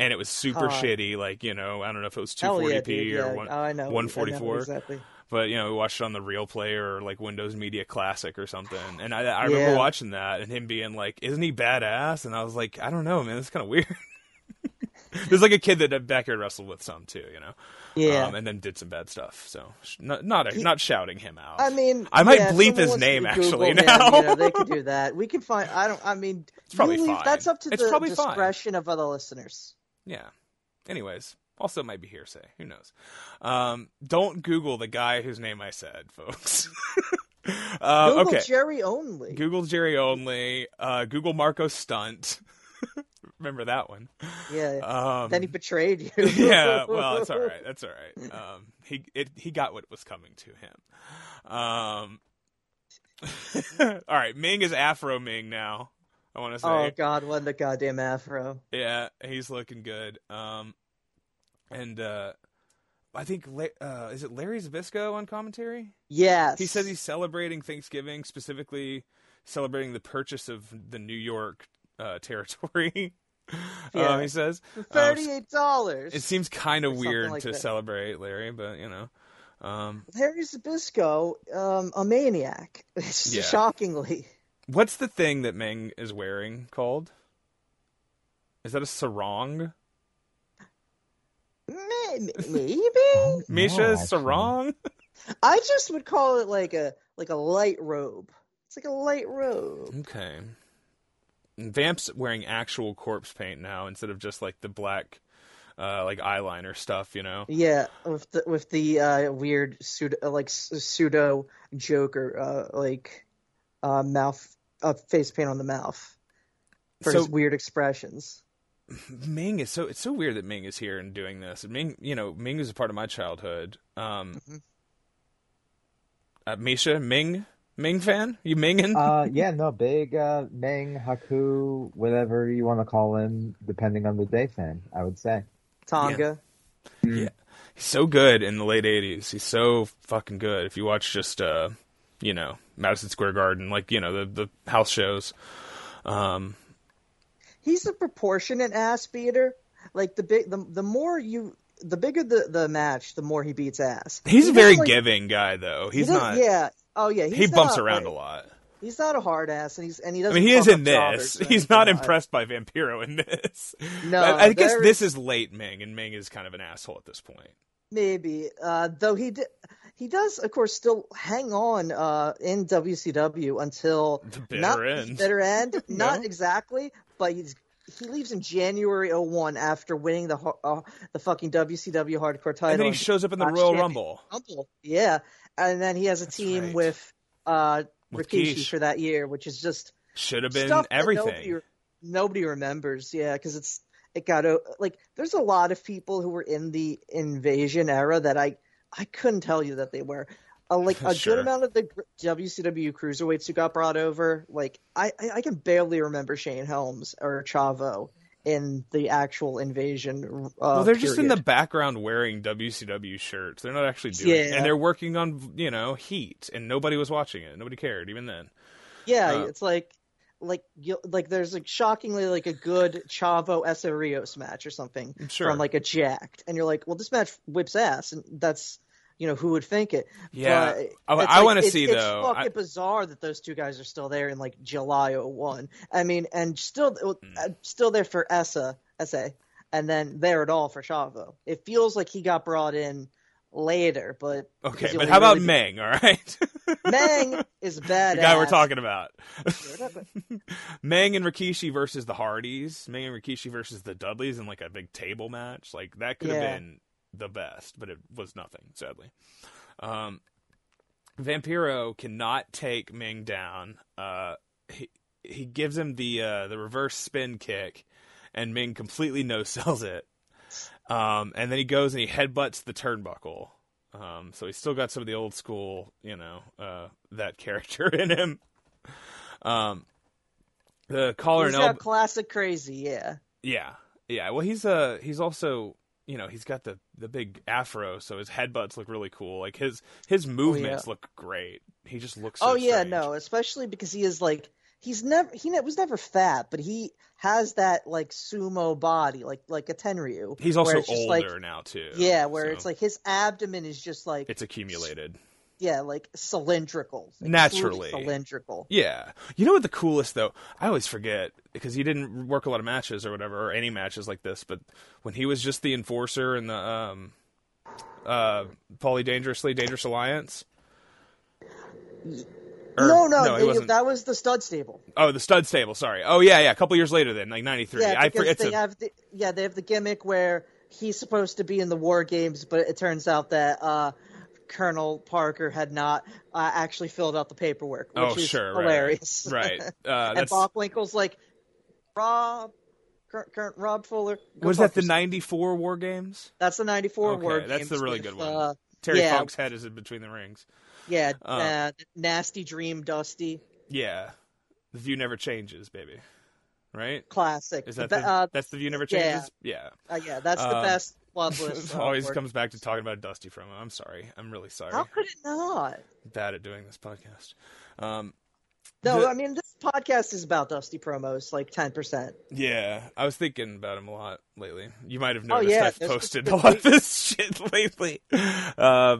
D: And it was super
B: Huh.
D: shitty, like you know, I don't know if it was 240p
B: yeah, dude.
D: or
B: Yeah,
D: one,
B: know. I know
D: 144
B: exactly.
D: But you know, we watched it on the Real Player or like Windows Media Classic or something. And I, I
B: Yeah.
D: remember watching that and him being like, "Isn't he badass?" And I was like, "I don't know, man. It's kind of weird." There's like a kid that backyard wrestled with some too, you know.
B: Yeah.
D: Um, and then did some bad stuff. So not not,
B: He-
D: not shouting him out.
B: I mean,
D: I might
B: yeah,
D: bleep his name, actually,
B: Google,
D: now.
B: you know, they could do that. We can find. I don't. I mean,
D: It's probably
B: leave-
D: fine.
B: That's up to
D: It's
B: the
D: probably fine.
B: discretion of other listeners.
D: yeah. Anyways, also might be hearsay. Who knows? Um, don't Google the guy whose name I said, folks. uh,
B: Google
D: okay.
B: Jerry Only.
D: Google Jerry Only. Uh, Google Marco stunt. Remember that one?
B: yeah.
D: Um,
B: then he betrayed you.
D: yeah. Well, that's all right. That's all right. Um, he it, he got what was coming to him. Um, all right. Meng is Afro Meng now. I want to say.
B: Oh God, what the goddamn afro.
D: Yeah, he's looking good. Um, and uh, I think uh, is it Larry Zbyszko on commentary?
B: Yes.
D: He says he's celebrating Thanksgiving, specifically celebrating the purchase of the New York uh, territory.
B: Yeah.
D: um, he says Um,
B: thirty-eight dollars.
D: it seems kind of weird
B: like
D: to
B: that.
D: celebrate Larry, but you know, um,
B: Harry Zbyszko, um, a maniac.
D: Yeah.
B: Shockingly.
D: what's the thing that Meng is wearing called? Is that a sarong?
B: May- Maybe.
D: Micha
F: No,
D: sarong?
B: I just would call it like a like a light robe. It's like a light robe.
D: Okay. Vamp's wearing actual corpse paint now instead of just like the black, uh, like eyeliner stuff, you know.
B: Yeah, with the with the uh, weird pseudo uh, like s- pseudo Joker uh, like uh, mouth uh, face paint on the mouth for
D: So-
B: his weird expressions.
D: Meng is so it's so weird that Meng is here and doing this. And Meng, you know, Meng is a part of my childhood. Um,
B: Mhm.
D: Uh, Micha Meng Meng fan? You Mingin?
F: Uh, yeah, no, big uh, Meng, Haku, whatever you want to call him, depending on the day fan, I would say.
B: Tonga.
D: Yeah. He's so good in the late '80s. He's so fucking good. If you watch just, uh, you know, Madison Square Garden, like you know the the house shows. Um,
B: He's a proportionate ass beater. Like the big, the the more you, the bigger the the match, the more he beats ass.
D: he's
B: He
D: a very
B: like-
D: giving guy, though. He's
B: doesn't- Yeah. Oh yeah.
D: He bumps
B: not,
D: around
B: like-
D: a lot.
B: He's not a hard ass, and he's and he doesn't.
D: I mean, he is in this. He's not impressed by Vampiro in this.
B: No,
D: I, I guess this
B: is-
D: late Meng, and Meng is kind of an asshole at this point.
B: Maybe, uh, though he did, he does, of course, still hang on uh, in WCW until
D: The bitter
B: not
D: end.
B: bitter end, not
D: No?
B: exactly, but he's he leaves in January 01 after winning the uh, the fucking WCW Hardcore title.
D: And then he shows up in the Royal. Rumble.
B: Rumble, yeah, and then he has a team
D: right.
B: with uh,
D: With
B: Rikishi
D: Kish.
B: for that year, which is just
D: Should have been everything.
B: Nobody, nobody remembers, yeah, because it's it got like there's a lot of people who were in the invasion era that I I couldn't tell you that they were. Uh, like a
D: Sure.
B: good amount of the WCW cruiserweights who got brought over, like I, I can barely remember Shane Helms or Chavo in the actual invasion. Uh,
D: well, they're just in the background wearing WCW shirts. They're not actually doing it. And they're working on, you know, Heat, and nobody was watching it. Nobody cared, even then.
B: Yeah,
D: Uh,
B: it's like like you, like there's like shockingly like a good Chavo Essa Rios match or something
D: Sure.
B: from like a Jacked, and you're like, well, this match whips ass, and that's you know who would think it.
D: Yeah.
B: But
D: I- I
B: like-
D: wanna
B: it's-
D: see,
B: it's
D: though,
B: fucking
D: I-
B: bizarre that those two guys are still there in like July 01. I mean, and still uh, still there for Essa Essa, and then there at all for Chavo. It feels like he got brought in later, but
D: Okay, but how about
B: really-
D: Meng, all right?
B: Meng is badass.
D: the guy we're talking about. Meng and Rikishi versus the Hardys. Meng and Rikishi versus the Dudleys in like a big table match. Like that could have
B: Yeah.
D: been the best, but it was nothing, sadly. Um, Vampiro cannot take Meng down. Uh, he he gives him the uh, the reverse spin kick, and Meng completely no sells it. Um, and then he goes and he headbutts the turnbuckle. Um, so he's still got some of the old school, you know, uh, that character in him. Um, the collar
B: He's
D: and elbow.
B: classic crazy, yeah.
D: Yeah, yeah. Well, he's uh he's also you know he's got the the big afro, so his headbutts look really cool. Like his his oh, movements look great. He just looks. So
B: oh yeah,
D: strange.
B: no, especially because he is like he's never he ne- was never fat, but he has that like sumo body, like like a Tenryu.
D: He's also older
B: like,
D: now too.
B: Yeah, where
D: so
B: it's like his abdomen is just like
D: it's accumulated.
B: Yeah, like cylindrical, like,
D: Naturally.
B: cylindrical.
D: Yeah. You know what the coolest though? I always forget because he didn't work a lot of matches or whatever or any matches like this, but when he was just the enforcer in the um uh Paulie Dangerously Dangerous Alliance. Or-
B: no, no, they- that was the stud stable.
D: Oh, the stud stable. Sorry. Oh yeah, yeah. A couple years later, then, like '93.
B: Yeah,
D: I
B: they
D: to-
B: have the yeah they have the gimmick where he's supposed to be in the war games, but it turns out that uh, Colonel Parker had not uh, actually filled out the paperwork, which
D: oh
B: is
D: sure,
B: hilarious.
D: Right. Uh,
B: and
D: that's
B: Bockwinkel's like Rob, current, current Rob Fuller.
D: was that the '94 War Games?
B: That's the '94
D: Okay,
B: war
D: that's the really
B: with,
D: good one.
B: Uh,
D: Terry
B: yeah.
D: Funk's head is in between the rings.
B: yeah,
D: Uh,
B: uh, nasty dream, Dusty,
D: Yeah, the view never changes, baby. Right?
B: classic.
D: Is that
B: But,
D: the,
B: uh,
D: that's the view never changes? Yeah.
B: uh, yeah, that's the
D: um,
B: best
D: always comes back to talking about Dusty from him. I'm sorry. I'm really sorry.
B: How could it not?
D: Bad at doing this podcast. Um,
B: No,
D: The-
B: I mean this podcast is about Dusty promos, like ten percent.
D: yeah, I was thinking about him a lot lately. You might have
B: Oh,
D: noticed
B: yeah,
D: I've posted a lot of this shit lately. Uh,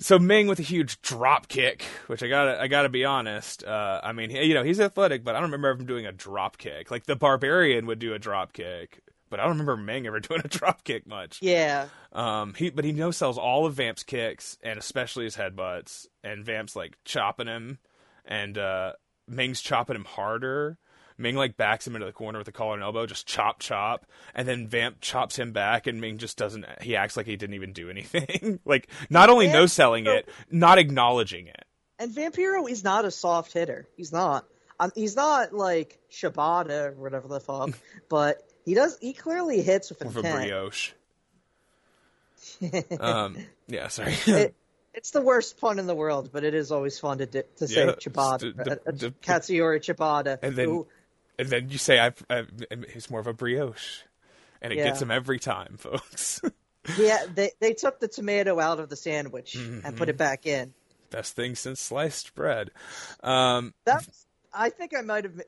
D: so Meng with a huge drop kick, which I gotta, I gotta be honest. Uh, I mean, he- you know, he's athletic, but I don't remember him doing a drop kick. Like the Barbarian would do a drop kick, but I don't remember Meng ever doing a drop kick much.
B: Yeah,
D: Um, he but he no sells all of Vamp's kicks and especially his headbutts. And Vamp's like chopping him, and uh, Meng's chopping him harder. Meng like backs him into the corner with a collar and elbow, just chop chop, and then Vamp chops him back, and Meng just doesn't. He acts like he didn't even do anything. like not only no selling it, not acknowledging it.
B: and Vampiro is not a soft hitter. He's not. Um, he's not like Shibata or whatever the fuck, but he does. He clearly hits with
D: With a brioche. um, yeah, sorry.
B: It, It's the worst pun in the world, but it is always fun to di- to say
D: Yeah,
B: Chibata,
D: the- the-
B: uh, uh, Katsuyori Chibata.
D: And then-
B: who-
D: And then you say, I've, i he's more of a brioche. And it gets him every time, folks.
B: yeah, they they took the tomato out of the sandwich and
D: Mm-hmm.
B: put it back in.
D: Best thing since sliced bread. Um,
B: That I think I might have.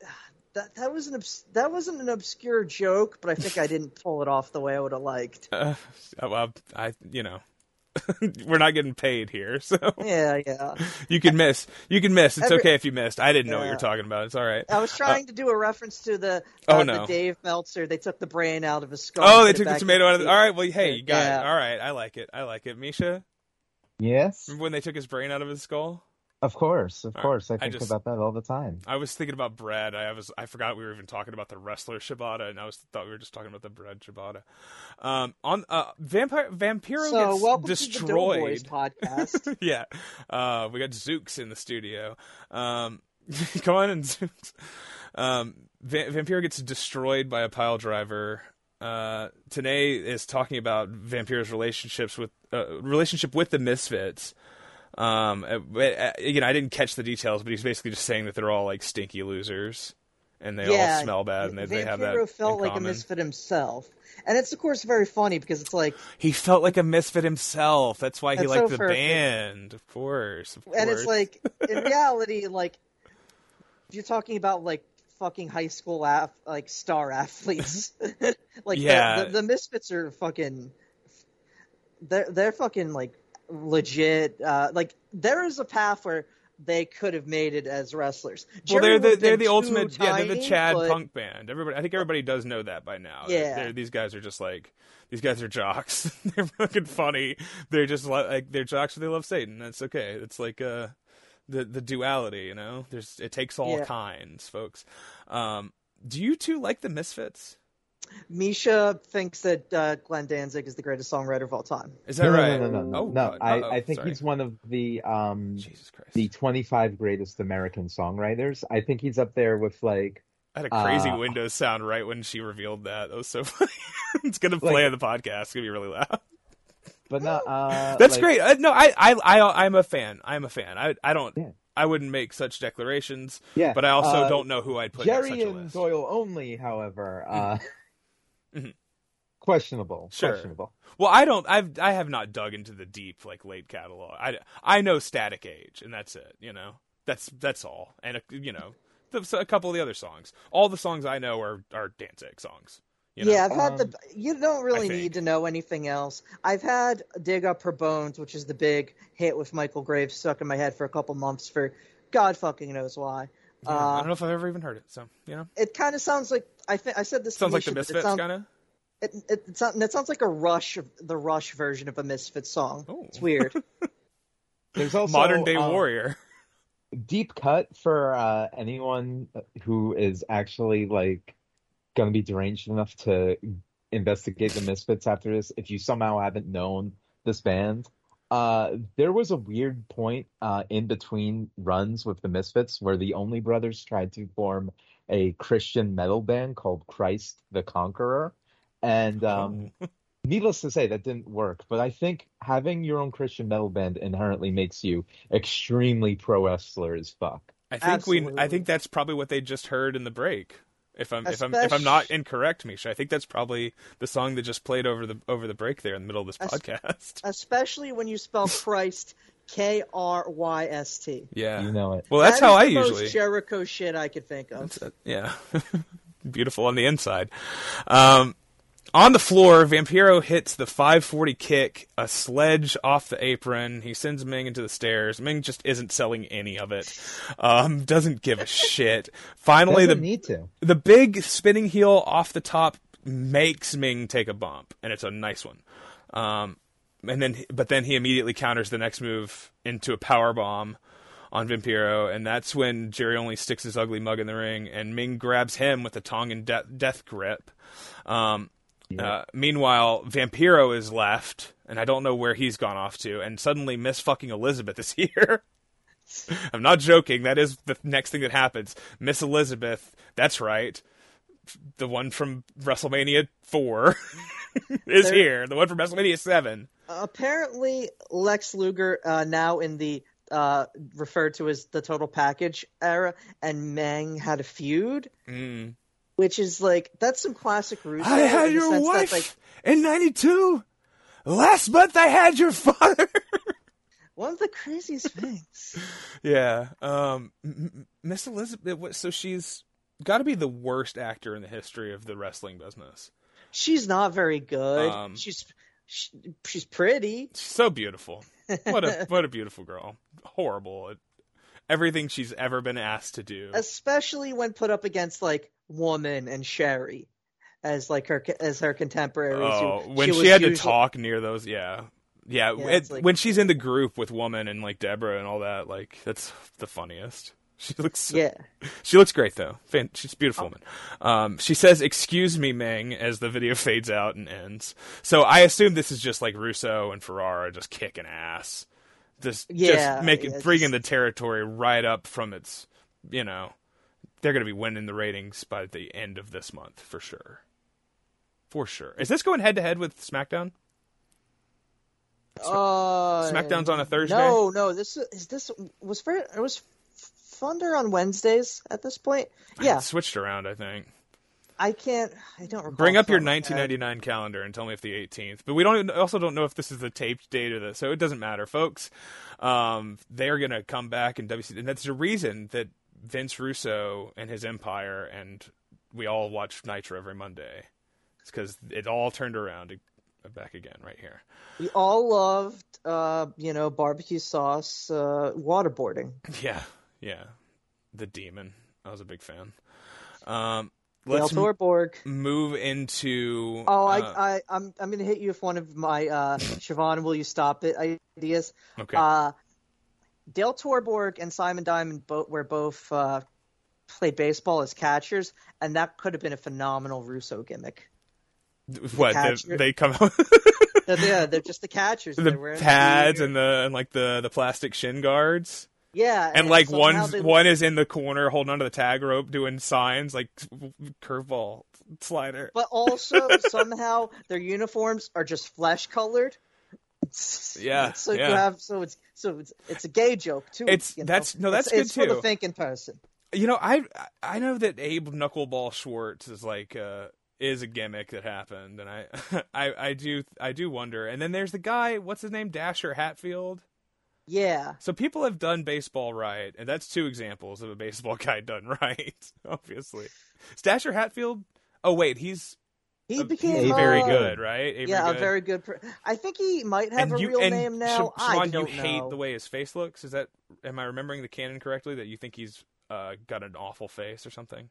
B: That that was an obs- that wasn't an obscure joke, but I think I didn't pull it off the way I would have liked.
D: uh, well, I, you know, we're not getting paid here, so
B: Yeah, yeah.
D: you can miss. You can miss. It's
B: Every-
D: okay if you missed. I didn't know what you
B: Yeah.
D: were talking about. It's all right.
B: I was trying to do a reference to the
D: Oh,
B: uh,
D: no.
B: the Dave Meltzer. They took the brain out of his skull.
D: Oh, they took the tomato out of the. All right, well, hey, you got
B: Yeah.
D: it. All right, I like it. I like it. Micha,
F: Yes,
D: remember when they took his brain out of his skull?
F: Of course, of
D: All right.
F: course. I
D: I
F: think
D: just-
F: about that all the time.
D: I was thinking about bread. I was I forgot we were even talking about the wrestler Shibata, and I was thought we were just talking about the bread Shibata. Um, on uh, Vampire Vampiro
B: So
D: gets
B: welcome
D: destroyed.
B: to the Doughboys podcast.
D: yeah, uh, we got Zooks in the studio. Um, come on in, Zooks. Um, Va- Vampiro gets destroyed by a pile driver. Uh, Tenay is talking about Vampiro's relationships with uh, relationship with the Misfits. Um, uh, but, uh, again, I didn't catch the details, but he's basically just saying that they're all like stinky losers, and they
B: yeah,
D: all smell bad, and they, they have that.
B: Felt like
D: common.
B: a misfit himself, and it's of course very funny because it's like,
D: He felt like a misfit himself. That's why he liked
B: so
D: the
B: perfect.
D: band, of course. Of
B: and it's like in reality, like if you're talking about like fucking high school ath- like star athletes, like the-
D: Yeah.
B: the, the misfits are fucking, they're they're fucking like legit. Uh, like there is a path where they could have made it as wrestlers.
D: Well,
B: Jerry
D: they're the they're the ultimate. yeah, they're the Chad
B: but-
D: punk band. Everybody, I think everybody does know that by now. They're-
B: Yeah.
D: they're- these guys are just like these guys are jocks. they're fucking funny. They're just li- like they're jocks, but they love Satan. That's okay. It's like uh the the duality. You know, there's it takes all
B: Yeah.
D: kinds, folks. Um, do you two like the Misfits?
B: Micha thinks that uh, Glenn Danzig is the greatest songwriter of all time.
D: Is that
F: no,
D: right?
F: no, no, no, no.
D: Oh,
F: no. I, I think
D: Sorry.
F: he's one of the um
D: Jesus Christ.
F: the 25 greatest American songwriters. I think he's up there with like
D: I had a crazy
F: uh,
D: Windows sound right when she revealed that. That was so funny. it's gonna play on the podcast. It's gonna be really loud.
F: but not uh
D: That's
F: like-
D: great. Uh, no, I, I, I, I'm a fan. I'm a fan. I, I don't,
F: Yeah.
D: I wouldn't make such declarations.
F: Yeah.
D: But I also
F: uh,
D: don't know who I'd put in
F: Jerry
D: such a
F: and. Doyle only, however, uh
D: Mhm.
F: questionable.
D: Sure.
F: Questionable.
D: Well, I don't. I've, I have not dug into the deep like late catalog. I, I know Static Age, and that's it. You know, that's that's all. And you know, the, a couple of the other songs. All the songs I know are are Danzig songs. You know?
B: Yeah, I've had
F: Um,
B: the. You don't really need to know anything else. I've had "Dig Up Her Bones," which is the big hit with Michael Graves stuck in my head for a couple months for God fucking knows why.
D: Yeah, I
B: Uh,
D: don't know if I've ever even heard it. So you know,
B: it kind of sounds like I think I said this. to
D: sounds like the
B: Micha,
D: Misfits
B: it
D: kind of.
B: It, it, it, sound, it sounds like a Rush, the Rush version of a Misfits song.
D: Oh.
B: It's weird.
F: There's also
D: Modern day
F: um,
D: warrior.
F: deep cut for uh, anyone who is actually like going to be deranged enough to investigate the Misfits after this. If you somehow haven't known this band, uh, there was a weird point uh, in between runs with the Misfits where the Only Brothers tried to form a Christian metal band called Kryst the Conqueror, and um, needless to say, that didn't work. But I think having your own Christian metal band inherently makes you extremely pro wrestler as fuck.
D: I think we. I think that's probably what they just heard in the break. If I'm if I'm if I'm not incorrect, Micha, I think that's probably the song that just played over the over the break there in the middle of this podcast.
B: Especially when you spell Christ K R Y S T.
D: Yeah.
F: You know it.
D: Well, that's
B: That
D: how
B: is
D: I
B: the
D: usually.
B: most Jericho shit I could think of.
D: yeah. Beautiful on the inside. Um, on the floor, Vampiro hits the 540 kick, a sledge off the apron. He sends Meng into the stairs. Meng just isn't selling any of it. Um, doesn't give a shit. Finally,
F: Doesn't
D: the
F: need to.
D: the big spinning heel off the top makes Meng take a bump, and it's a nice one. Um, and then, but then he immediately counters the next move into a power bomb on Vampiro, and that's when Jerry Only sticks his ugly mug in the ring, and Meng grabs him with a Tongan de- death grip. Um, uh, meanwhile, Vampiro is left, and I don't know where he's gone off to, and suddenly Miss fucking Elizabeth is here. I'm not joking. That is the next thing that happens. Miss Elizabeth, that's right, the one from WrestleMania four is
B: There-
D: here. The one from WrestleMania seven.
B: Apparently, Lex Luger uh, now in the uh, referred to as the Total Package era, and Meng had a feud,
D: Mm.
B: which is like that's some classic Russo.
D: I had your
B: sense that,
D: wife
B: like,
D: in '92. Last month I had your father.
B: one of the craziest things.
D: yeah. Um. Miss Elizabeth. So she's got to be the worst actor in the history of the wrestling business.
B: She's not very good.
D: Um,
B: she's she, she's pretty.
D: She's so beautiful. What a what a beautiful girl. Horrible at everything she's ever been asked to do.
B: especially when put up against like Woman and Sherri as like her as her contemporaries. who
D: Oh, when she,
B: was
D: had to talk near those, yeah, yeah.
B: Yeah,
D: it-
B: like-
D: when she's in the group with Woman and like Deborah and all that, like that's the funniest. She looks,
B: Yeah,
D: she looks great though. She's a beautiful woman. Um, she says, "Excuse me, Meng," as the video fades out and ends. So I assume this is just like Russo and Ferrara just kicking ass, just
B: Yeah,
D: just making
B: yeah,
D: bringing the territory right up from its, you know, they're going to be winning the ratings by the end of this month for sure. For sure. Is this going head to head with SmackDown?
B: uh,
D: SmackDown's on a Thursday?
B: No, no. This is this was for it was Thunder on Wednesdays at this point. Yeah,
D: It switched around, I think.
B: I can't. I don't.
D: Bring up your
B: off the top of my head.
D: 1999 calendar and tell me if the 18th. But we don't also don't know if this is the taped date or the so it doesn't matter, folks. Um, they are going to come back in WC, and that's the reason that Vince Russo and his empire and we all watch Nitro every Monday. It's because it all turned around back again right here.
B: We all loved, uh, you know, barbecue sauce uh, waterboarding.
D: Yeah, yeah, the demon. I was a big fan. Um, let's
B: Torborg.
D: move into.
B: Oh, I,
D: uh,
B: I, I'm, I'm gonna hit you with one of my uh, Siobhan, will you stop it ideas.
D: okay.
B: Uh, Dale Torborg and Simon Diamond both were both uh, played baseball as catchers, and that could have been a phenomenal Russo gimmick.
D: what
B: catcher-
D: they, they come out
B: yeah, they're just the catchers.
D: the pads and the and like the the plastic shin guards
B: yeah,
D: and like
B: somehow
D: one
B: they-
D: one is in the corner holding onto the tag rope doing signs like curveball slider
B: But also somehow their uniforms are just flesh colored.
D: Yeah,
B: So
D: yeah.
B: you have so it's so it's it's a gay joke too.
D: It's-
B: you know?
D: that's- no, that's
B: it's, it's
D: good
B: for
D: too.
B: the thinking person.
D: you know i i know that abe knuckleball schwartz is like uh is a gimmick that happened and I, I i do i do wonder and then there's the guy what's his name dasher hatfield
B: Yeah,
D: so people have done baseball right and that's two examples of a baseball guy done right obviously is dasher hatfield oh wait he's
B: he
D: a-
B: became
D: he's very
B: uh,
D: good right Avery
B: yeah, a very good. Per- I think he might have
D: and
B: a
D: you
B: real
D: and
B: name now.
D: Siobhan,
B: I
D: you
B: don't
D: hate
B: know.
D: the way his face looks. Is that am I remembering the canon correctly? That you think he's uh, got an awful face or something?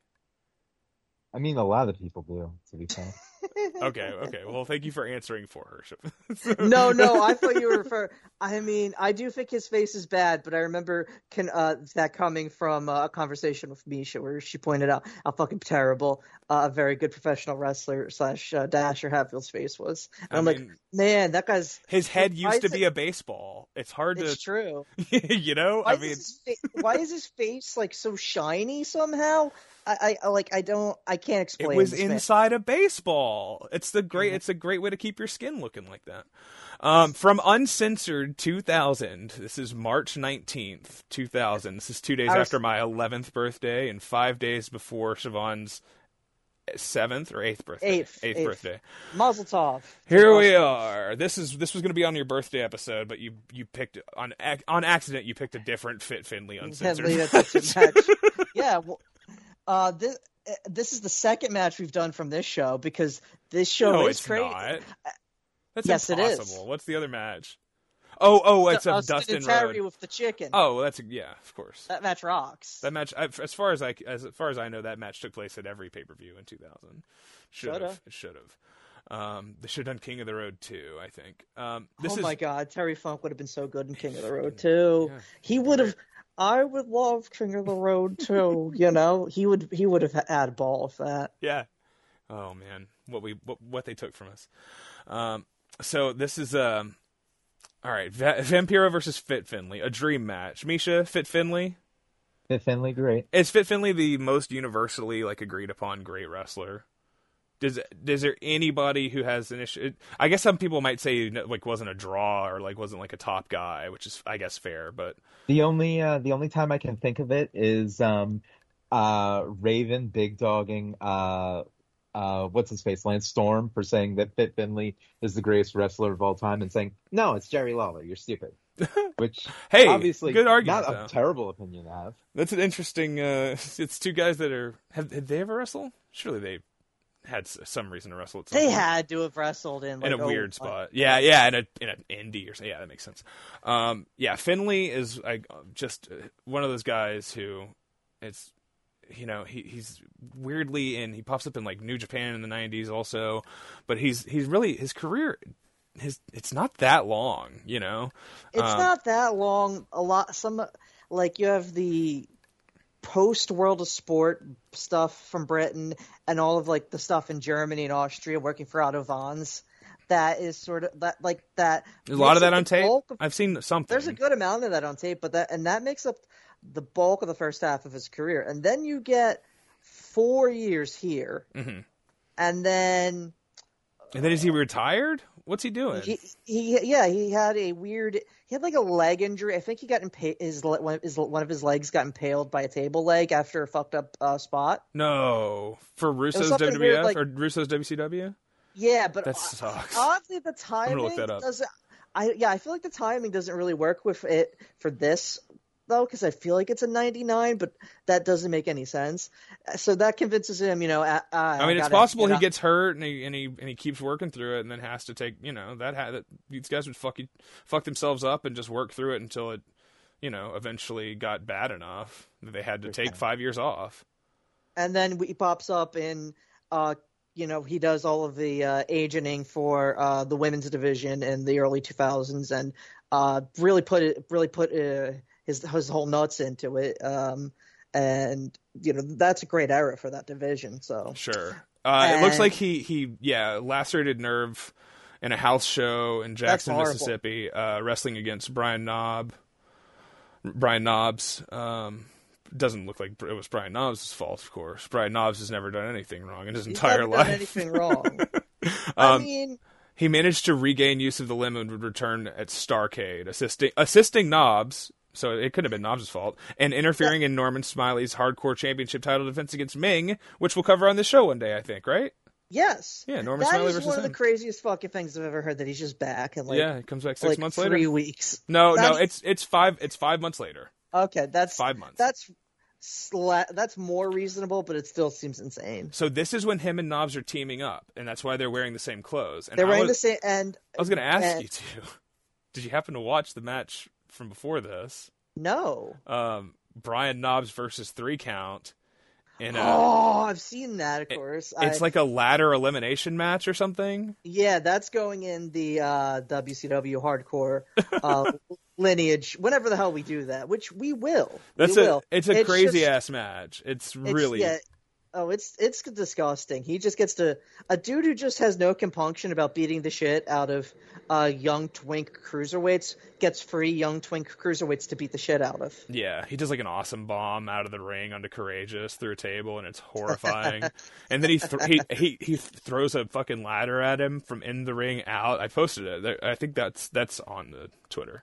F: I mean, a lot of people do, to be fair.
D: Okay, okay. Well, thank you for answering for her.
B: no, no, I thought you were referring. I mean, I do think his face is bad, but I remember can, uh, that coming from uh, a conversation with Micha where she pointed out how fucking terrible uh, a very good professional wrestler slash uh, Dasher Hatfield's face was. And
D: I
B: I'm like, man, that guy's.
D: his head used to
B: is
D: be a baseball. It's hard
B: It's
D: to,
B: true.
D: you know.
B: Why,
D: I mean,
B: is fa- why is his face like so shiny somehow? I, I, like I don't I can't explain.
D: it was
B: this man.
D: inside a baseball. It's the great. It's a great way to keep your skin looking like that. Um, from uncensored 2000. This is March 19th, 2000. This is two days
B: was-
D: after my 11th birthday and five days before Siobhan's seventh or eighth birthday.
B: Eighth, eighth.
D: birthday.
B: Mazel tov.
D: Here we are. This is this was going to be on your birthday episode, but you you picked on on accident. You picked a different Fit Finlay uncensored.
B: Match. yeah, well, uh, this this is the second match we've done from this show because this show
D: no,
B: is
D: it's
B: crazy.
D: not. That's
B: Yes, it is.
D: What's the other match? Oh, oh, it's a
B: Austin
D: Dustin Road.
B: with the chicken.
D: Oh, well, that's a, yeah, of course.
B: that match rocks.
D: That match, as far as I as far as I know, that match took place at every pay per view in 2000. Should have. It should have. Um, they should have done King of the Road too. I think. Um, this
B: oh
D: is
B: my god, Terry Funk would have been so good in King of the Road too.
D: Yeah.
B: He would have. I would love King of the Road too. you know, he would he would have had a ball with that.
D: Yeah. Oh man, what we what, what they took from us. Um, so this is um, all right. Va- Vampiro versus Fit Finlay, a dream match. Micha, Fit Finlay.
F: Fit Finlay, great.
D: Is Fit Finlay the most universally like agreed upon great wrestler? Does is there anybody who has an issue? I guess some people might say like wasn't a draw or like wasn't like a top guy, which is I guess fair. But
F: The only uh, the only time I can think of it is um, uh, Raven big dogging uh, uh, what's his face Lance Storm for saying that Fit Finlay is the greatest wrestler of all time and saying no, it's Jerry Lawler. You're stupid. Which
D: Hey,
F: obviously
D: good argument,
F: not
D: though.
F: a terrible opinion to have.
D: that's an interesting. Uh, it's two guys that are have, have they ever wrestled? Surely they had some reason to wrestle. At some
B: They
D: point.
B: had to have wrestled in like
D: in a
B: oh,
D: weird spot. Yeah, yeah, in a in an indie or something. Yeah, that makes sense. Um, yeah, Finlay is like just uh, one of those guys who it's you know he he's weirdly in he pops up in like New Japan in the '90s also, but he's he's really his career his it's not that long, you know.
B: It's
D: Um,
B: not that long. A lot. Some like you have the post World of Sport stuff from Britain and all of like the stuff in Germany and Austria working for Otto Wanz. That is sort of that like that.
D: There's a lot of that on tape.
B: of-
D: I've seen something.
B: there's a good amount of that on tape, but that and that makes up the bulk of the first half of his career. And then you get four years here,
D: Mhm.
B: and then
D: And then is he retired? What's he doing?
B: he, he yeah he had a weird he had like a leg injury. I think he got impa- his one of his one of his legs got impaled by a table leg after a fucked up uh, spot.
D: no, for Russo's WWF
B: weird, like-
D: or Russo's WCW.
B: Yeah, but
D: That sucks.
B: oddly the
D: gonna
B: timing
D: look that up.
B: doesn't. I yeah I feel like the timing doesn't really work with it for this though because I feel like it's a 99, but that doesn't make any sense. So that convinces him, you know. Uh,
D: I mean, it's possible he gets hurt and he and he and he keeps working through it, and then has to take you know that ha- that these guys would fuck fuck themselves up and just work through it until it you know eventually got bad enough that they had to take five years off.
B: and then he pops up in uh you know he does all of the uh agenting for uh the women's division in the early 2000s and uh really put it really put uh, his his whole nuts into it um and you know that's a great era for that division so
D: Sure, uh, it looks like he he yeah lacerated nerve in a house show in Jackson. Mississippi, uh, wrestling against Brian Knob. Brian Knobbs. Um, doesn't look like it was Brian Knobbs' fault, of course. Brian Knobbs has never done anything wrong in his
B: he's
D: entire
B: never
D: life.
B: done anything wrong i
D: Um,
B: mean
D: He managed to regain use of the limb and would return at Starcade, assisting assisting Knobbs. So it could have been Knobbs' fault, and interfering in Norman Smiley's hardcore championship title defense against Meng, which we'll cover on this show one day, I think, right?
B: yes
D: Yeah, Norman
B: that
D: Smiley
B: is
D: versus
B: one of the craziest fucking things i've ever heard that he's just back and like
D: yeah, he comes back six
B: like
D: months
B: three
D: later.
B: weeks
D: No, no, it's it's five it's five months later.
B: okay that's
D: Five months.
B: that's sla- that's more reasonable but it still seems insane
D: So this is when him and Knobbs are teaming up, and that's why they're wearing the same clothes. And
B: they're
D: I
B: wearing
D: was,
B: the same and
D: I was going to ask
B: and-
D: you too. Did you happen to watch the match from before this?
B: no
D: Um, Brian Knobbs versus Three Count. In a,
B: Oh, I've seen that, of course.
D: it's
B: I-
D: like a ladder elimination match or something.
B: yeah, that's going in the uh, WCW hardcore uh, lineage. Whenever the hell we do that, which we will.
D: That's
B: we
D: a
B: will.
D: it's a crazy
B: just-
D: ass match. It's
B: it's-
D: really
B: yeah. Oh, it's it's disgusting. He just gets to a dude who just has no compunction about beating the shit out of uh, young twink cruiserweights gets free young twink cruiserweights to beat the shit out of.
D: Yeah, he does like an awesome bomb out of the ring onto Courageous through a table, and it's horrifying. and then he, th- he he he throws a fucking ladder at him from in the ring out. I posted it. I think that's that's on the Twitter,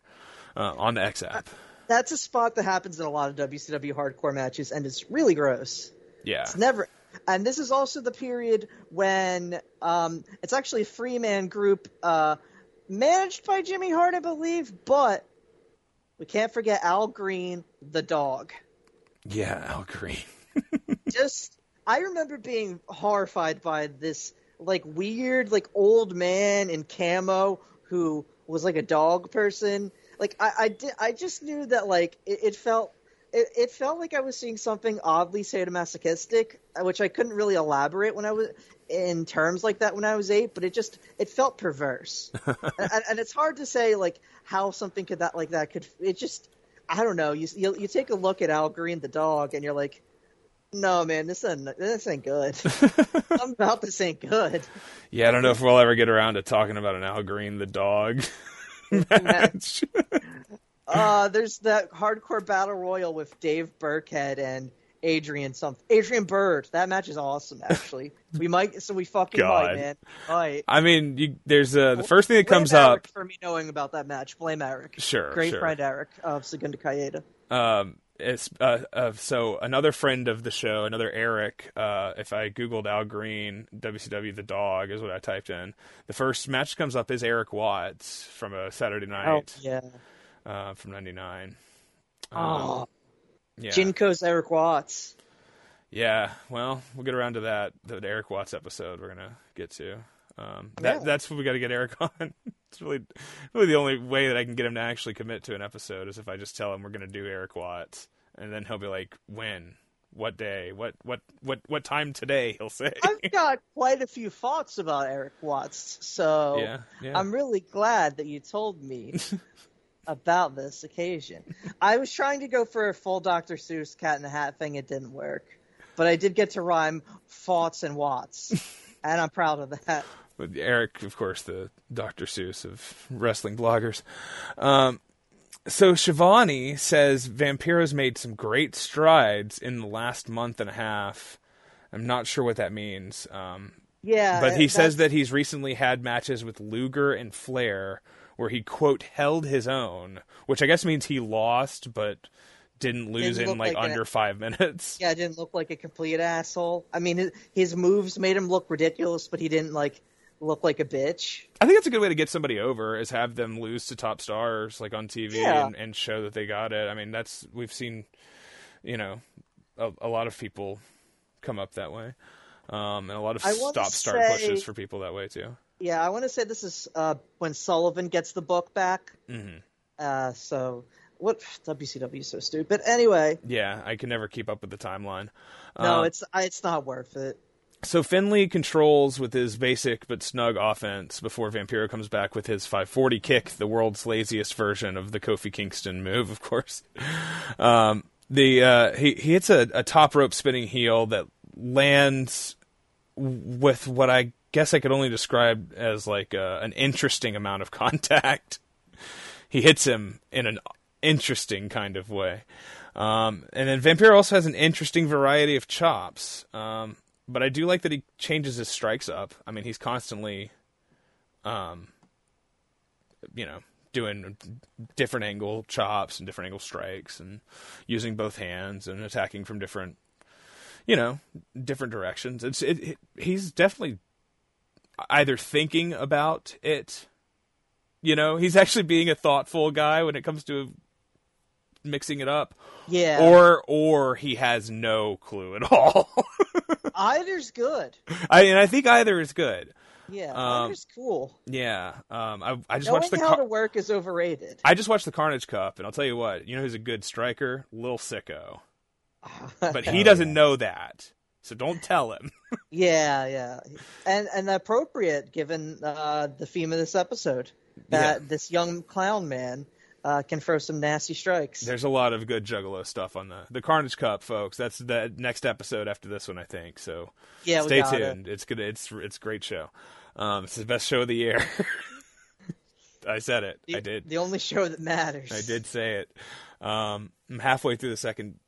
D: uh, on the X app.
B: That's a spot that happens in a lot of WCW hardcore matches, and it's really gross.
D: Yeah,
B: It's never. And this is also the period when um, it's actually a free man group uh, managed by Jimmy Hart, I believe, but we can't forget Al Greene, the dog.
D: yeah, Al Greene.
B: Just, I remember being horrified by this like weird, like old man in camo who was like a dog person. Like I, I did, I just knew that like it, it felt. It, it felt like I was seeing something oddly sadomasochistic, which I couldn't really elaborate when I was in terms like that when I was eight. But it just it felt perverse, and, and it's hard to say like how something could that like that could. It just I don't know. You you, you take a look at Al Greene the dog, and you're like, no man, this ain't this ain't good. Something about this ain't good.
D: Yeah, I don't know if we'll ever get around to talking about an Al Greene the dog match.
B: Uh, there's that hardcore battle royal with Dave Burkhead and Adrian something. Adrian Byrd. That match is awesome. Actually, we might. So we fucking
D: God.
B: might, man. Might.
D: I mean, you, there's uh, the first thing that
B: Blame
D: comes
B: Eric
D: up.
B: for me knowing about that match. Blame Eric.
D: Sure,
B: Great
D: sure.
B: friend Eric of Segunda Caida.
D: Um, it's uh, uh, so another friend of the show, another Eric. Uh, if I googled Al Greene, WCW the dog is what I typed in. The first match comes up is Erik Watts from a Saturday
B: Oh
D: night
B: yeah.
D: Uh, from '99.
B: Oh,
D: yeah,
B: Jinko's Erik Watts.
D: yeah. Well, we'll get around to that. The Erik Watts episode we're gonna get to. Um, that
B: Yeah.
D: that's what we got to get Eric on. it's really, really the only way that I can get him to actually commit to an episode is if I just tell him we're gonna do Erik Watts, and then he'll be like, "When? What day? What what what what time today?" He'll say.
B: I've got quite a few thoughts about Erik Watts, so
D: yeah, yeah.
B: I'm really glad that you told me about this occasion. I was trying to go for a full Dr. Seuss cat in the hat thing. It didn't work. But I did get to rhyme thoughts and watts. and I'm proud of that.
D: With Eric, of course, the Dr. Seuss of wrestling bloggers. Um, so Schiavone says Vampiro's made some great strides in the last month and a half. I'm not sure what that means. Um,
B: Yeah.
D: but he says that he's recently had matches with Luger and Flair where he quote held his own, which I guess means he lost but didn't lose
B: Didn't
D: in like,
B: like
D: under five minutes.
B: Yeah, didn't look like a complete asshole. I mean, his, his moves made him look ridiculous, but he didn't like look like a bitch.
D: I think that's a good way to get somebody over is have them lose to top stars like on TV
B: Yeah.
D: and, and show that they got it. I mean, that's we've seen, you know, a, a lot of people come up that way, um, and a lot of stop start pushes for people that way too.
B: Yeah, I want to say this is uh, when Sullivan gets the book back.
D: hmm
B: Uh, so what WCW is so stupid. But anyway,
D: Yeah, I can never keep up with the timeline.
B: no,
D: Um,
B: it's it's not worth it.
D: So Finlay controls with his basic but snug offense before Vampiro comes back with his 540 kick, the world's laziest version of the Kofi Kingston move, of course. Um, the uh, he he hits a, a top rope spinning heel that lands with what I guess I could only describe as like uh, an interesting amount of contact. he hits him in an interesting kind of way. Um, and then Vampiro also has an interesting variety of chops. Um, but I do like that he changes his strikes up. I mean, he's constantly, um, you know, doing different angle chops and different angle strikes and using both hands and attacking from different, you know, different directions. It's it, it he's definitely either thinking about it, you know, he's actually being a thoughtful guy when it comes to mixing it up,
B: Yeah,
D: or or he has no clue at all.
B: either's good.
D: I and I think either is good.
B: Yeah,
D: Um,
B: either's cool.
D: Yeah. Um. I I just
B: Knowing
D: watched the
B: how
D: Car-
B: to work is overrated.
D: I just watched the Carnage Cup, and I'll tell you what. You know who's a good striker? Lil Sicko. But he doesn't know that, so don't tell him.
B: yeah, yeah, and and appropriate given uh, the theme of this episode that this young clown man uh, can throw some nasty strikes.
D: There's a lot of good Juggalo stuff on the the Carnage Cup, folks. That's the next episode after this one, I think. So
B: yeah,
D: stay
B: got it.
D: tuned. It's good. It's it's great show. Um, it's the best show of the year. I said it.
B: The,
D: I did.
B: the only show that matters.
D: I did say it. Um, I'm halfway through the second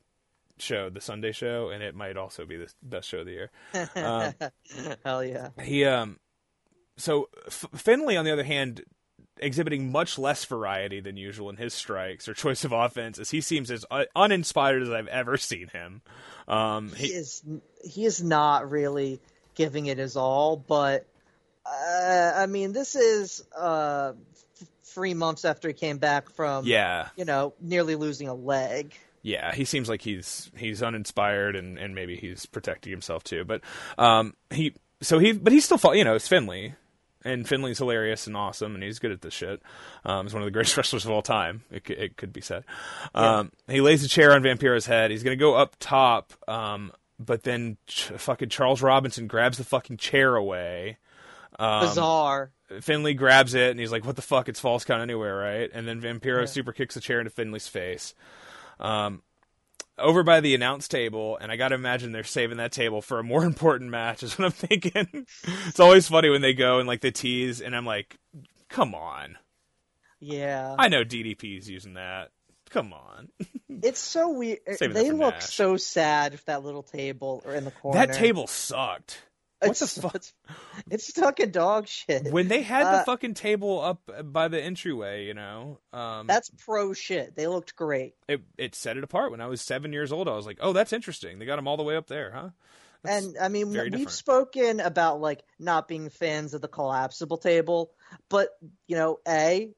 D: show, the Sunday show, and it might also be the best show of the year. Um,
B: Hell yeah.
D: he um, so F- Finlay, on the other hand, exhibiting much less variety than usual in his strikes or choice of offense, as he seems as un- uninspired as I've ever seen him. Um,
B: He
D: he,
B: is he is not really giving it his all, but uh, I mean, this is uh, f- three months after he came back from
D: yeah,
B: you know nearly losing a leg.
D: Yeah, he seems like he's he's uninspired and, and maybe he's protecting himself too. But um, he so he but he's still fought, you know it's Finlay, and Finlay's hilarious and awesome, and he's good at this shit. Um, he's one of the greatest wrestlers of all time. It it could be said. Um, he lays a chair on Vampiro's head. He's gonna go up top, um, but then ch- fucking Charles Robinson grabs the fucking chair away. Um,
B: Bizarre.
D: Finlay grabs it and he's like, "What the fuck? It's false count anywhere, right?" And then Vampiro super kicks the chair into Finlay's face. Um, over by the announce table, and I gotta imagine they're saving that table for a more important match. Is what I'm thinking. it's always funny when they go and like they tease, and I'm like, "Come on."
B: Yeah,
D: I know DDP's using that. Come on.
B: it's so weird.
D: Saving
B: They look
D: Nash.
B: so sad with that little table or in the corner.
D: That table sucked. What the
B: It's-
D: fuck?
B: It's, it's stuck in dog shit.
D: When they had the
B: Uh,
D: fucking table up by the entryway, you know, um,
B: That's pro shit. They looked great.
D: it it set it apart. When I was seven years old, I was like, "Oh, that's interesting. They got them all the way up there, huh?" That's-
B: and I mean, we've
D: different.
B: spoken about like not being fans of the collapsible table, but you know, a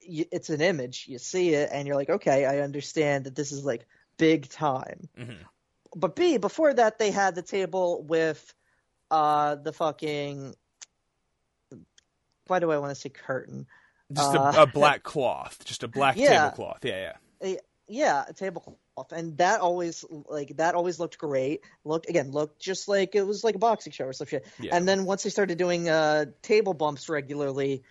B: it's an image. You see it, and you're like, okay, I understand that this is like big time.
D: Mhm.
B: But B, before that, they had the table with uh the fucking. Why do I want to say curtain?
D: just
B: Uh,
D: a, a black cloth, just a black
B: Yeah.
D: tablecloth. Yeah, yeah.
B: yeah, a tablecloth, and that always like that always looked great. Looked again, looked just like it was like a boxing show or some shit.
D: Yeah.
B: And then once they started doing uh table bumps regularly,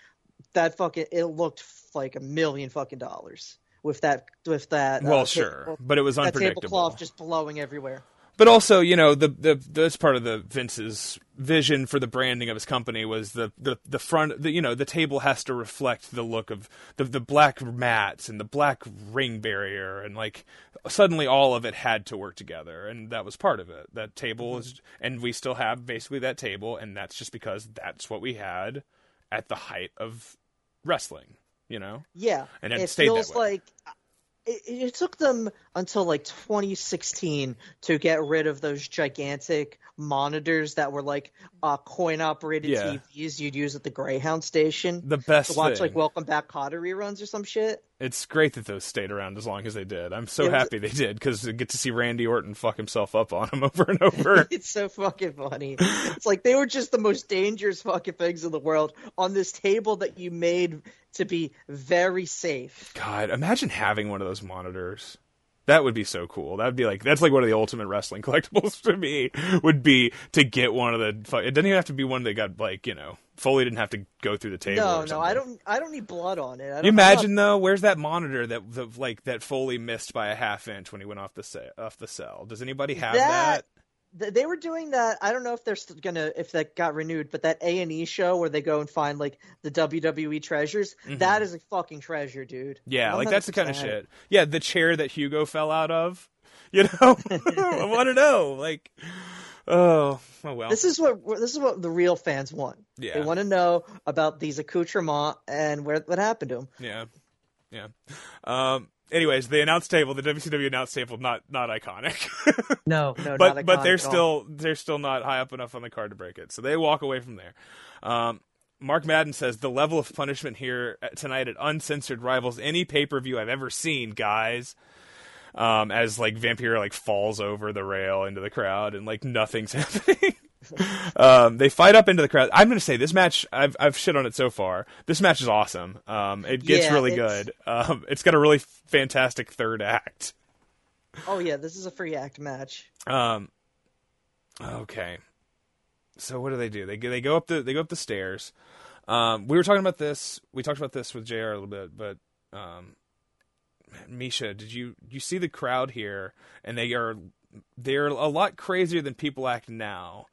B: that fucking it looked like a million fucking dollars with that with that.
D: Well,
B: uh,
D: sure, but it was
B: that tablecloth just blowing everywhere.
D: But also, you know, the the that's part of the Vince's vision for the branding of his company was the the the front. The, you know, the table has to reflect the look of the the black mats and the black ring barrier, and like suddenly all of it had to work together, and that was part of it. That table mm-hmm. is, and we still have basically that table, and that's just because that's what we had at the height of wrestling. You know,
B: Yeah,
D: And it
B: it feels like it, it took them until like 2016 to get rid of those gigantic monitors that were like uh, coin operated
D: Yeah.
B: TVs you'd use at the Greyhound station
D: the best
B: to watch
D: thing.
B: like Welcome Back Kotter reruns or some shit.
D: It's great that those stayed around as long as they did. I'm so
B: was-
D: happy they did because get to see Randy Orton fuck himself up on him over and over.
B: It's so fucking funny. It's like they were just the most dangerous fucking things in the world on this table that you made to be very safe.
D: God, imagine having one of those monitors. That would be so cool. That would be like that's like one of the ultimate wrestling collectibles to me. Would be to get one of the. It doesn't even have to be one that got like you know Foley didn't have to go through the table.
B: No, no. I don't. I don't need blood on it. I don't,
D: You imagine though, where's that monitor that the, like that Foley missed by a half inch when he went off the sa- off the cell? Does anybody have that?
B: That- th- they were doing that. I don't know if they're still gonna if that got renewed, but that A and E show where they go and find like the WWE treasures, that is a fucking treasure, dude.
D: Mm-hmm. Yeah, like that's the kind of shit. Yeah, the chair that Hugo fell out of. You know, I want to know. Like, oh, oh well.
B: This is what this is what the real fans want.
D: Yeah.
B: They want to know about these accoutrements and where what happened to them.
D: Yeah, yeah. Um. Anyways, the announce table, the WCW announce table, not not iconic,
B: No, no,
D: but
B: not
D: but they're still they're still not high up enough on the card to break it. So they walk away from there. Um. Mark Madden says the level of punishment here tonight at Uncensored rivals any pay per view I've ever seen, guys. Um, as like Vampire like falls over the rail into the crowd and like nothing's happening. um, they fight up into the crowd. I'm going to say this match. I've I've shit on it so far. This match is awesome. Um, it gets
B: Yeah,
D: really
B: it's-
D: good. Um, it's got a really fantastic third act.
B: Oh yeah, this is a free act match.
D: Um, okay. So what do they do? They go- they go up the they go up the stairs. Um, we were talking about this. We talked about this with Jr. a little bit, but um, Micha, did you you see the crowd here? And they are they're a lot crazier than people act now.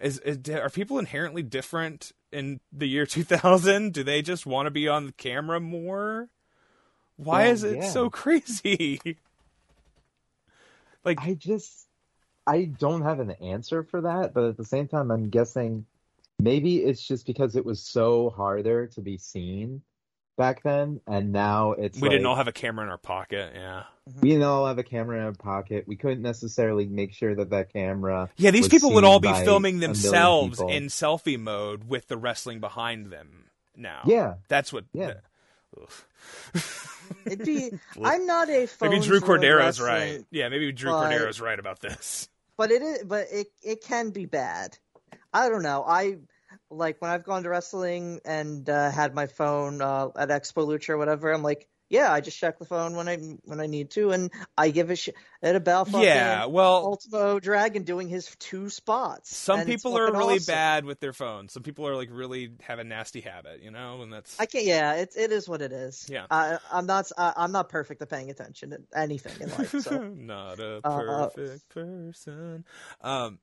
D: Is, is are people inherently different in the year 2000? Do they just want to be on the camera more? Why is it
F: yeah.
D: so crazy? like
F: I just I don't have an answer for that, but at the same time, I'm guessing maybe it's just because it was so harder to be seen back then, and now it's
D: we didn't all have a camera in our pocket. Yeah.
F: We didn't all have a camera in our pocket. We couldn't necessarily make sure that that camera.
D: Yeah, these
F: was
D: people would all be filming themselves in selfie mode with the wrestling behind them now.
F: Yeah,
D: That's what.
F: Yeah.
D: Ugh.
B: It'd be. I'm not a.
D: maybe Drew
B: of
D: Cordero's right. Yeah, maybe Drew
B: but-
D: Cordero's right about this.
B: but it is. But it it can be bad. I don't know. I like when I've gone to wrestling and uh, had my phone uh, at Expo Lucha or whatever. I'm like, yeah, I just check the phone when I when I need to, and I give a shit about fucking
D: Yeah, well,
B: Ultimo Dragon doing his two spots.
D: some people are really
B: awesome.
D: bad with their phones. Some people are like really have a nasty habit, you know, and that's
B: I can't. Yeah, it it is what it is.
D: Yeah.
B: I, I'm not. I, I'm not perfect at paying attention to anything in life. So
D: not a
B: Uh,
D: perfect person. Um,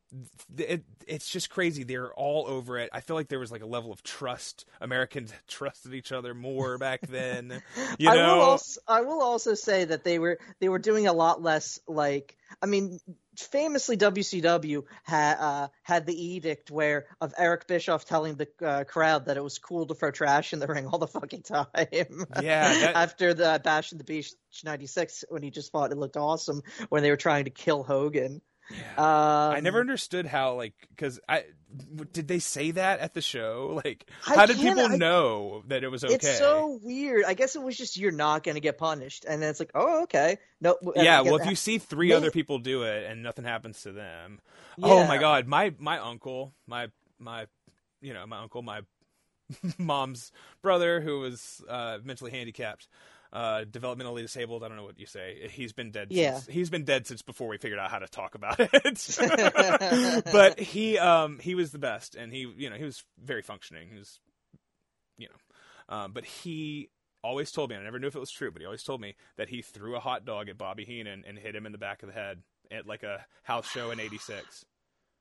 D: it, it's just crazy. They're all over it. I feel like there was like a level of trust. Americans trusted each other more back then. You know,
B: will also I will also say that they were they were doing a lot less like I mean famously WCW had uh, had the edict where of Eric Bischoff telling the uh, crowd that it was cool to throw trash in the ring all the fucking time.
D: Yeah, that-
B: after the Bash in the Beach '96 when he just thought it looked awesome when they were trying to kill Hogan. Um,
D: I never understood how like because I did they say that at the show? Like,
B: I
D: how did people
B: I-
D: know that it was okay?
B: It's so weird. I guess it was just you're not going to get punished, and then it's like, oh, okay, no.
D: yeah, well, if you see three other people do it and nothing happens to them, oh my god, my my uncle, my my, you know, my uncle, my mom's brother, who was uh, mentally handicapped, uh, developmentally disabled. I don't know what you say. He's been dead.
B: Yeah.
D: Since, he's been dead since before we figured out how to talk about it. but he um he was the best, and he you know he was very functioning. He was, you know, um, but he always told me, and I never knew if it was true, but he always told me that he threw a hot dog at Bobby Heenan and hit him in the back of the head at like a house show in '86.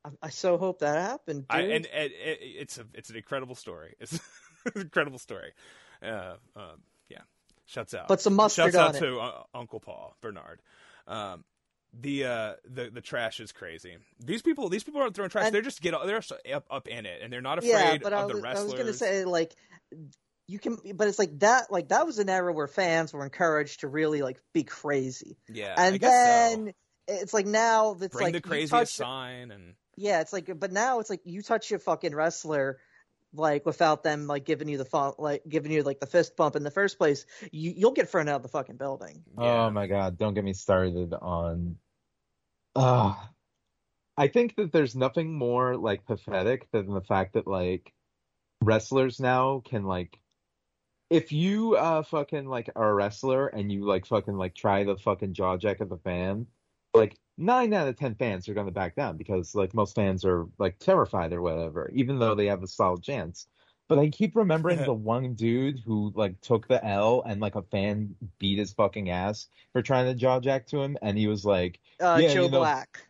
B: I, I so hope that happened, dude.
D: I, and it, it, it's a it's an incredible story. It's an incredible story. Uh, um, shuts out.
B: Put some mustard
D: Shouts out
B: on it.
D: to uh, Uncle Paul Bernard. Um, the uh the the trash is crazy. These people these people aren't throwing trash.
B: And-
D: they're just get they're up up in it, and they're not afraid
B: yeah, but
D: of
B: I
D: the
B: was, I was gonna say like you can, but it's like that. Like that was an era where fans were encouraged to really like be crazy,
D: yeah,
B: and then
D: so.
B: it's like now it's
D: bring
B: like
D: the craziest
B: touch-
D: sign and
B: Yeah, it's like, but now it's like you touch a fucking wrestler, like without them like giving you the fu- like giving you like the fist bump in the first place, you you'll get thrown out of the fucking building.
D: yeah.
C: Oh my god, don't get me started on uh I think that there's nothing more like pathetic than the fact that like wrestlers now can like if you uh fucking like are a wrestler and you like fucking like try the fucking jaw jack of the fan, like nine out of ten fans are gonna back down because like most fans are like terrified or whatever, even though they have a solid chance. But I keep remembering the one dude who like took the L and like a fan beat his fucking ass for trying to jaw jack to him, and he was like,
B: Uh,
C: Yeah,
B: Joe
C: you know-
B: Black.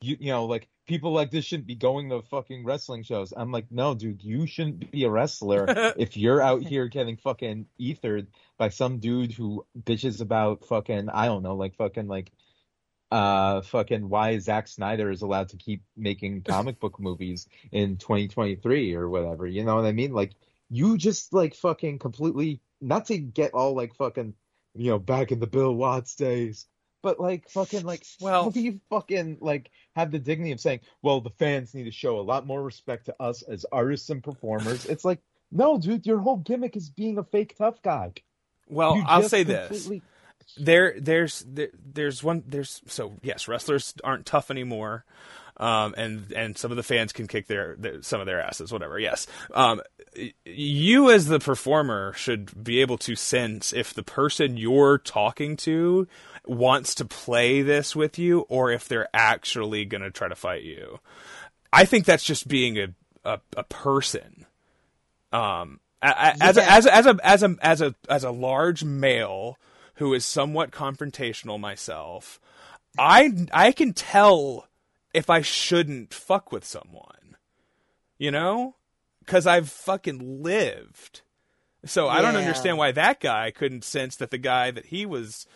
C: you you know like people like this shouldn't be going to fucking wrestling shows. I'm like, no, dude, you shouldn't be a wrestler if you're out here getting fucking ethered by some dude who bitches about fucking I don't know, like fucking like uh fucking why Zack Snyder is allowed to keep making comic book movies in 2023 or whatever. You know what I mean? Like you just like fucking completely not to get all like fucking you know back in the Bill Watts days. But like fucking like
D: Well-
C: how do you fucking like have the dignity of saying, well, the fans need to show a lot more respect to us as artists and performers. It's like, no, dude, your whole gimmick is being a fake tough guy.
D: well,
C: You
D: I'll say this. There there's there, there's one there's so yes wrestlers aren't tough anymore. Um and and some of the fans can kick their, their some of their asses whatever yes. Um you as the performer should be able to sense if the person you're talking to wants to play this with you or if they're actually going to try to fight you. I think that's just being a a, a person. Um as, a,
B: Yeah.
D: as a as a as a as a as a large male who is somewhat confrontational myself, I I can tell if I shouldn't fuck with someone. You know? Cuz I've fucking lived. So I don't understand why that guy couldn't sense that the guy that he was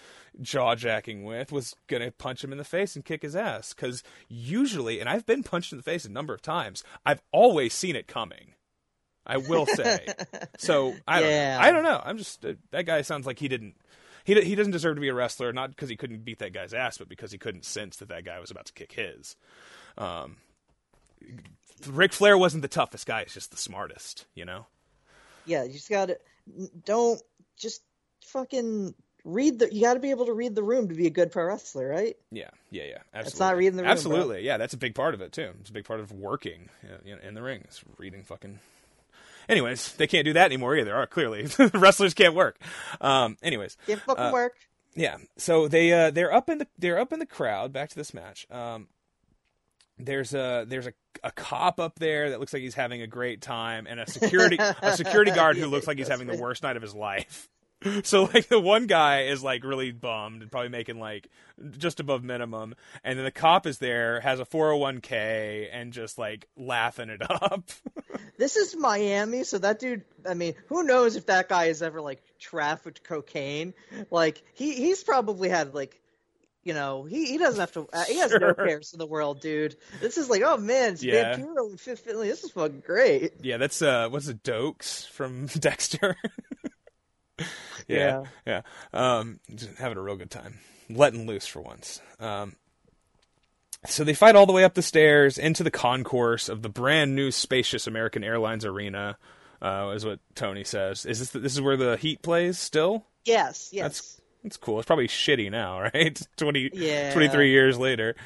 D: jaw jacking with was going to punch him in the face and kick his ass cuz usually and I've been punched in the face a number of times, I've always seen it coming. I will say. So I don't
B: Yeah.
D: know. I don't know. I'm just uh, that guy sounds like he didn't. He he doesn't deserve to be a wrestler, not because he couldn't beat that guy's ass, but because he couldn't sense that that guy was about to kick his. Um, Ric Flair wasn't the toughest guy; he's just the smartest, you know.
B: Yeah, you just gotta don't just fucking read the. You got to be able to read the room to be a good pro wrestler, right?
D: Yeah, yeah, yeah. Absolutely.
B: That's not reading the room, bro.
D: Absolutely, yeah. That's a big part of it too. It's a big part of working you know, in the ring. It's reading fucking. Anyways, they can't do that anymore either. Or clearly, wrestlers can't work. Um, anyways,
B: Can't fucking
D: Uh,
B: work.
D: yeah. So they uh, they're up in the they're up in the crowd. Back to this match. Um, there's a there's a, a cop up there that looks like he's having a great time, and a security a security guard who looks like he's having the worst night of his life. So like the one guy is like really bummed and probably making like just above minimum, and then the cop is there has a 401k and just like laughing it up.
B: This is Miami, so that dude. I mean, who knows if that guy has ever like trafficked cocaine? Like he he's probably had like. You know, he, he doesn't have to. Uh, he has no cares in the world, dude. This is like, oh man, it's
D: Yeah.
B: Vampiro and Fit Finlay. This is fucking great.
D: yeah, that's uh, what's it, Doakes from Dexter. yeah, yeah. Um, just having a real good time, letting loose for once. Um, so they fight all the way up the stairs into the concourse of the brand new spacious American Airlines Arena. Uh, is what Tony says. Is this this is where the Heat plays still?
B: Yes, yes.
D: That's that's cool. It's probably shitty now, right? 20,
B: Yeah.
D: 23 years later.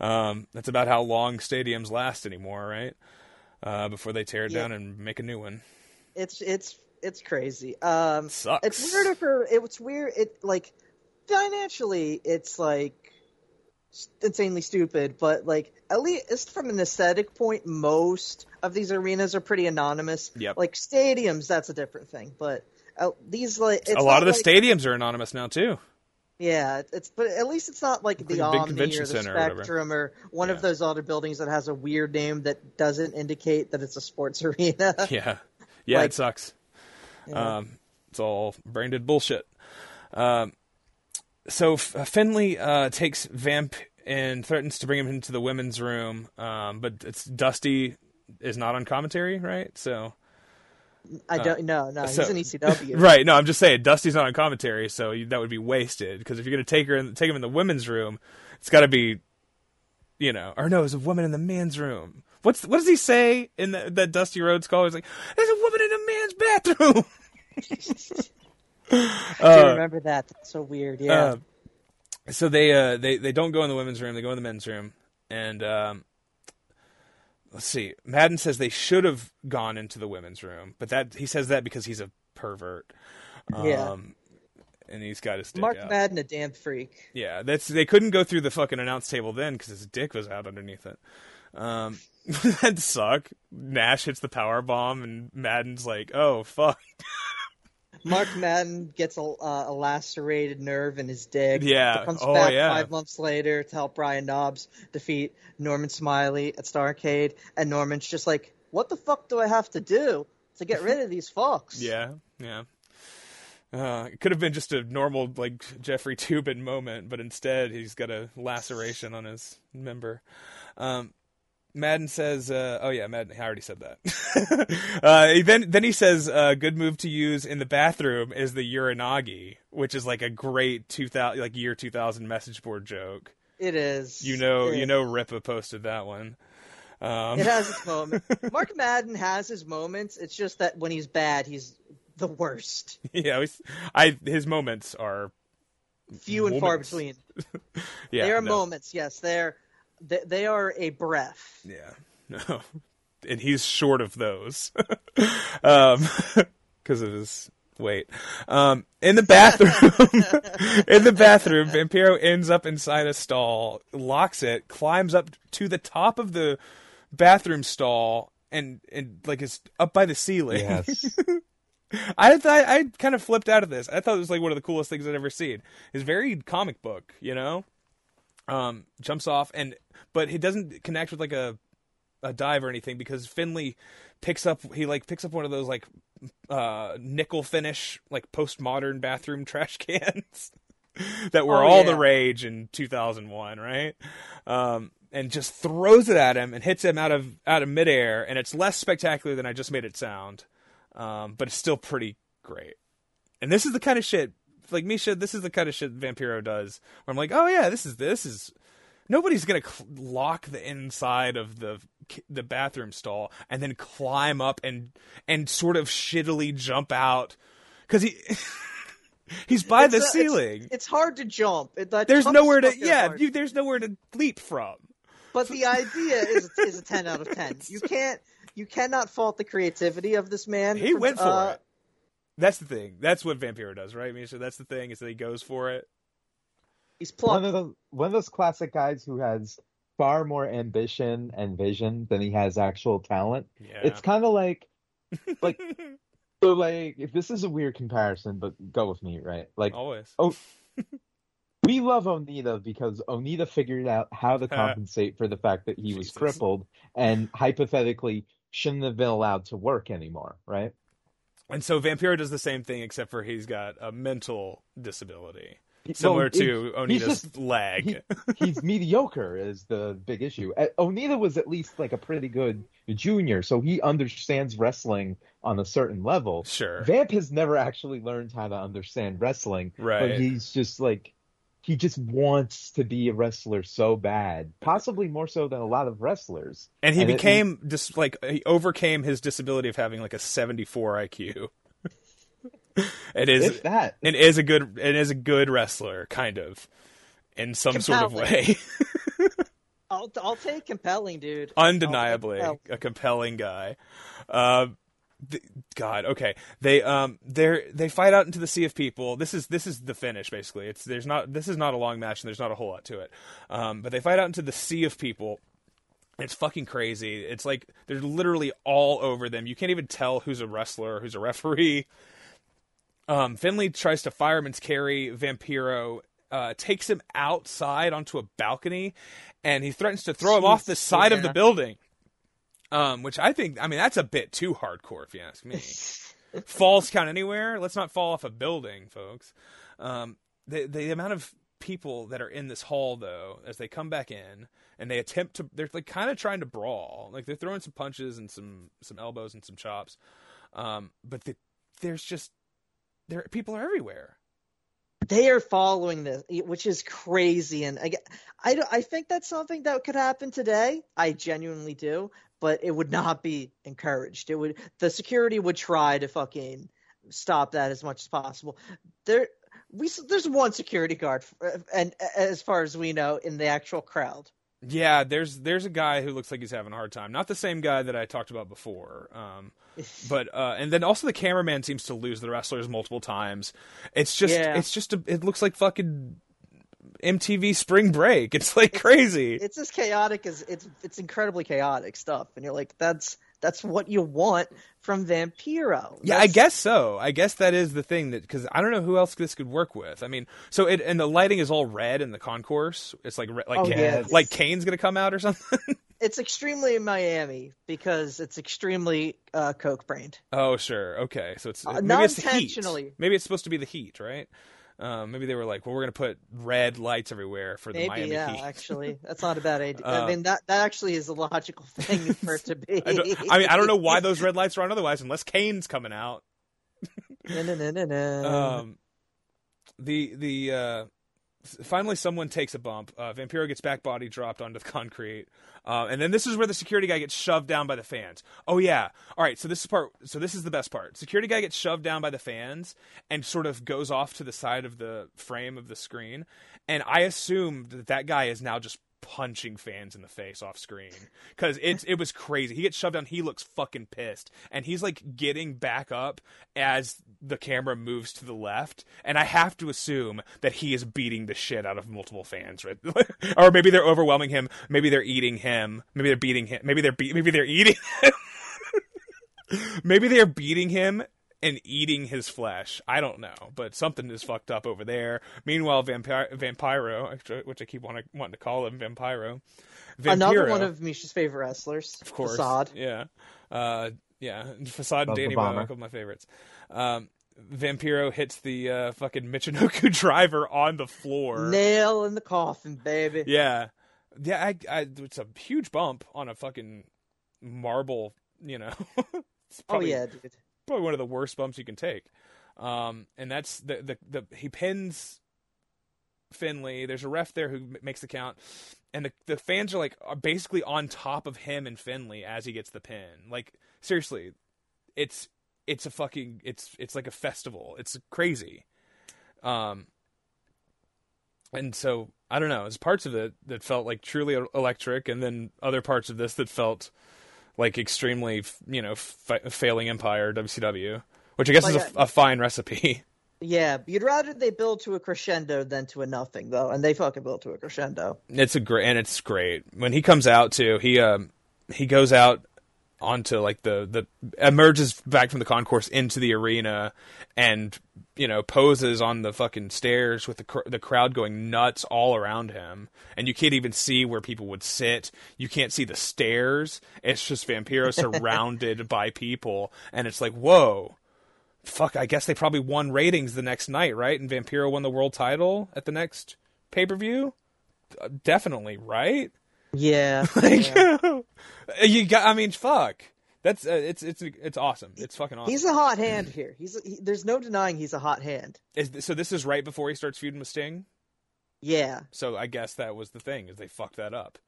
D: Um, that's about how long stadiums last anymore, right? Uh, before they tear it
B: Yeah.
D: down and make a new one.
B: it's it's it's crazy. Um,
D: Sucks.
B: it's weird for it's weird. It like financially, it's like insanely stupid. But like at least from an aesthetic point, most of these arenas are pretty anonymous.
D: Yep.
B: Like stadiums, that's a different thing. But uh, these like it's
D: a lot of the
B: like-
D: stadiums are anonymous now too.
B: Yeah, it's but at least it's not like the
D: Like big
B: Omni
D: convention
B: or the
D: center or.
B: Spectrum or one
D: Yeah.
B: of those other buildings that has a weird name that doesn't indicate that it's a sports arena.
D: Yeah, yeah,
B: Like-
D: it sucks.
B: Yeah.
D: Um, it's all branded bullshit. Um, so F- uh, Finlay uh, takes Vamp and threatens to bring him into the women's room, um, but it's Dusty is not on commentary, right? So
B: I don't know. No,
D: uh, so-
B: he's an ECW.
D: Right. No, I'm just saying Dusty's not on commentary, so you, that would be wasted. Because if you're going to take her, in, take him in the women's room, it's got to be, you know, or no, it's a woman in the man's room. What's what does he say in the, that Dusty Rhodes call? He's like, "There's a woman in a man's bathroom."
B: I do
D: Uh,
B: remember that. That's so weird. Yeah.
D: Uh, so they uh, they they don't go in the women's room; they go in the men's room, and um, let's see. Madden says they should have gone into the women's room, but that he says that because he's a pervert. Um,
B: Yeah.
D: and he's got his dick
B: Mark
D: out.
B: Madden, a damn freak.
D: Yeah, that's they couldn't go through the fucking announce table then because his dick was out underneath it. Um, that'd suck. Nash hits the power bomb, and Madden's like, "Oh fuck."
B: Mark Madden gets a, uh, a lacerated nerve in his dick.
D: Yeah.
B: Comes
D: Oh,
B: back
D: yeah.
B: five months later to help Brian Knobbs defeat Norman Smiley at Starcade, and Norman's just like, "What the fuck do I have to do to get rid of these fucks?"
D: Yeah, yeah. Uh, it could have been just a normal like Jeffrey Toobin moment, but instead he's got a laceration on his member. Um, Madden says, uh, "Oh yeah, Madden. I already said that." uh, he then then he says, uh, "Good move to use in the bathroom is the uranage, which is like a great two thousand like year two thousand message board joke.
B: It is.
D: You know,
B: It
D: you
B: is.
D: know, Ripa posted that one. Um,
B: It has its moments. Mark Madden has his moments. It's just that when he's bad, he's the worst.
D: yeah, I his moments are
B: Few and far between.
D: yeah,
B: they are
D: no.
B: moments. Yes, they're they, they are a breath.
D: Yeah. No. And he's short of those. um because of his weight. Um in the bathroom in the bathroom, Vampiro ends up inside a stall, locks it, climbs up to the top of the bathroom stall and and like is up by the ceiling.
F: Yes.
D: I thought I kind of flipped out of this. I thought it was like one of the coolest things I'd ever seen. It's very comic book, you know. Um, jumps off and but he doesn't connect with like a a dive or anything because Finlay picks up he like picks up one of those like uh nickel finish like postmodern bathroom trash cans that were
B: Oh,
D: all
B: yeah.
D: the rage in 2001, right? Um and just throws it at him and hits him out of out of midair and it's less spectacular than I just made it sound um, but it's still pretty great. And this is the kind of shit, like Micha. This is the kind of shit Vampiro does. Where I'm like, oh yeah, this is this is. Nobody's gonna cl- lock the inside of the the bathroom stall and then climb up and and sort of shittily jump out because he he's by
B: It's
D: the
B: a-
D: ceiling.
B: It's, hard to jump. That
D: there's nowhere to yeah, you, there's nowhere to leap from.
B: But the idea is is a ten out of ten. You can't you cannot fault the creativity of this man.
D: He went for
B: uh,
D: it. That's the thing. That's what Vampiro does, right? Micha? that's the thing is that he goes for it.
B: He's
F: One of those one of those classic guys who has far more ambition and vision than he has actual talent.
D: Yeah.
F: It's kind of like like so like if this is a weird comparison, but go with me, right? Like
D: always.
F: Oh, we love Onita because Onita figured out how to compensate for the fact that he was crippled and hypothetically shouldn't have been allowed to work anymore, right?
D: And so Vampiro does the same thing, except for he's got a mental disability, similar
F: Well,
D: to
F: it-
D: Onita's
F: just-
D: leg.
F: he- he's mediocre is the big issue. Uh, Onita was at least like a pretty good junior, so he understands wrestling on a certain level.
D: sure.
F: Vamp has never actually learned how to understand wrestling,
D: Right.
F: but he's just like he just wants to be a wrestler so bad, possibly more so than a lot of wrestlers.
D: and he
F: and it-
D: became just like he overcame his disability of having like a 74 IQ. it is
F: If that,
D: it is a good it is a good wrestler kind of in some sort of way.
B: I'll I'll take compelling, dude.
D: undeniably
B: I'll
D: a compelling guy. Uh, God, okay. They um they they fight out into the sea of people. This is this is the finish basically. It's there's not this is not a long match and there's not a whole lot to it. Um, but they fight out into the sea of people. It's fucking crazy. It's like they're literally all over them. You can't even tell who's a wrestler or who's a referee. Um, Finlay tries to fireman's carry Vampiro, uh, takes him outside onto a balcony, and he threatens to throw him off the side of the building. Um, which I think, I mean, that's a bit too hardcore, if you ask me. Falls count anywhere. Let's not fall off a building, folks. Um, the the amount of people that are in this hall, though, as they come back in and they attempt to, they're like kind of trying to brawl. Like they're throwing some punches and some some elbows and some chops. Um, but the, there's just there people are everywhere.
B: they are following this, which is crazy. And I, I, I think that's something that could happen today. I genuinely do, but it would not be encouraged. It would the security would try to fucking stop that as much as possible. There, we there's one security guard, f- and as far as we know, in the actual crowd.
D: Yeah, there's there's a guy who looks like he's having a hard time. Not the same guy that I talked about before. Um, but uh, and then also the cameraman seems to lose the wrestlers multiple times. It's just
B: Yeah.
D: it's just a, it looks like fucking MTV Spring Break. It's like crazy.
B: It's as chaotic as it's it's incredibly chaotic stuff, and you're like, that's that's what you want from Vampiro.
D: Yeah, I guess so. I guess that is the thing that because I don't know who else this could work with. I mean, so it and the lighting is all red in the concourse. It's like re- like
B: Oh, yeah.
D: like Kane's gonna come out or something.
B: it's extremely Miami because it's extremely uh, coke brained.
D: oh sure, okay. So it's
B: Uh,
D: maybe it's the heat. Maybe it's supposed to be the heat, right? Um, maybe they were like, well, we're gonna put red lights everywhere for the
B: Maybe,
D: Miami
B: yeah,
D: Heat.
B: actually, that's not a bad idea.
D: Uh,
B: I mean, that that actually is a logical thing for it to be.
D: I, I mean, I don't know why those red lights are on otherwise, unless Kane's coming out. Um, the the uh, finally someone takes a bump. Uh, Vampiro gets back body dropped onto the concrete, uh, and then this is where the security guy gets shoved down by the fans. Oh yeah, all right. So this is part. So this is the best part. Security guy gets shoved down by the fans and sort of goes off to the side of the frame of the screen, and I assume that that guy is now just punching fans in the face off screen because it's it was crazy. He gets shoved down. He looks fucking pissed, and he's like getting back up as the camera moves to the left. And I have to assume that he is beating the shit out of multiple fans, right? or maybe they're overwhelming him. Maybe they're eating him. Maybe they're beating him. Maybe they're be- maybe they're eating him. maybe they're beating him and eating his flesh. I don't know, but something is fucked up over there. Meanwhile, Vampir- Vampiro, which I keep wanting, wanting to call him Vampiro,
B: Another one of Micha's favorite wrestlers,
D: of course,
B: Facade.
D: yeah, uh, yeah, Facade and
F: Love the
D: Danny
F: bomber.
D: Moe, a of my favorites. Um, Vampiro hits the uh, fucking Michinoku driver on the floor.
B: Nail in the coffin, baby.
D: Yeah, yeah, I, I, it's a huge bump on a fucking marble. You know, It's
B: oh yeah, dude.
D: Probably one of the worst bumps you can take. Um, and that's the, the the he pins Finlay. There's a ref there who makes the count, and the the fans are like are basically on top of him and Finlay as he gets the pin. Like seriously, it's it's a fucking it's it's like a festival. It's crazy. Um, and so I don't know. There's parts of it that felt like truly electric, and then other parts of this that felt like extremely you know failing empire WCW, which I guess
B: Like,
D: is a, a fine recipe.
B: Yeah, you'd rather they build to a crescendo than to a nothing, though, and they fucking built to a crescendo.
D: It's a great and it's great when he comes out too. He um he goes out onto like the the emerges back from the concourse into the arena and you know poses on the fucking stairs with the cr- the crowd going nuts all around him. And you can't even see where people would sit. You can't see the stairs. It's just vampiro surrounded by people. And it's like whoa fuck i guess they probably won ratings the next night right? And vampiro won the world title at the next pay-per-view? Uh, definitely right?
B: Yeah,
D: like
B: yeah.
D: you got i mean fuck that's uh, it's it's it's awesome it's fucking awesome
B: he's a hot hand here. He's a, he, there's no denying he's a hot hand.
D: Is, so this is right before he starts feuding with Sting.
B: Yeah,
D: So I guess that was the thing is they fucked that up.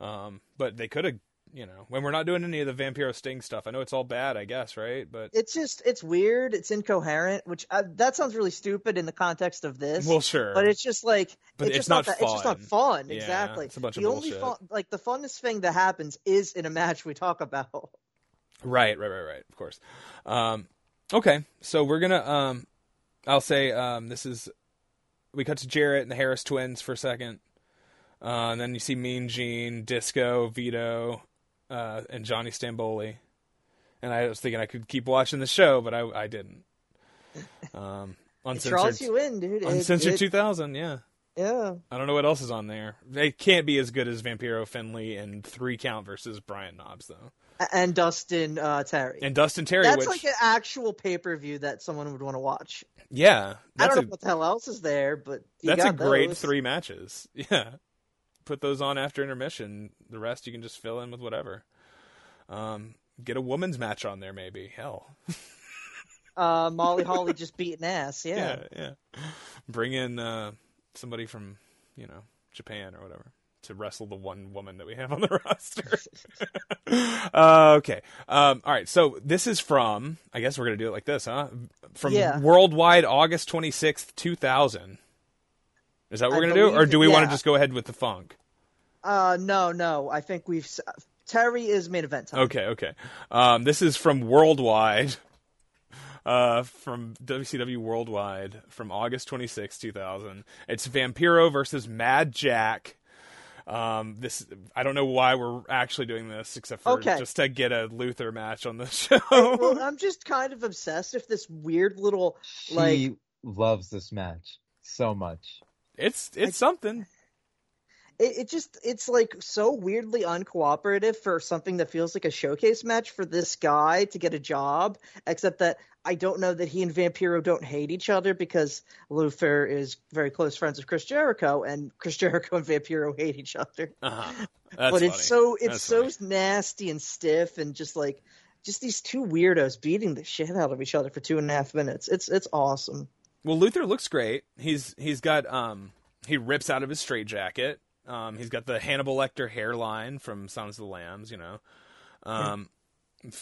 D: Um, but they could have, you know, when we're not doing any of the Vampiro Sting stuff. I know it's all bad, I guess, right? But
B: it's just it's weird. It's incoherent, which uh, that sounds really stupid in the context of this.
D: well, sure.
B: But it's just like
D: But
B: it's,
D: it's
B: just not,
D: not
B: that, it's just not
D: fun. Yeah,
B: exactly.
D: it's a bunch of
B: the only
D: bullshit.
B: fun, like the funnest thing that happens is in a match we talk about.
D: Right, right, right, right. Of course. Um, okay, so we're gonna. Um, I'll say um, this is. We cut to Jarrett and the Harris twins for a second, uh, and then you see Mean Gene, Disco, Vito, uh, and Johnny Stamboli. And I was thinking I could keep watching the show, but I, I didn't. Um,
B: It draws
D: uncensored,
B: you in, dude. It-
D: uncensored
B: it-
D: 2000. Yeah,
B: yeah.
D: I don't know what else is on there. They can't be as good as Vampiro Finlay and three count versus Brian Knobbs though,
B: And Dustin uh, Terry.
D: and Dustin Terry.
B: That's
D: which
B: like an actual pay per view that someone would want to watch.
D: yeah,
B: I don't
D: a
B: know what the hell else is there, but you
D: That's a great
B: those.
D: three matches. Yeah. Put those on after intermission. The rest you can just fill in with whatever. Um, get a woman's match on there, maybe. Hell.
B: Uh, Molly Holly just beating ass. Yeah.
D: Yeah, yeah. Bring in uh, somebody from, you know, Japan or whatever to wrestle the one woman that we have on the roster. uh, okay. Um, all right. So this is from, I guess we're going to do it like this, huh? From
B: Yeah.
D: Worldwide August 26th, 2000. Is that what
B: I
D: we're going to do? Or do we want to just go ahead with the funk?
B: Uh, no, no. I think we've Terry is main event time.
D: Okay, okay. Um, this is from Worldwide, uh, from WCW Worldwide, from August 26, 2000. It's Vampiro versus Mad Jack. Um, this I don't know why we're actually doing this, except for
B: Okay.
D: just to get a Luther match on the show.
B: Well, I'm just kind of obsessed with this weird little like
F: loves this match so much.
D: it's it's something.
B: it, it just it's like so weirdly uncooperative for something that feels like a showcase match for this guy to get a job except that i don't know that he and vampiro don't hate each other because luther is very close friends with chris jericho and chris jericho and vampiro hate each other
D: Uh-huh.
B: But
D: funny.
B: it's so it's
D: That's
B: so
D: funny.
B: nasty and stiff and just like just these two weirdos beating the shit out of each other for two and a half minutes it's it's awesome
D: Well, Luther looks great. He's he's got um he rips out of his straitjacket. Um, he's got the Hannibal Lecter hairline from Sounds of the Lambs. You know, um,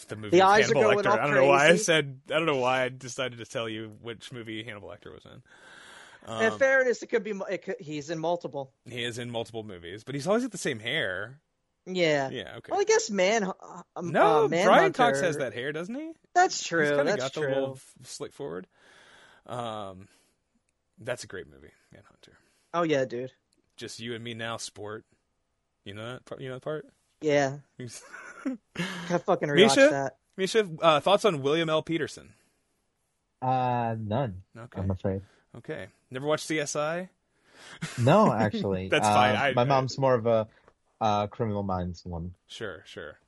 D: the movie
B: The eyes are
D: Hannibal
B: going
D: Lecter. I don't know why I said I don't know why I decided to tell you which movie Hannibal Lecter was in.
B: in
D: Um,
B: fairness it could be it could, he's in multiple
D: he is in multiple movies, but he's always got the same hair.
B: yeah
D: Yeah, okay.
B: Well, I guess man. Um,
D: no,
B: uh,
D: Brian
B: Manhunter-
D: Cox has that hair, doesn't he?
B: That's
D: He's
B: true.
D: kind of
B: That's
D: got the
B: true.
D: little f- slick forward. Um, that's a great movie, Manhunter.
B: Oh yeah, dude.
D: Just you and me now, sport. You know that? part- You know that part?
B: Yeah, I fucking rewatched
D: Micha?
B: that.
D: Micha, uh, thoughts on William L. Petersen?
F: Uh, none.
D: Okay.
F: I'm afraid.
D: Okay. Never watched CSI?
F: No, actually.
D: That's
F: Uh,
D: fine. I-
F: my
D: I-
F: mom's more of a uh, Criminal Minds one.
D: Sure, sure.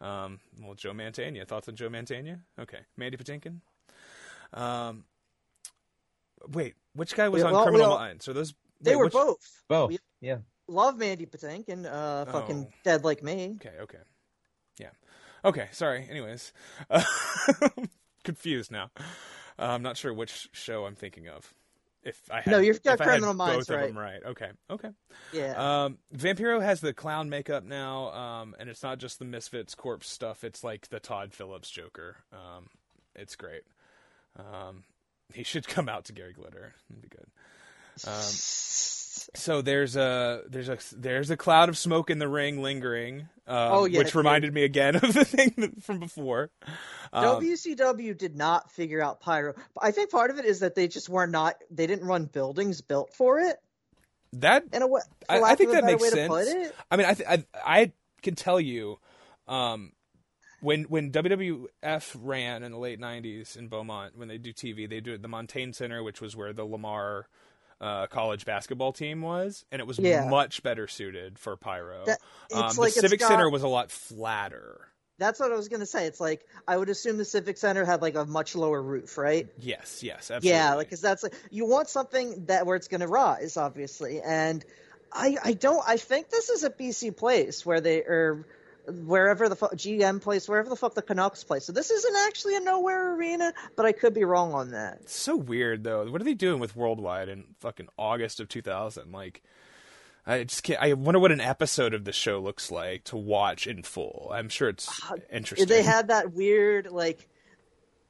D: Um, well, Joe Mantegna. Thoughts on Joe Mantegna? Okay. Mandy Patinkin? Um, wait, which guy was
B: We
D: on
B: all-
D: Criminal
B: all-
D: Minds? Are those?
B: They
D: wait,
B: were
D: which-
B: both.
F: Both.
B: We-
F: Yeah.
B: Love Mandy Patinkin. Uh, fucking
D: Oh.
B: dead like me.
D: Okay, okay. Okay, sorry. Anyways. Uh, confused now. Uh, I'm not sure which show I'm thinking of. If I had,
B: No, you've got Criminal Minds
D: both
B: right.
D: of them right. Okay, okay.
B: Yeah.
D: Um, Vampiro has the clown makeup now, um, and it's not just the Misfits corpse stuff. It's like the Todd Phillips Joker. Um, it's great. Um, he should come out to Gary Glitter. It'd be good. Um,
B: Yes.
D: So there's a there's a there's a cloud of smoke in the ring lingering, um,
B: Oh, yeah,
D: which reminded me again of the thing from before. Um,
B: WCW did not figure out pyro. I think part of it is that they just were not. They didn't run buildings built for it.
D: that
B: In a way,
D: I, I think that makes sense.
B: put it.
D: I mean, I, th- I I can tell you, um, when when WWF ran in the late '90s in Beaumont, when they do TV, they do it at the Montagne Center, which was where the Lamar uh, college basketball team was, and it was
B: Yeah.
D: much better suited for pyro.
B: That-
D: um,
B: like
D: the Civic
B: got-
D: Center was a lot flatter.
B: That's what I was gonna say. It's like I would assume the Civic Center had like a much lower roof, right?
D: Yes, yes, absolutely.
B: Yeah, like because that's like you want something that where it's gonna rise, obviously. And I I don't I think this is a BC place where they or wherever the fu- GM place, wherever the fuck the Canucks play. So this isn't actually a nowhere arena, but I could be wrong on that.
D: It's so weird though. What are they doing with Worldwide in fucking August of 2000? Like, I just can't. I wonder what an episode of the show looks like to watch in full. I'm sure it's interesting.
B: Uh, They had that weird like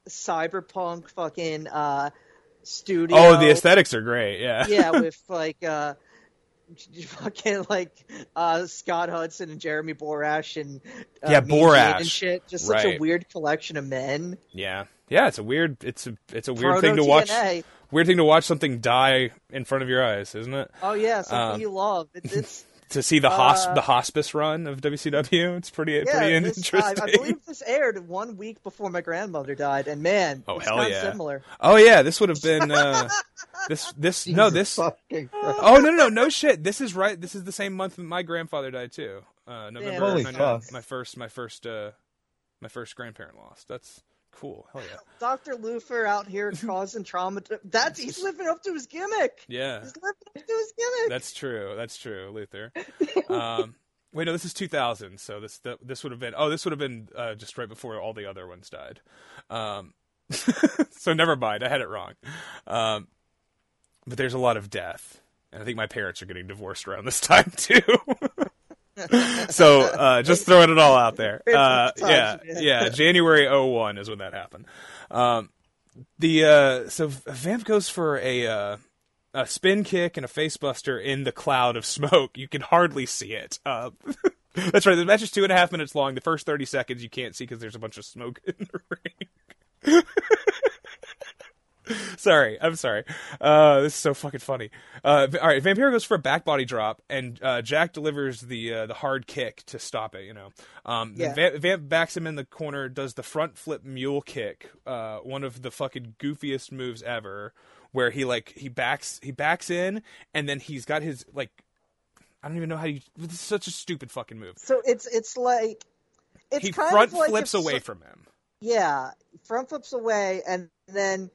B: cyberpunk fucking uh studio.
D: oh, the aesthetics are great. Yeah.
B: yeah, with like uh fucking like uh Scott Hudson and Jeremy Borash and uh,
D: Yeah, Borash.
B: and shit. Just such a weird collection of men.
D: yeah, yeah. It's a weird. It's a. It's a weird thing to watch. Weird thing to watch something die in front of your eyes, isn't it?
B: Oh yeah, something
D: Um,
B: you love. It's, it's
D: To see the hosp-
B: Uh,
D: the hospice run of WCW, it's pretty
B: yeah.
D: pretty
B: This,
D: interesting.
B: I believe this aired one week before my grandmother died, and man,
D: Oh,
B: it's
D: hell
B: kinda
D: yeah.
B: similar.
D: oh yeah, this would have been uh, this this no this Oh no, no, no, no shit. This is right. This is the same month that my grandfather died too. Uh, November.
F: Holy
D: my,
F: fuck.
D: My first, my first, uh, my first grandparent lost. That's cool. Hell yeah.
B: Dr. Luther out here causing trauma. To, that's he's living up to his gimmick.
D: Yeah,
B: He's living up to his gimmick.
D: that's true. That's true, Luther. Um, wait, no, this is 2000. So this th- this would have been. Oh, this would have been uh, just right before all the other ones died. Um, so never mind. I had it wrong. Um, but there's a lot of death, and I think my parents are getting divorced around this time too. so uh, just throwing it all out there. Uh, yeah, yeah. January 01 is when that happened. Um, the uh, so Vamp goes for a uh, a spin kick and a facebuster in the cloud of smoke. You can hardly see it. Uh, that's right. The match is two and a half minutes long. The first thirty seconds you can't see because there's a bunch of smoke in the ring. sorry, I'm sorry. Uh, this is so fucking funny. Uh, all right, Vampiro goes for a back body drop, and uh, Jack delivers the uh, the hard kick to stop it. You know, um,
B: Yeah.
D: Vamp, Vamp backs him in the corner, does the front flip mule kick, uh, one of the fucking goofiest moves ever, where he like he backs he backs in, and then he's got his like. I don't even know how you. This is such a stupid fucking move.
B: So it's it's like it's
D: he front
B: like
D: flips away
B: so-
D: from him.
B: Yeah, front flips away, and then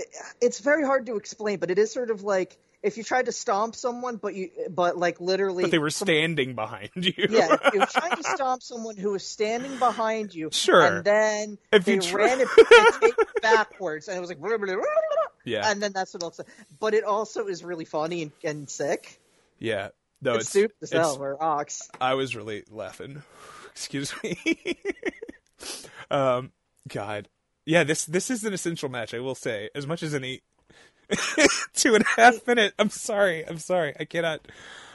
B: it, it's very hard to explain, but it is sort of like if you tried to stomp someone, but you but like literally,
D: But they were standing behind you.
B: Yeah, you're trying to stomp someone who is standing behind you,
D: Sure.
B: and then
D: If
B: they
D: you try-
B: ran it backwards, and it was like, blah, blah, blah,
D: yeah,
B: and then that's what else. But it also is really funny and, and sick.
D: yeah. No,
B: it's,
D: it's
B: as
D: it's-
B: hell, or ox.
D: I was really laughing. Excuse me. um, God, yeah. This this is an essential match. I will say, as much as any two and a half minute. I'm sorry. I'm sorry. I cannot.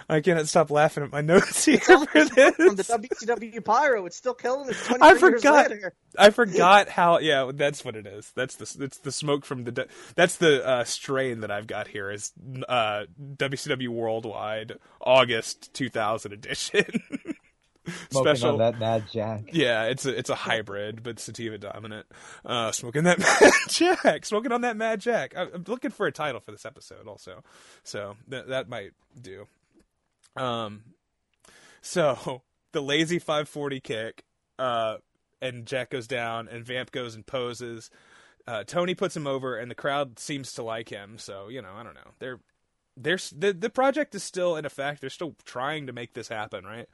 D: I cannot stop laughing at my notes here for
B: From the
D: this.
B: WCW Pyro, it's still killing us 23
D: I forgot. I forgot how. Yeah, that's what it is. That's the that's the smoke from the. de- That's the uh, strain that I've got here. Is uh, WCW Worldwide August 2000 edition.
F: Smoking on that Mad Jack.
D: Yeah, it's a it's a hybrid, but sativa dominant. Uh, smoking that Mad Jack, smoking on that Mad Jack. I, I'm looking for a title for this episode, also, so that that might do. Um, so the lazy 540 kick, uh, and Jack goes down, and Vamp goes and poses. Uh, Tony puts him over, and the crowd seems to like him. So you know, I don't know. They're there's the the project is still in effect. They're still trying to make this happen, right?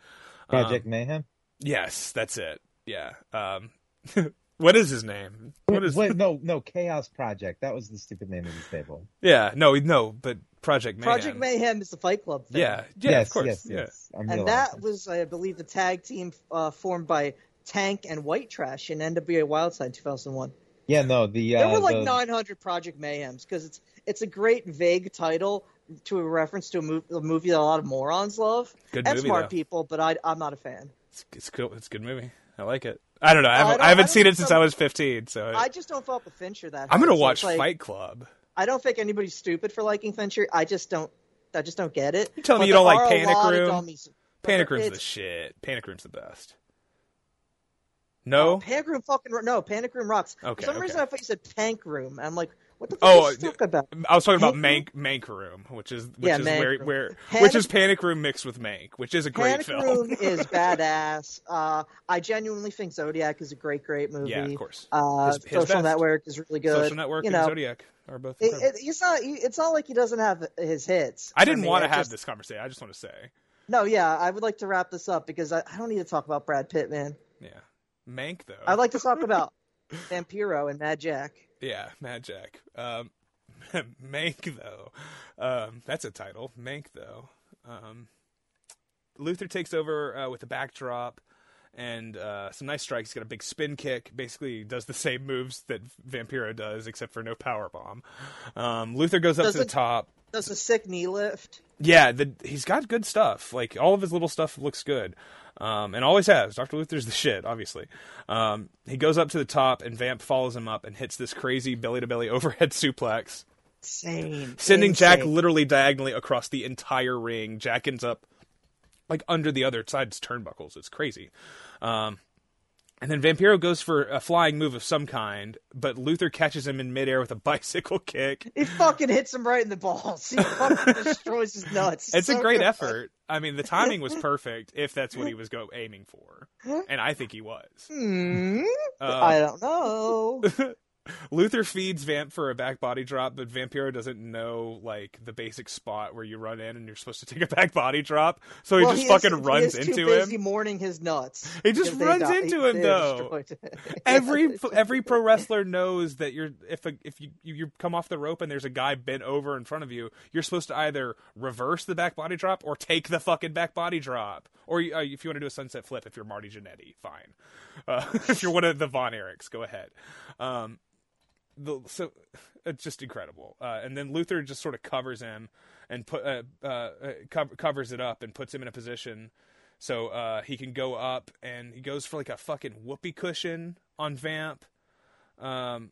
F: Project
D: Um,
F: Mayhem.
D: Yes, that's it. Yeah. Um, what is his name? What is?
F: Wait, no, no, Chaos Project. That was the stupid name of the stable.
D: Yeah. No. No. But Project Mayhem.
B: Project Mayhem is the Fight Club thing.
D: Yeah. Yeah.
F: yes,
D: of course.
F: yes, yes. I'm
B: And that was, I believe, the tag team uh, formed by Tank and White Trash in NWA Wildside 2001.
F: Yeah, no, the
B: There
F: uh,
B: were like
F: the,
B: 900 Project Mayhems because it's it's a great vague title to a reference to a, mov- a movie that a lot of morons love
D: Good
B: and
D: movie,
B: smart
D: though.
B: people, but I, I'm not a fan.
D: It's, it's cool. It's a good movie. I like it. I don't know. I
B: I
D: haven't,
B: don't-
D: I haven't
B: I
D: seen it since. I was 15. So
B: I just don't fuck with Fincher that.
D: I'm gonna
B: so
D: watch
B: it's like,
D: Fight Club.
B: I don't think anybody's stupid for liking Fincher. I just don't. I just don't get it.
D: You telling me
B: But
D: you don't
B: there
D: like
B: are a
D: Panic
B: lot of
D: Room?
B: dummies.
D: Panic Room's the
B: it's-
D: shit. Panic Room's the best. No.
B: Oh, Panic Room fucking ro- no. Panic Room rocks.
D: Okay,
B: For some
D: okay.
B: reason, I thought you said Tank Room. I'm like, what the fuck
D: Oh,
B: are you talking about?
D: I was talking about Mank Mank Room, which is which
B: Yeah,
D: is
B: Mank
D: where
B: Room.
D: where
B: Panic-
D: which is Panic Room mixed with Mank, which is a great
B: Panic
D: film.
B: Room is badass. Uh, I genuinely think Zodiac is a great, great movie.
D: Yeah, of course.
B: Uh,
D: His- his
B: Social
D: best.
B: Network is really good.
D: Social Network
B: you
D: and Zodiac are both.
B: It, it, it's not. It's not like he doesn't have his hits.
D: I didn't want to have
B: just-
D: this conversation. I just want to say,
B: No, yeah, I would like to wrap this up because I, I don't need to talk about Brad Pitt, man.
D: yeah, Mank though.
B: I'd like to talk about Vampiro and Mad Jack.
D: Yeah, Mad Jack. Um, Mank though, um, that's a title. Mank though. Um, Luther takes over uh, with a backdrop and uh, some nice strikes. He's got a big spin kick. Basically, does the same moves that Vampiro does, except for no power bomb. Um, Luther goes up to the top.
B: Does a sick knee lift.
D: Yeah, the, he's got good stuff. Like all of his little stuff looks good, um, and always has. Doctor Luther's the shit, obviously. Um, he goes up to the top, and Vamp follows him up and hits this crazy belly to belly overhead suplex,
B: Insane.
D: sending Jack literally diagonally across the entire ring. Jack ends up like under the other side's turnbuckles. It's crazy. Um, and then Vampiro goes for a flying move of some kind, but Luther catches him in midair with a bicycle kick.
B: He fucking hits him right in the balls. He fucking destroys his nuts.
D: It's a
B: So
D: great
B: good.
D: effort. I mean, the timing was perfect if that's what he was go aiming for, and I think he was.
B: Hmm?
D: Uh,
B: I don't know.
D: Luther feeds Vamp for a back body drop, but Vampiro doesn't know like the basic spot where you run in and you're supposed to take a back body drop, so he
B: Well,
D: just
B: is-
D: fucking
B: he
D: runs
B: is too
D: into
B: busy
D: him.
B: mourning his nuts.
D: He just runs into him, though. Every every pro wrestler knows that you're if a, if you you come off the rope and there's a guy bent over in front of you, you're supposed to either reverse the back body drop or take the fucking back body drop. Or uh, if you want to do a sunset flip, if you're Marty Jannetty, fine. Uh, if you're one of the Von Erichs, go ahead. Um, the, so it's just incredible. Uh, and then Luther just sort of covers him and put uh, uh, uh, co- covers it up and puts him in a position so uh, he can go up and he goes for like a fucking whoopee cushion on Vamp. Um,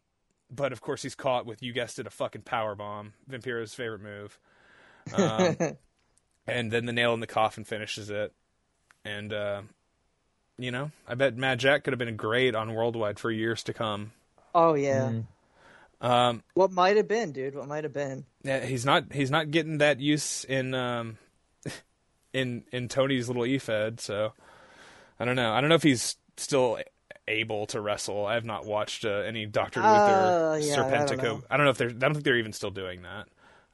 D: but of course he's caught with you guessed it a fucking power bomb, Vampiro's favorite move. Um, and then the nail in the coffin finishes it. And uh, you know, I bet Mad Jack could have been great on Worldwide for years to come.
B: oh yeah.
F: Mm.
D: Um,
B: What might have been, dude? What might have been?
D: yeah, he's not he's not getting that use in um, in in Tony's little e-fed, so I don't know. I don't know if he's still able to wrestle. I have not watched uh, any Doctor Luther
B: Uh, yeah, I don't
D: Serpentico. I don't know if they're. I don't think they're even still doing that.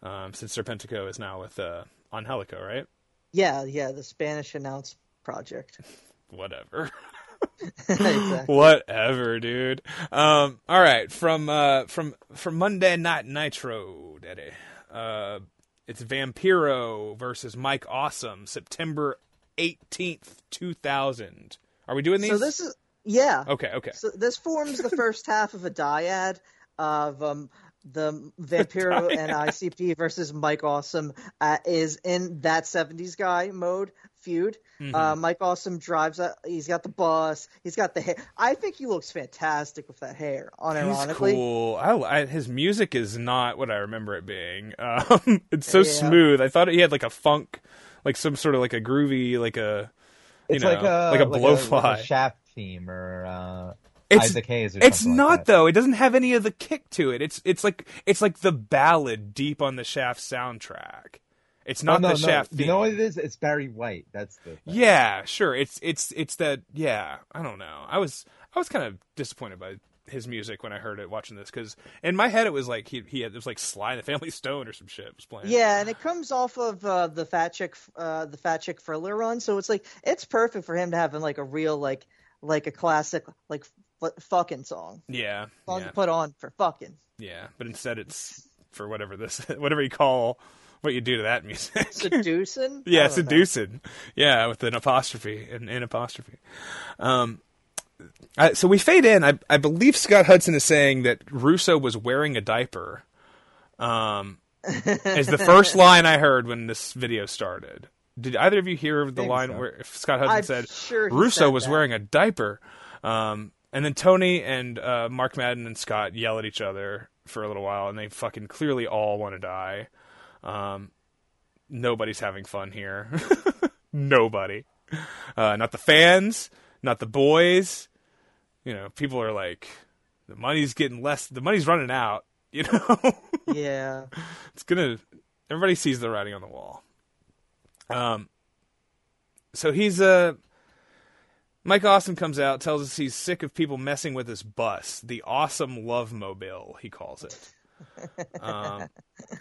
D: Um, since Serpentico is now with uh, on Helico, right?
B: Yeah, yeah. The Spanish announced project.
D: Whatever.
B: exactly.
D: Whatever, dude. Um, all right, from uh, from from Monday Night Nitro, Daddy. Uh, it's Vampiro versus Mike Awesome, September eighteenth, two thousand. Are we doing these?
B: So this is yeah.
D: okay, okay.
B: So this forms the first half of a dyad of um, the Vampiro and ICP versus Mike Awesome uh, is in that 70s guy mode feud.
D: Mm-hmm.
B: Uh, Mike Awesome drives. A, he's got the bus. He's got the hair. I think he looks fantastic with that hair.
D: He's
B: Unironically,
D: cool. I, I, his music is not what I remember it being. Um, it's so
B: Yeah.
D: smooth. I thought he had like a funk, like some sort of like a groovy, like a you
F: It's
D: know,
F: like a
D: like a
F: like
D: blowfly.
F: like a Shaft theme or uh,
D: It's-
F: Isaac Hayes. Or
D: It's not
F: like that.
D: though. It doesn't have any of the kick to it. It's it's like it's like the ballad deep on the Shaft soundtrack. It's
F: No,
D: not
F: no,
D: the
F: no.
D: Shaft
F: You
D: theme.
F: know what it is? It's Barry White. That's the thing.
D: Yeah, sure. It's it's it's that. Yeah, I don't know. I was I was kind of disappointed by his music when I heard it watching this because in my head it was like he he had it was like Sly and the Family Stone or some shit was playing.
B: yeah, and it comes off of uh, the Fat Chick, uh, the Fat Chick Thrilla run. So it's like it's perfect for him to have like a real like like a classic like f- fucking song.
D: yeah,
B: Song
D: yeah,
B: to put on for fucking.
D: yeah. But instead it's for whatever this whatever you call what you do to that music.
B: Seducing?
D: Yeah,
B: know.
D: seducing. Yeah, with an apostrophe and an apostrophe. Um, I, so we fade in. I, I believe Scott Hudson is saying that Russo was wearing a diaper. Um, is the first line I heard when this video started. Did either of you hear the line
F: so.
D: where Scott Hudson
B: I'm
D: said
B: sure
D: Russo
B: said
D: was
B: that.
D: wearing a diaper? Um, and then Tony and uh, Mark Madden and Scott yell at each other for a little while, and they fucking clearly all want to die. Um, nobody's having fun here. Nobody. Uh, not the fans, not the boys. You know, people are like, the money's getting less. The money's running out. You know,
B: yeah.
D: it's gonna. Everybody sees the writing on the wall. Um. So he's uh. Mike Awesome comes out, tells us he's sick of people messing with his bus, the awesome love mobile, he calls it. Um,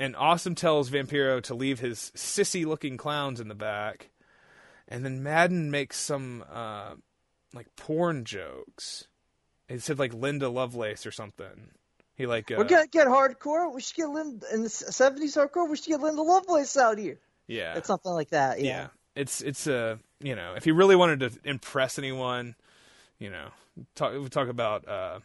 D: and Awesome tells Vampiro to leave his sissy looking clowns in the back. And then Madden makes some uh, like porn jokes. It said like Linda Lovelace or something. He like uh,
B: We're gonna get hardcore. We should get Linda in the seventies hardcore. We should get Linda Lovelace out here.
D: yeah
B: It's something like that.
D: yeah.
B: Yeah.
D: It's it's uh you know if he really wanted to impress anyone, you know talk we talk about uh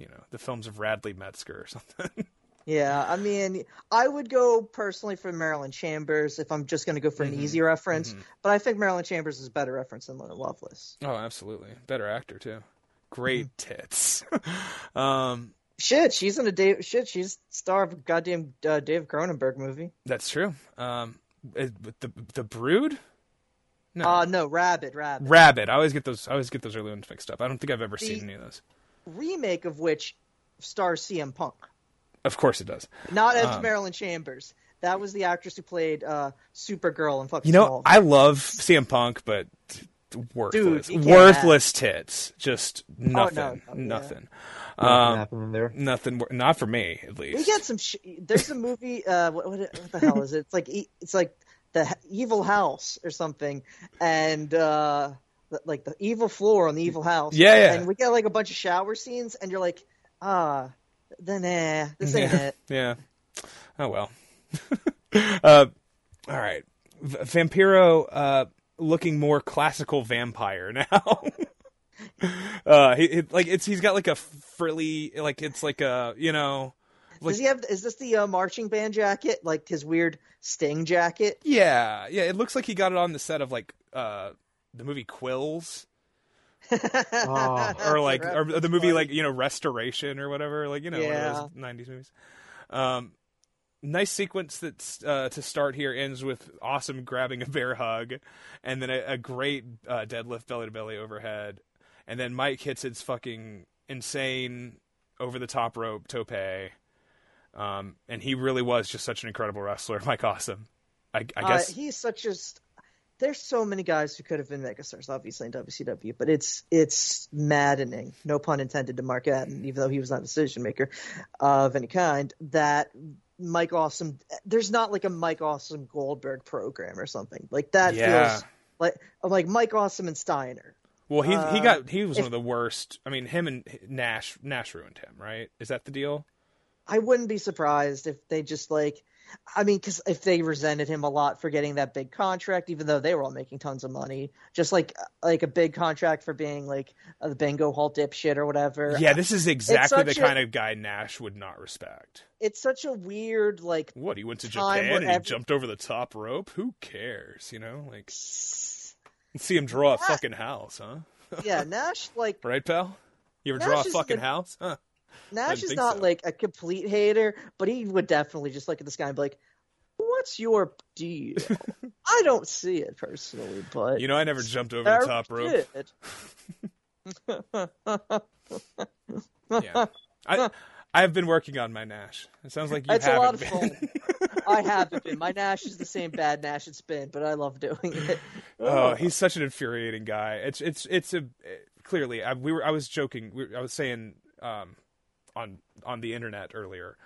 D: you know the films of Radley Metzger or something.
B: Yeah, I mean, I would go personally for Marilyn Chambers if I'm just going to go for an
D: Mhm.
B: easy reference,
D: Mhm.
B: but I think Marilyn Chambers is a better reference than Lovelace.
D: oh, absolutely, better actor too. Great tits. um,
B: Shit, she's in a Dave. Shit, she's star of a goddamn uh, Dave Cronenberg movie.
D: that's true. Um, the the Brood. No,
B: Uh no, Rabid, Rabid.
D: Rabid. I always get those. I always get those early ones mixed up. I don't think I've ever
B: The-
D: seen any of those.
B: Remake of which stars CM Punk,
D: Of course it does.
B: not as
D: Um,
B: Marilyn Chambers. That was the actress who played uh, Supergirl and fucking
D: You know,
B: Smallville.
D: I love CM Punk, but worthless,
B: you can't
D: worthless tits. Just nothing,
B: no, no,
D: nothing,
F: Nothing
D: um,
F: happening there.
D: nothing. Not for me, at least.
B: We get some. Sh- There's a movie. Uh, what, what, what the hell is it? It's like e- it's like the Evil House or something, and uh, the- like the evil floor on the evil house.
D: Yeah, yeah.
B: And we get like a bunch of shower scenes, and you're like, ah, then nah, this ain't
D: yeah.
B: it.
D: yeah. Oh well. uh, all right. V- Vampiro, uh, looking more classical vampire now. uh, he, he- like it's he's got like a frilly, like it's like a you know, like
B: Does he have? Is this the uh, marching band jacket? Like his weird sting jacket?
D: yeah, yeah. It looks like he got it on the set of like uh the movie Quills.
F: Oh.
D: or like or the movie
B: funny.
D: like you know restoration or whatever like you know one of those 90s movies um nice sequence that's uh to start here ends with awesome grabbing a bear hug and then a, a great uh, deadlift belly to belly overhead and then mike hits his fucking insane over the top rope tope um and he really was just such an incredible wrestler mike awesome i, I guess
B: Uh, he's such a. There's so many guys who could have been megastars, obviously in WCW, but it's it's maddening, no pun intended, to Mark Madden, even though he was not a decision maker of any kind. That Mike Awesome, there's not like a Mike Awesome Goldberg program or something like that.
D: Yeah.
B: Feels like like Mike Awesome and Steiner.
D: well he he
B: uh,
D: got he was
B: if-
D: one of the worst i mean him and nash nash ruined him right is that the deal
B: I wouldn't be surprised if they just like, I mean, because if they resented him a lot for getting that big contract, even though they were all making tons of money, just like like a big contract for being like a bingo hall dipshit or whatever.
D: Yeah, this is exactly the
B: a-
D: kind of guy Nash would not respect.
B: it's such a weird like.
D: What, he went to Japan and he
B: every-
D: jumped over the top rope? Who cares, you know? Like, see him draw a fucking house, huh?
B: Yeah, Nash like
D: Right, pal? You ever
B: Nash
D: draw a fucking
B: the-
D: house? Huh?
B: Nash is not
D: so.
B: like a complete hater, but he would definitely just look at this guy and be like, "What's your deal?" I don't see it personally, but
D: You know, I never jumped over the top rope. Yeah. I, I've been working on my Nash. It sounds like you
B: It's a
D: haven't
B: lot of
D: been.
B: fun. I haven't been. My Nash is the same bad Nash it's been, but I love doing it.
D: Oh, he's such an infuriating guy. It's it's it's a clearly. I, we were. I was joking. We, I was saying um, on on the internet earlier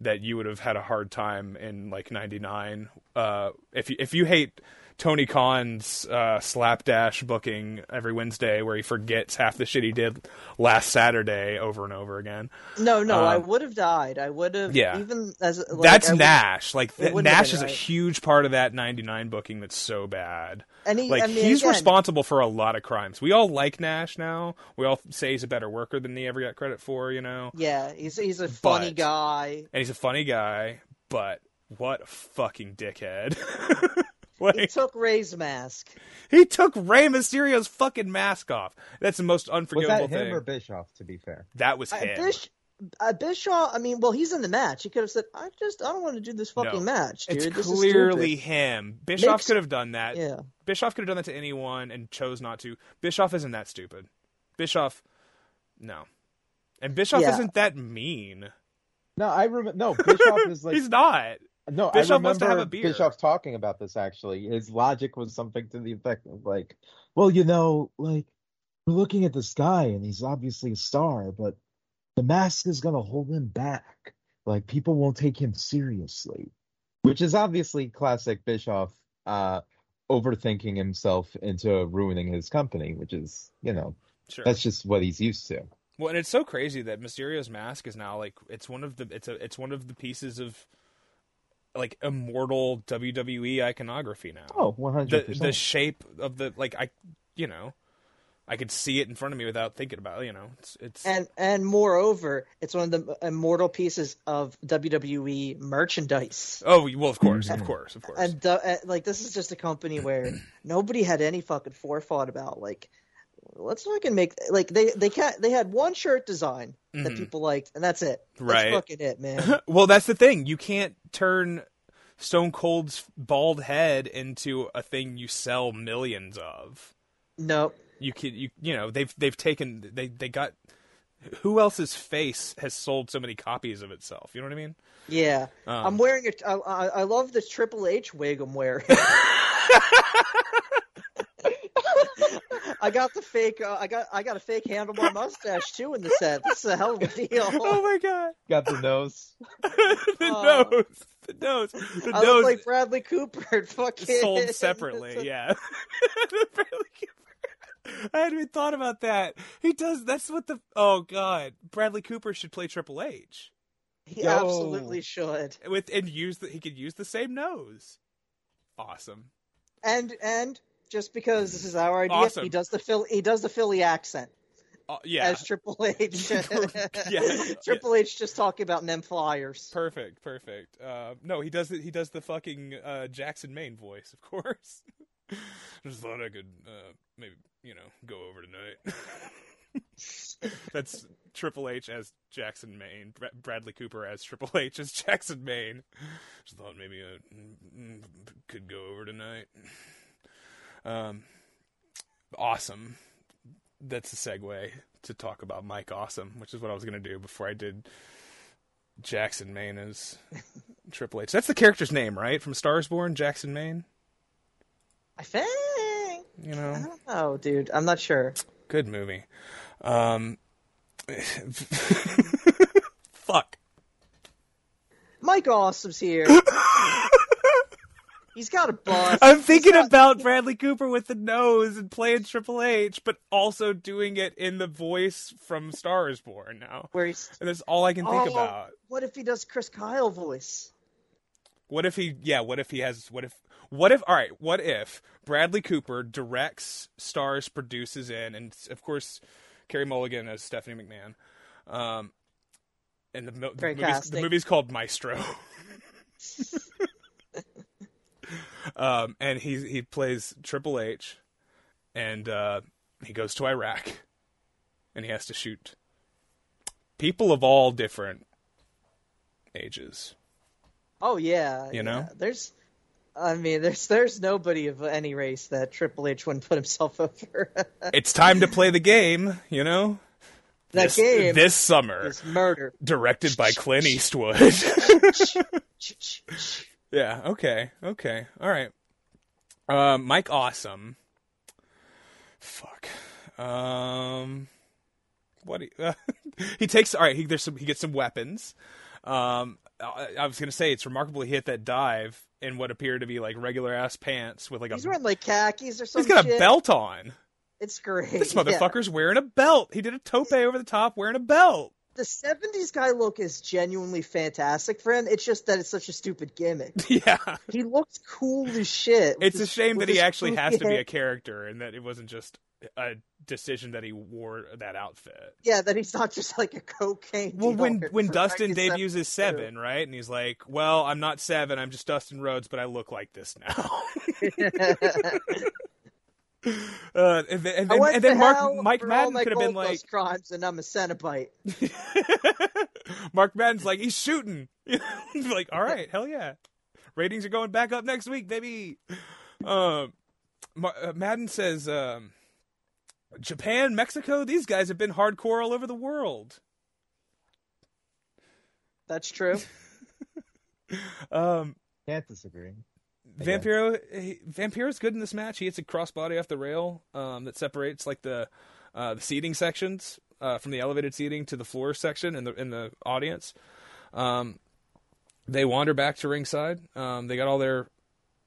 D: that you would have had a hard time in like '99 uh, if you, if you hate Tony Khan's uh, slapdash booking every Wednesday where he forgets half the shit he did last Saturday over and over again.
B: No, no, I
D: Um,
B: would have died. I would have.
D: Yeah.
B: even as like,
D: that's
B: I
D: Nash. Like th- Nash is a huge part of that '99 booking that's so bad.
B: And he,
D: Like
B: I mean,
D: he's
B: again,
D: responsible for a lot of crimes. We all like Nash now. We all say he's a better worker than he ever got credit for, you know.
B: Yeah, he's he's a funny
D: But-
B: guy.
D: And he's a funny guy, but what a fucking dickhead.
B: He took Rey's mask.
D: he took Rey Mysterio's fucking mask off. That's the most
F: Was
D: unforgivable
F: that him
D: thing.
F: or Bischoff? To be fair,
D: that was
B: Uh,
D: him.
B: Bish, uh, Bischoff. I mean, well, he's in the match. He could have said, "I just, I don't want to do this fucking
D: No.
B: match, dude.
D: it's
B: this
D: clearly
B: is
D: him. Bischoff
B: Makes-
D: could have done that.
B: Yeah.
D: Bischoff could have done that to anyone and chose not to. Bischoff isn't that stupid. Bischoff, no. And Bischoff
B: Yeah.
D: isn't that mean.
F: no, I remember. No, Bischoff is like
D: He's not.
F: No,
D: Bischoff
F: I
D: wants
F: remember
D: to have a beer.
F: Bischoff talking about this actually. His logic was something to the effect of like, well, you know, like we're looking at this guy and he's obviously a star, but the mask is gonna hold him back. Like people won't take him seriously. Which is obviously classic Bischoff uh overthinking himself into ruining his company, which is, you know,
D: Sure.
F: that's just what he's used to.
D: Well, and it's so crazy that Mysterio's mask is now like it's one of the it's a it's one of the pieces of like immortal WWE iconography now.
F: Oh, Oh, one hundred
D: the the shape of the like I you know I could see it in front of me without thinking about it, you know it's it's
B: And and moreover, it's one of the immortal pieces of WWE merchandise.
D: oh well of course of course of course
B: And uh, uh, like this is just a company where nobody had any fucking forethought about like let's fucking make like they they can't they had one shirt design that
D: Mhm.
B: people liked and that's it. That's
D: Right.
B: fucking it, man.
D: well that's the thing you can't turn Stone Cold's bald head into a thing you sell millions of.
B: nope.
D: You could you you know they've they've taken they they got who else's face has sold so many copies of itself? You know what I mean?
B: Yeah,
D: Um,
B: I'm wearing it. I, I, I love this Triple H wig I'm wearing. I got the fake. Uh, I got I got a fake handlebar mustache too in the set. This is a hell of a deal.
D: Oh my god.
F: Got the nose.
D: the
B: Oh.
D: nose. The nose. The
B: I
D: nose
B: look like Bradley Cooper. Fucking
D: sold separately, yeah. Bradley Cooper. I hadn't even thought about that. He does that's what the Oh god. Bradley Cooper should play Triple H.
B: He
F: Yo.
B: absolutely should.
D: With and use the he could use the same nose. Awesome.
B: And and just because this is our idea,
D: Awesome.
B: he does the Phil. He does the Philly accent
D: Uh, yeah.
B: as Triple H.
D: Yeah.
B: Triple H just talking about them flyers.
D: Perfect, perfect. Uh, no, he does the, he does the fucking uh, Jackson Maine voice, of course. Just thought I could uh, maybe you know go over tonight. That's Triple H as Jackson Maine, Bra- Bradley Cooper as Triple H as Jackson Maine. Just thought maybe I mm, could go over tonight. Um, awesome. That's a segue to talk about Mike Awesome, which is what I was gonna do before I did Jackson Maine as Triple H. That's the character's name, right? From Stars Born, Jackson Maine.
B: I think.
D: You
B: I
D: know,
B: don't know, dude. I'm not sure.
D: good movie. Um, fuck.
B: Mike Awesome's here. He's got a bust.
D: I'm thinking
B: got-
D: about Bradley Cooper with the nose and playing Triple H, but also doing it in the voice from Stars is Born now.
B: where he's.
D: And that's all I can think
B: Oh,
D: about.
B: What if he does Chris Kyle voice?
D: What if he? Yeah. What if he has? What if? What if? All right. What if Bradley Cooper directs, stars, produces in, and of course, Carey Mulligan as Stephanie McMahon. Um, and the, the, movie's, the movie's called Maestro. um, and he he plays Triple H, and uh, he goes to Iraq, and he has to shoot people of all different ages.
B: Oh yeah,
D: You know?
B: yeah. There's, I mean, there's there's nobody of any race that Triple H wouldn't put himself over.
D: it's time to play the game, you know?
B: that
D: this,
B: game
D: this summer,
B: is murder.
D: directed by Clint Eastwood. Yeah, okay, okay, all right. Um, Mike Awesome. Fuck. Um, what he, uh, he takes? All right, he there's some. He gets some weapons. Um, I, I was gonna say it's remarkable he hit that dive in what appear to be like regular ass pants with like a.
B: He's wearing like khakis or something.
D: he's got a belt on.
B: It's great.
D: This
B: yeah.
D: motherfucker's wearing a belt. He did a tope over the top wearing a belt.
B: The '70s guy look is genuinely fantastic for him. It's just that it's such a stupid gimmick.
D: Yeah.
B: He looks cool as shit.
D: It's a shame that he actually has to be a character and that it wasn't just a decision that he wore that outfit.
B: Yeah, that he's not just like a cocaine.
D: Well, when when Dustin debuts as
B: seven,
D: Seven, right, and he's like, "Well, I'm not Seven, I'm just Dustin Rhodes, but I look like this now." uh, and then, and
B: I
D: then,
B: went
D: and then
B: to
D: Mark
B: hell
D: Mike
B: for all
D: Madden
B: my
D: could have been like,
B: crimes, and I'm a Cenobite.
D: Mark Madden's like, he's shooting. like, all right, hell yeah. Ratings are going back up next week, baby. Um, uh, Madden says, um, Japan, Mexico, these guys have been hardcore all over the world.
B: That's true.
D: Um,
F: Can't disagree.
D: Vampiro, he, Vampiro's good in this match. He hits a crossbody off the rail um, that separates like the uh, the seating sections uh, from the elevated seating to the floor section in the in the audience. Um, they wander back to ringside. Um, they got all their,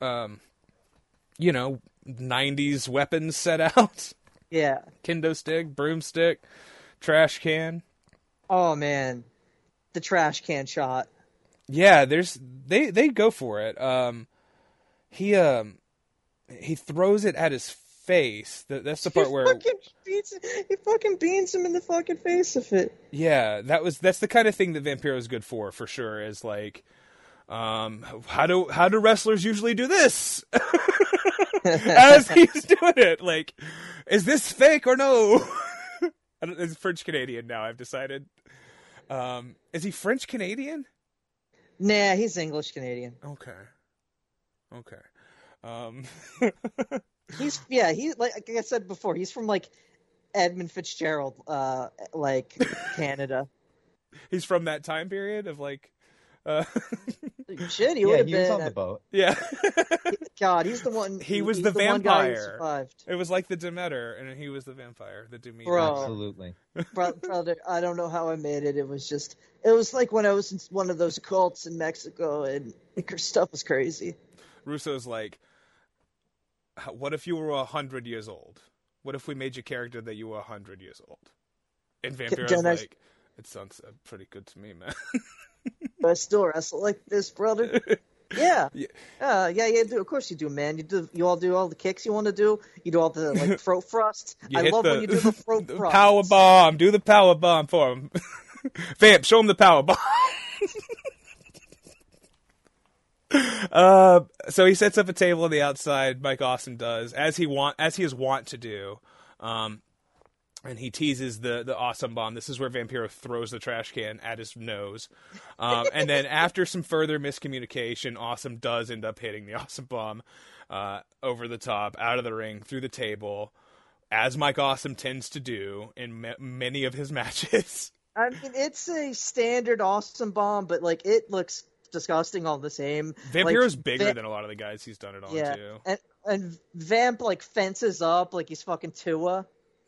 D: um, you know, '90s weapons set out:
B: Yeah.
D: kendo stick, broomstick, trash can.
B: Oh man, the trash can shot.
D: Yeah, there's they they go for it. Um, he um he throws it at his face. That, that's the part
B: he
D: where
B: fucking beats, he fucking beans him in the fucking face of it.
D: yeah, that was that's the kind of thing that Vampiro is good for for sure. Is like, um, how do how do wrestlers usually do this? As he's doing it, like, is this fake or no? It's French Canadian now. I've decided. Um, is he French Canadian?
B: Nah, he's English Canadian.
D: Okay. Okay. Um,
B: He's yeah, he like, like I said before, he's from like Edmund Fitzgerald, uh, like Canada.
D: he's from that time period of like, uh,
B: Shit, he
F: yeah,
B: would have
F: he was
B: been.
F: on the boat.
D: yeah.
B: God, he's the one.
D: He was
B: he's
D: the
B: one guy who
D: vampire. it was like the Demeter, and he was the vampire, the Demeter.
B: Bro.
F: Absolutely.
B: Bro- brother, I don't know how I made it. It was just, it was like when I was in one of those cults in Mexico, and stuff was crazy.
D: Russo's like, what if you were a hundred years old? What if we made your character that you were a hundred years old? And Vampiro's
B: Can I-
D: like, it sounds uh, pretty good to me, man.
B: But I still wrestle like this, brother. Yeah,
D: Yeah.
B: uh, yeah, yeah. Do of course you do, man. You do. You all do all the kicks you want to do. You do all the like throat thrusts. I love
D: the,
B: when you do the throat
D: the
B: thrust.
D: power bomb. Do the power bomb for him. Vamp, show him the power bomb. Uh, so he sets up a table on the outside. Mike Awesome does as he want as he is wont to do. Um, and he teases the the awesome bomb. This is where Vampiro throws the trash can at his nose. Um, and then after some further miscommunication, Awesome does end up hitting the awesome bomb uh, over the top, out of the ring, through the table, as Mike Awesome tends to do in ma- many of his matches.
B: I mean, it's a standard awesome bomb, but like it looks disgusting all the same.
D: Vampiro's
B: Like,
D: bigger
B: Va-
D: than a lot of the guys he's done it on
B: yeah,
D: too.
B: and and Vamp like fences up like he's fucking Tua.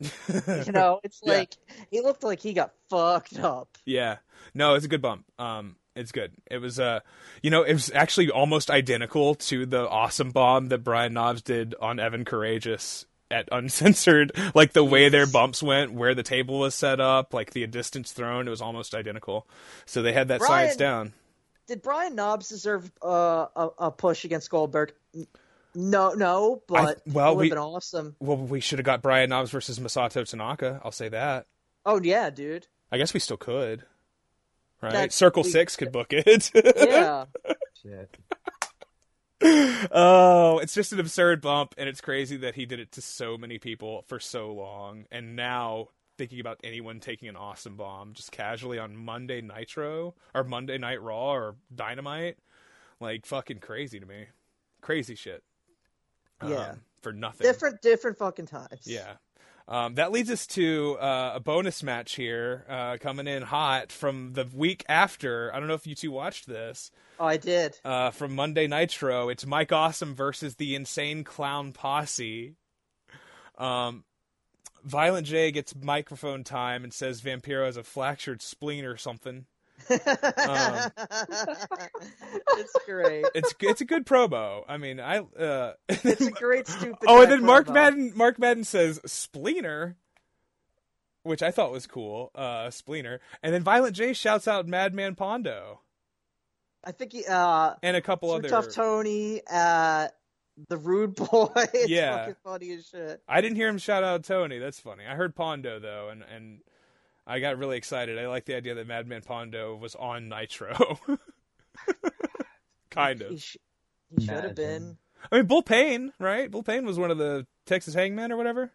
B: You know, it's
D: Yeah.
B: like he looked like he got fucked up.
D: Yeah. No, it's a good bump. Um, it's good. It was uh, you know, it was actually almost identical to the awesome bomb that Brian Knobbs did on Evan Karagias at Uncensored. Like the way their bumps went, where the table was set up, like the distance thrown, it was almost identical. So they had that
B: Brian-
D: science down.
B: Did Brian Knobbs deserve uh, a a push against Goldberg? No, no, but
D: I- well,
B: it would
D: we-
B: have been awesome.
D: Well, we should have got Brian Knobbs versus Masato Tanaka. I'll say that.
B: Oh yeah, dude.
D: I guess we still could. Right?
B: That's-
D: Circle
B: we-
D: Six could book it.
B: Yeah.
F: Shit.
D: oh, it's just an absurd bump, and it's crazy that he did it to so many people for so long. And now thinking about anyone taking an awesome bomb just casually on Monday Nitro or Monday Night Raw or Dynamite, like fucking crazy to me. Crazy shit.
B: Yeah.
D: Um, for nothing.
B: different, different fucking times.
D: Yeah. Um, that leads us to uh, a bonus match here, uh, coming in hot from the week after. I don't know if you two watched this.
B: Oh, I did.
D: Uh, from Monday Nitro, it's Mike Awesome versus the Insane Clown Posse. Um, Violent J gets microphone time and says Vampiro has a fractured spleen or something. Um,
B: it's great.
D: It's it's a good promo. I mean, I uh,
B: It's a great stupid.
D: oh, and then Mark
B: promo.
D: Madden Mark Madden says spleener, which I thought was cool. Uh, spleener, and then Violent J shouts out Madman Pondo
B: I think he, uh,
D: and a couple other.
B: Tough Tony, uh, the rude boy. it's
D: Yeah.
B: fucking funny as shit.
D: I didn't hear him shout out Tony. That's funny. I heard Pondo though, and and I got really excited. I like the idea that Madman Pondo was on Nitro. kind
B: He,
D: of.
B: sh- he should have been.
D: I mean, Bull Payne, right? Bull Payne was one of the Texas Hangmen or whatever.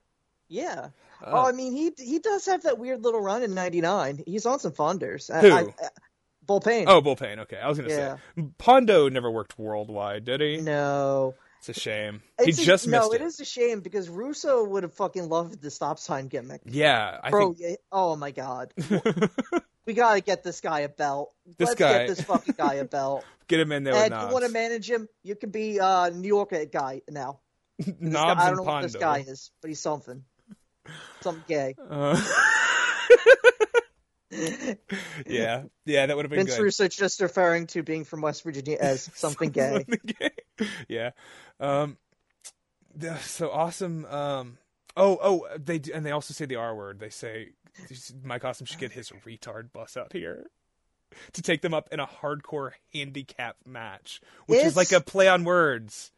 B: Yeah.
D: Uh,
B: oh, I mean, he he does have that weird little run in '99. He's on some Fonders.
D: Who?
B: I, I, Bull Payne.
D: Oh, Bull Payne. Okay, I was gonna
B: Yeah.
D: say Pondo never worked worldwide, did he?
B: no.
D: It's a shame.
B: It's
D: he
B: a-
D: just
B: no,
D: missed
B: it is a shame because Russo would have fucking loved the stop sign gimmick.
D: Yeah, I
B: Bro,
D: think
B: oh my god, we gotta get this guy a belt.
D: This
B: Let's
D: guy-
B: get this fucking guy a belt.
D: get him in there with
B: and you want to manage him? You can be uh, New York guy now. This guy- I don't know what this guy is, but he's something. Something gay.
D: Uh, yeah, yeah, that would have been
B: Vince
D: good.
B: Russo just referring to being from West Virginia as something gay.
D: Gay. yeah. Um, so awesome. Um, oh, oh, they do, and they also say the R word. They say Mike Awesome should get his retard bus out here to take them up in a hardcore handicap match, which is like a play on words,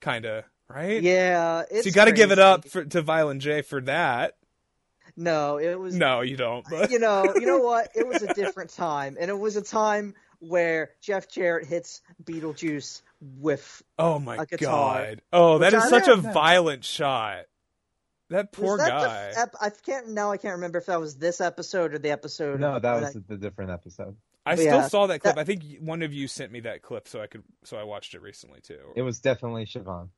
D: kind of right.
B: Yeah, it's
D: so you got to give it up for, to Violent J for that.
B: No, it was
D: No, you don't. But
B: you know, you know what? It was a different time, and it was a time where Jeff Jarrett hits Beetlejuice with
D: oh my
B: a guitar.
D: god. Oh, that is
B: I
D: such a
B: know.
D: violent shot. That poor
B: was that
D: guy.
B: The ep- I can't now. I can't remember if that was this episode or the episode.
C: No, that was
B: I-
C: the different episode.
D: I
B: But
D: still
B: yeah,
D: saw that clip.
B: that-
D: I think one of you sent me that clip, so I could, so I watched it recently too.
C: It was definitely Siobhan.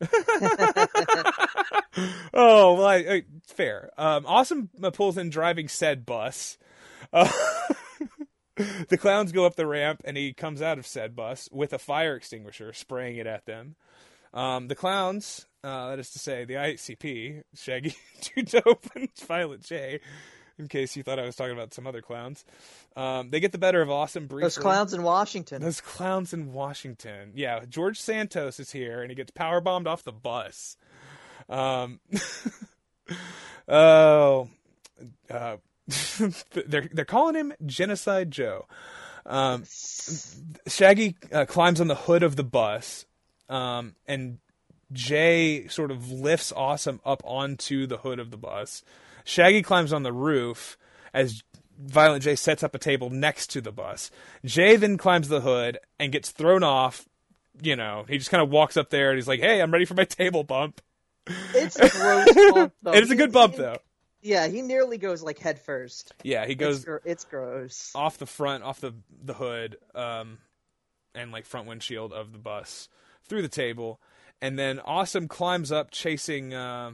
D: oh, well, I, I, fair. Um, awesome pulls in driving said bus. Uh, the clowns go up the ramp, and he comes out of said bus with a fire extinguisher, spraying it at them. Um, the clowns, uh, that is to say, the ICP, Shaggy, Two Dope, and Violent J. In case you thought I was talking about some other clowns, um, they get the better of Awesome briefly.
B: those clowns in Washington.
D: Those clowns in Washington. Yeah, George Santos is here, and he gets power bombed off the bus. Um, oh, uh, they're they're calling him Genocide Joe. Um, Shaggy uh, climbs on the hood of the bus, um, and Jay sort of lifts Awesome up onto the hood of the bus. Shaggy climbs on the roof as Violent J sets up a table next to the bus. Jay then climbs the hood and gets thrown off. You know, he just kind of walks up there and he's like, "Hey, I'm ready for my table bump."
B: It's a gross bump, though.
D: It's a good bump though.
B: Yeah, he nearly goes like head first.
D: Yeah, he
B: It's,
D: goes
B: gr- it's gross.
D: off the front, off the the hood, um, and like front windshield of the bus through the table, and then Awesome climbs up, chasing uh,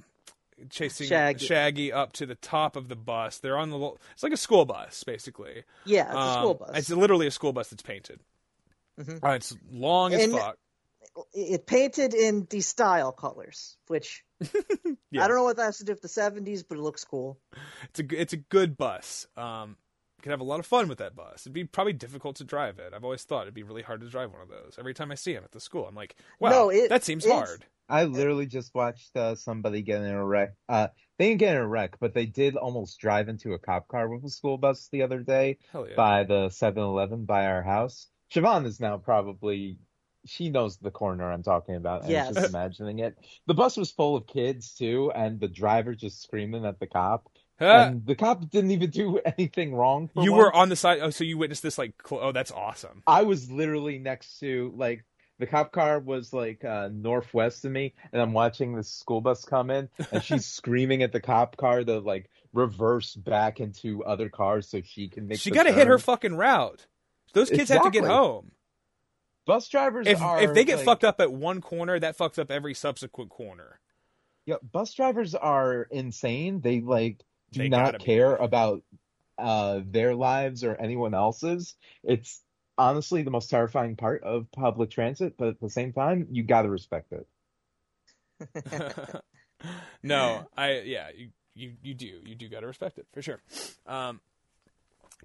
D: chasing
B: Shaggy.
D: Shaggy up to the top of the bus. They're on the lo- it's like a school bus basically.
B: Yeah, it's a
D: Um,
B: school bus.
D: It's literally a school bus that's painted.
B: Mhm.
D: Uh, it's long as fuck.
B: It painted in the style colors, which
D: Yeah.
B: I don't know what that has to do with the '70s, but it looks cool.
D: It's a g- it's a good bus. Um, you could have a lot of fun with that bus. It'd be probably difficult to drive it. I've always thought it'd be really hard to drive one of those. Every time I see him at the school, I'm like, wow,
B: No, it-
D: that seems hard.
C: I literally just watched uh, somebody get in a wreck. Uh, they didn't get in a wreck, but they did almost drive into a cop car with a school bus the other day
D: yeah.
C: by the 7-Eleven by our house. Siobhan is now probably she knows the corner I'm talking about. And
B: Yes.
C: is just imagining it. The bus was full of kids too, and the driver just screaming at the cop.
D: Ah,
C: and the cop didn't even do anything wrong. for
D: you were on the side. Oh, so you witnessed this? Like, cl- oh, that's awesome.
C: I was literally next to like the cop car was like uh, northwest of me, and I'm watching this school bus come in, and she's screaming at the cop car to like reverse back into other cars so she can make.
D: She got to hit her fucking route. Those kids have to get home.
C: Bus drivers
D: If
C: are
D: if they get
C: like-
D: fucked up at one corner, that fucks up every subsequent corner.
C: Yeah, bus drivers are insane. They like do
D: They gotta
C: not
D: be.
C: care about uh their lives or anyone else's. It's honestly the most terrifying part of public transit, but at the same time, you got to respect it.
D: no, I yeah, you you you do you do got to respect it for sure. Um,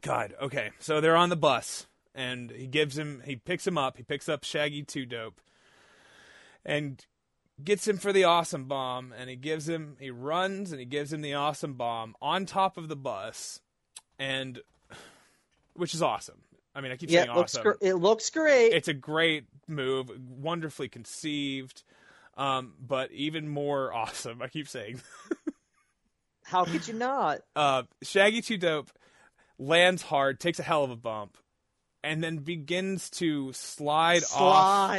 D: God, okay, so they're on the bus, and he gives him he picks him up. He picks up Shaggy Two Dope, and gets him for the awesome bomb. And he gives him he runs and he gives him the awesome bomb on top of the bus, and which is awesome. I mean, I keep
B: Yeah,
D: saying
B: it looks
D: awesome
B: gr- it looks great.
D: it's a great move, wonderfully conceived. Um, but even more awesome, I keep saying.
B: How could you not?
D: uh, Shaggy Two Dope lands hard, takes a hell of a bump, and then begins to slide, off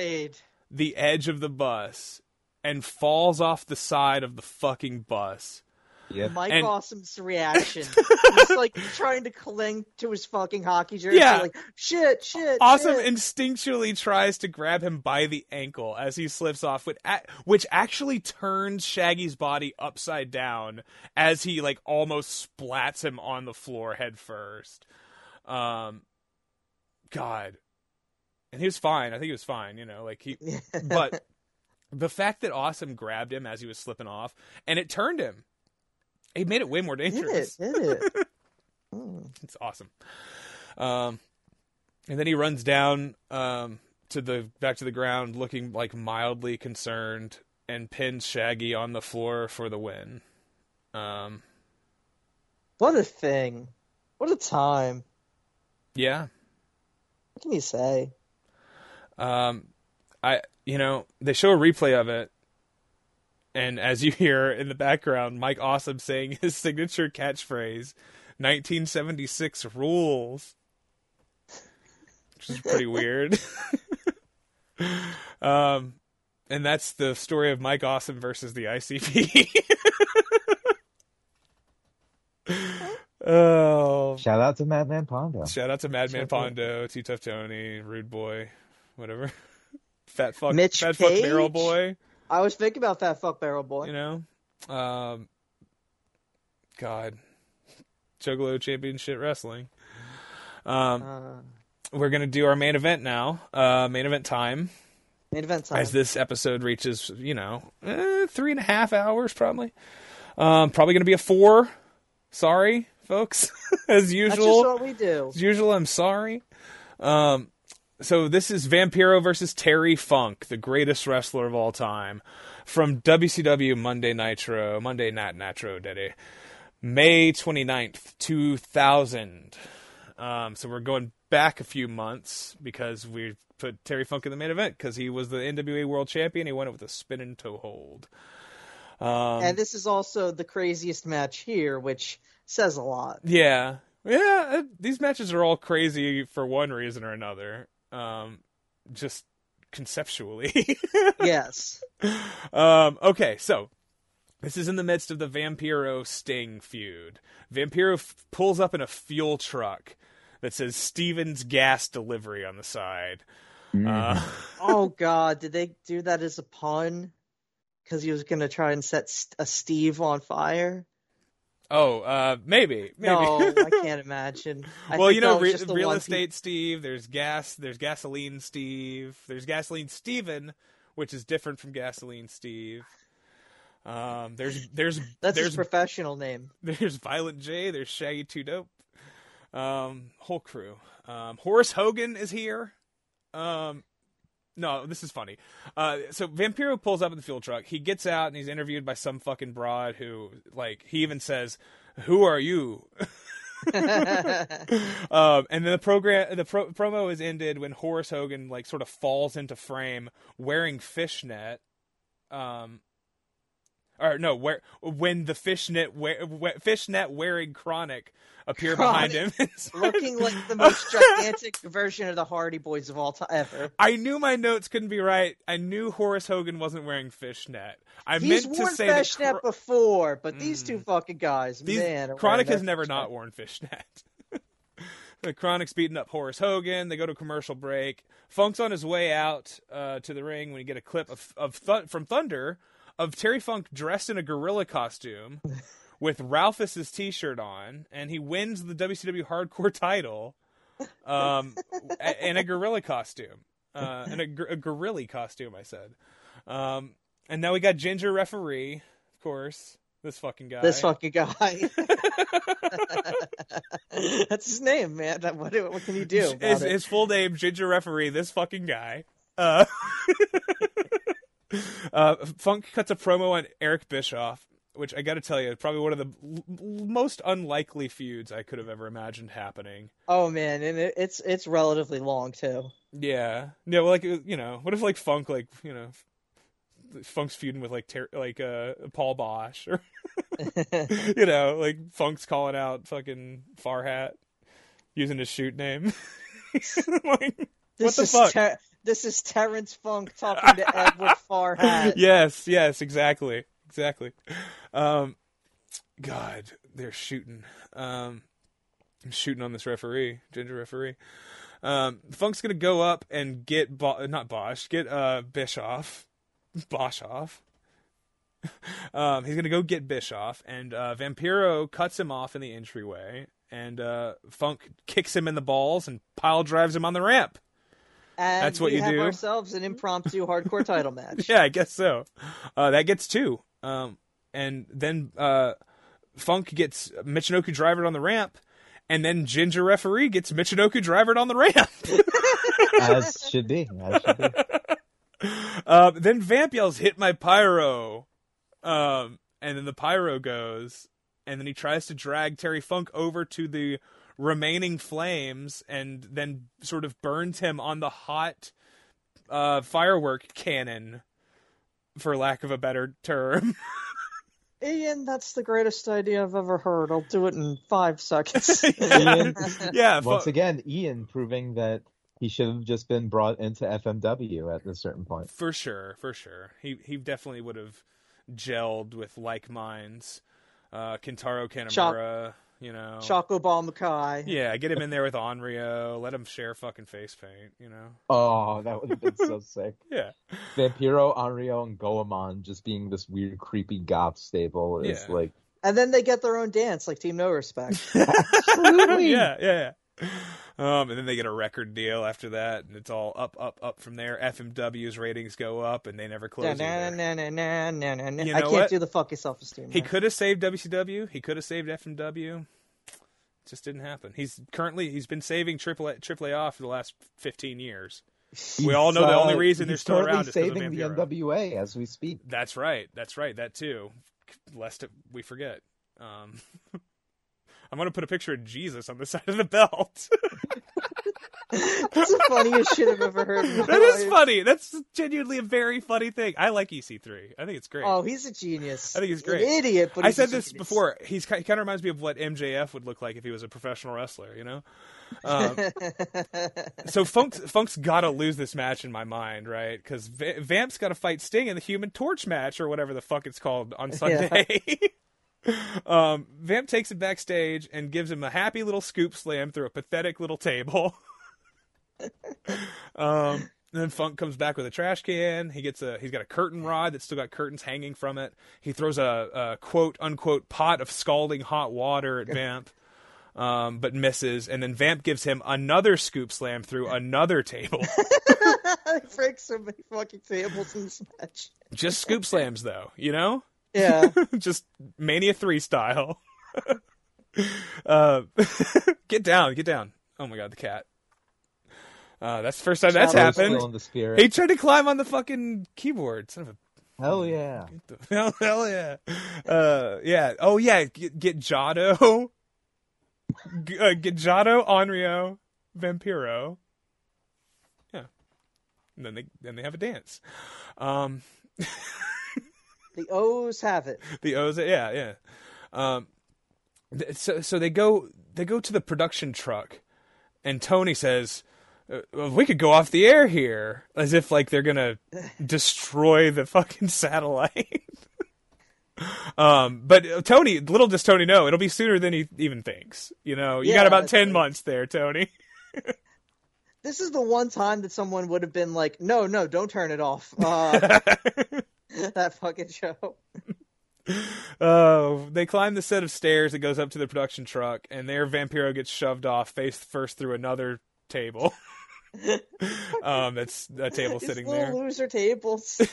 D: the edge of the bus and falls off the side of the fucking bus.
F: Yep.
B: Mike
D: And-
B: Awesome's reaction. He's like trying to cling to his fucking hockey jersey.
D: Yeah.
B: Like, shit, shit.
D: Awesome
B: shit.
D: instinctually tries to grab him by the ankle as he slips off, which, which actually turns Shaggy's body upside down as he like almost splats him on the floor head first. Um, God, and he was fine. I think he was fine. You know, like he, but the fact that Awesome grabbed him as he was slipping off and it turned him, it made it way more
B: Did it?
D: dangerous.
B: Did it?
D: It's awesome. Um, and then he runs down um, to the back to the ground, looking like mildly concerned, and pins Shaggy on the floor for the win. Um,
B: What a thing. What a time.
D: yeah.
B: What can you say?
D: Um, I you know they show a replay of it, and as you hear in the background, Mike Awesome saying his signature catchphrase, "1976 rules," which is pretty weird. um, and that's the story of Mike Awesome versus the ICP. oh,
F: Shout out to Madman Pondo.
D: Shout out to Madman Pondo, T Tough Tony, Rude Boy, whatever. Fat fuck,
B: Mitch
D: fat fuck barrel boy.
B: I was thinking about that fuck barrel boy.
D: You know, um, God, Juggalo Championship Wrestling. Um,
B: Uh,
D: we're gonna do our main event now. Uh, main event time.
B: main event time.
D: As this episode reaches, you know, eh, three and a half hours probably. Um, probably gonna be a four. Sorry, folks. As
B: That's
D: usual.
B: just what we do.
D: As usual, I'm sorry. Um, so this is Vampiro versus Terry Funk, the greatest wrestler of all time, from WCW Monday Nitro, Monday Night Nitro, Daddy, May 29th, 2000. Um, so we're going back a few months because we put Terry Funk in the main event because he was the NWA World Champion. He won it with a spin and toe hold. Um,
B: and this is also the craziest match here, which says a lot.
D: Yeah, yeah. uh, These matches are all crazy for one reason or another. Um, just conceptually.
B: yes.
D: um, okay, so this is in the midst of the Vampiro Sting feud. Vampiro f- pulls up in a fuel truck that says Stevens Gas Delivery on the side. Uh,
B: Oh God, did they do that as a pun? Because he was gonna try and set St- a Steve on fire.
D: Oh, uh, maybe, maybe.
B: No, I can't imagine. I
D: well, you know, re- real estate Steve. There's gas. There's gasoline Steve. There's gasoline Steven, which is different from gasoline Steve. Um, there's there's
B: That's
D: there's
B: his professional name.
D: there's Violent J. There's Shaggy Two Dope. Um, whole crew. Um, Horace Hogan is here. Um, no, this is funny. Uh, so Vampiro pulls up in the fuel truck. He gets out and he's interviewed by some fucking broad who, like, he even says, "Who are you?" um, and then the program, the pro- promo is ended when Horace Hogan like sort of falls into frame wearing fishnet. Um, or no, where when the fishnet fishnet wearing KroniK appear behind him,
B: Looking like the most gigantic version of the Hardy Boys of all time ever.
D: I knew my notes couldn't be right. I knew Horace Hogan wasn't wearing fishnet. I
B: He's
D: meant
B: worn
D: to say that
B: fishnet
D: Chr-
B: before, but these two fucking guys,
D: These,
B: man. KroniK
D: has never
B: fishnet.
D: not worn fishnet. the KroniK's beating up Horace Hogan. They go to commercial break. Funk's on his way out uh, to the ring when you get a clip of, of th- from Thunder of Terry Funk dressed in a gorilla costume with Ralphus's T-shirt on, and he wins the WCW Hardcore title um, in a gorilla costume. Uh, in a, a gorilla costume, I said. Um, and now we got Ginger referee, of course. This fucking guy.
B: This fucking guy. That's his name, man. What, what can you do?
D: his, his full name, Ginger Referee, this fucking guy. Uh, uh, Funk cuts a promo on Eric Bischoff, which I got to tell you, is probably one of the l- most unlikely feuds I could have ever imagined happening.
B: Oh man, and it, it's it's relatively long too.
D: Yeah, yeah. Well, like you know, what if like Funk, like you know, Funk's feuding with like ter- like uh Paul Boesch or you know like Funk's calling out fucking Farhat using his shoot name. like,
B: This
D: the
B: is
D: fuck?
B: Ter- this is Terrence Funk talking to Edward Farhat.
D: yes, yes, exactly, exactly. Um, God, they're shooting. Um, I'm shooting on this referee, ginger referee. Um, Funk's gonna go up and get Bo- not Bosch, get uh Bischoff, Boschoff. um, he's gonna go get Bischoff, and uh, Vampiro cuts him off in the entryway, and uh, Funk kicks him in the balls and pile drives him on the ramp.
B: And
D: That's what
B: we
D: you
B: have
D: do?
B: ourselves an impromptu hardcore title match.
D: Yeah, I guess so. Uh, that gets two. Um, and then uh, Funk gets Michinoku drivered on the ramp, and then Ginger referee gets Michinoku drivered on the ramp.
F: As should be. As should be.
D: uh, then Vamp yells, "Hit my pyro!" Um, and then the pyro goes, and then he tries to drag Terry Funk over to the remaining flames, and then sort of burns him on the hot uh, firework cannon, for lack of a better term.
B: Ian, that's the greatest idea I've ever heard. I'll do it in five seconds.
F: Ian,
D: yeah,
F: once
D: fu-
F: again, Ian proving that he should have just been brought into FMW at a certain point.
D: for sure, for sure. He he definitely would have gelled with like minds. Uh, Kintaro Kanemura, you know.
B: Choco Ball Mukai.
D: Yeah, get him in there with Onryo. Let him share fucking face paint. You know.
F: Oh, that would have been so sick.
D: Yeah.
F: Vampiro, Onryo, and Goemon just being this weird, creepy goth stable is
D: Yeah.
F: like
B: And then they get their own dance, like Team No Respect. Absolutely.
D: yeah, yeah, yeah. Um, and then they get a record deal after that, and it's all up, up, up from there. FMW's ratings go up, and they never close. either.
B: Na-na-na-na-na-na-na.
D: You
B: I can't
D: what?
B: do the fuck yourself esteem.
D: He could have saved WCW. He could have saved FMW. Just didn't happen. He's currently he's been saving Triple A, off for the last fifteen years. We all know the only
F: uh,
D: reason they're still
F: currently
D: around is 'cause of
F: saving the NWA as we speak.
D: That's right. That's right. That too. Lest it, we forget. Um, I'm gonna put a picture of Jesus on the side of the belt.
B: That's the funniest shit I've ever heard.
D: That is funny. That's genuinely a very funny thing. I like EC3. I think it's great.
B: Oh, he's a genius.
D: I think he's
B: An
D: great.
B: idiot, but
D: I said this
B: genius.
D: before. He's he kind of reminds me of what MJF would look like if he was a professional wrestler. You know. Um, so Funk Funk's got to lose this match in my mind, right? Because Va- Vamp's got to fight Sting in the Human Torch match or whatever the fuck it's called on Sunday. Um, Vamp takes it backstage and gives him a happy little scoop slam through a pathetic little table. um, then Funk comes back with a trash can. He gets a he's got a curtain rod that's still got curtains hanging from it. He throws a, a quote unquote pot of scalding hot water at Vamp. Um, but misses, and then Vamp gives him another scoop slam through another table.
B: Break so many fucking tables in this match.
D: Just scoop slams, though, you know?
B: Yeah.
D: Just Mania 3 style. uh, get down, get down. Oh my god, the cat. Uh, that's the first time that's
B: Shadow's
D: happened. He tried to climb on the fucking keyboard. Son of a
F: Hell yeah.
D: hell, hell yeah. Uh, yeah. Oh yeah. Get, get Jado. G- uh, get Jado, Onryo, Vampiro. Yeah. And then they then they have a dance. Um,
B: The O's have it.
D: the O's, yeah, yeah. Um, th- so so they go they go to the production truck, and Tony says. Uh, well, we could go off the air here, as if like they're gonna destroy the fucking satellite. um, but Tony, little does Tony know, it'll be sooner than he even thinks. You know, you got about ten
B: right.
D: months there, Tony.
B: This is the one time that someone would have been like, "No, no, don't turn it off." Uh, that fucking show.
D: Oh, they climb the set of stairs that goes up to the production truck, and there Vampiro gets shoved off face first through another table. um, that's a table
B: These
D: sitting there.
B: loser tables.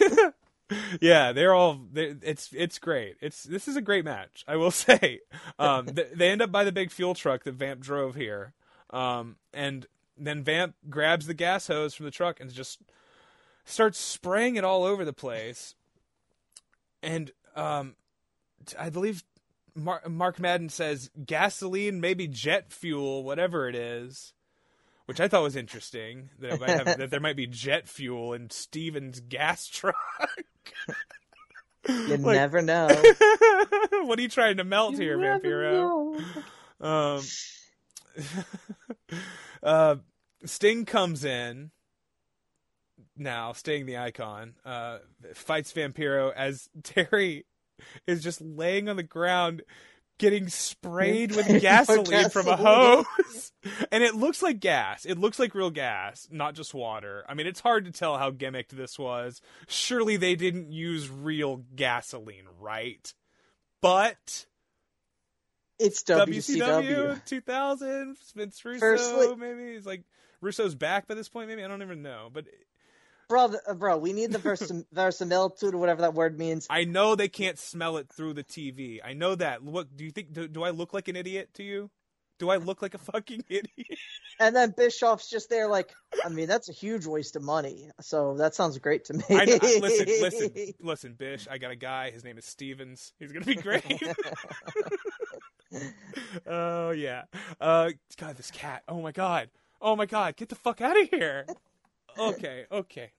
D: Yeah, they're all. they it's it's great. It's this is a great match. I will say. Um, th- they end up by the big fuel truck that Vamp drove here. Um, and then Vamp grabs the gas hose from the truck and just starts spraying it all over the place. And um, I believe Mar- Mark Madden says gasoline, maybe jet fuel, whatever it is. which I thought was interesting. That, it might have, that there might be jet fuel in Steven's gas truck.
B: You
D: Like-
B: never know.
D: what are you trying to melt here, Vampiro? Um, uh, Sting comes in now, Sting the icon, uh, fights Vampiro as Terry is just laying on the ground getting sprayed with gasoline from a hose. and it looks like gas. It looks like real gas, not just water. I mean, it's hard to tell how gimmicked this was. Surely they didn't use real gasoline, right? But
B: It's
D: WCW,
B: WCW.
D: 2000, Vince Russo,
B: Firstly-
D: maybe he's like Russo's back by this point. Maybe I don't even know, but
B: Bro, uh, bro, we need the versim- verisimilitude or whatever that word means.
D: I know they can't smell it through the TV. I know that. What do you think? Do, do I look like an idiot to you? Do I look like a fucking idiot?
B: And then Bischoff's just there, like, I mean, that's a huge waste of money. So that sounds great to me.
D: I I- listen, listen, listen, Bish. I got a guy. His name is Stevens. He's gonna be great. oh yeah. Uh, God, this cat. Oh my god. Oh my god. Get the fuck out of here. Okay. Okay.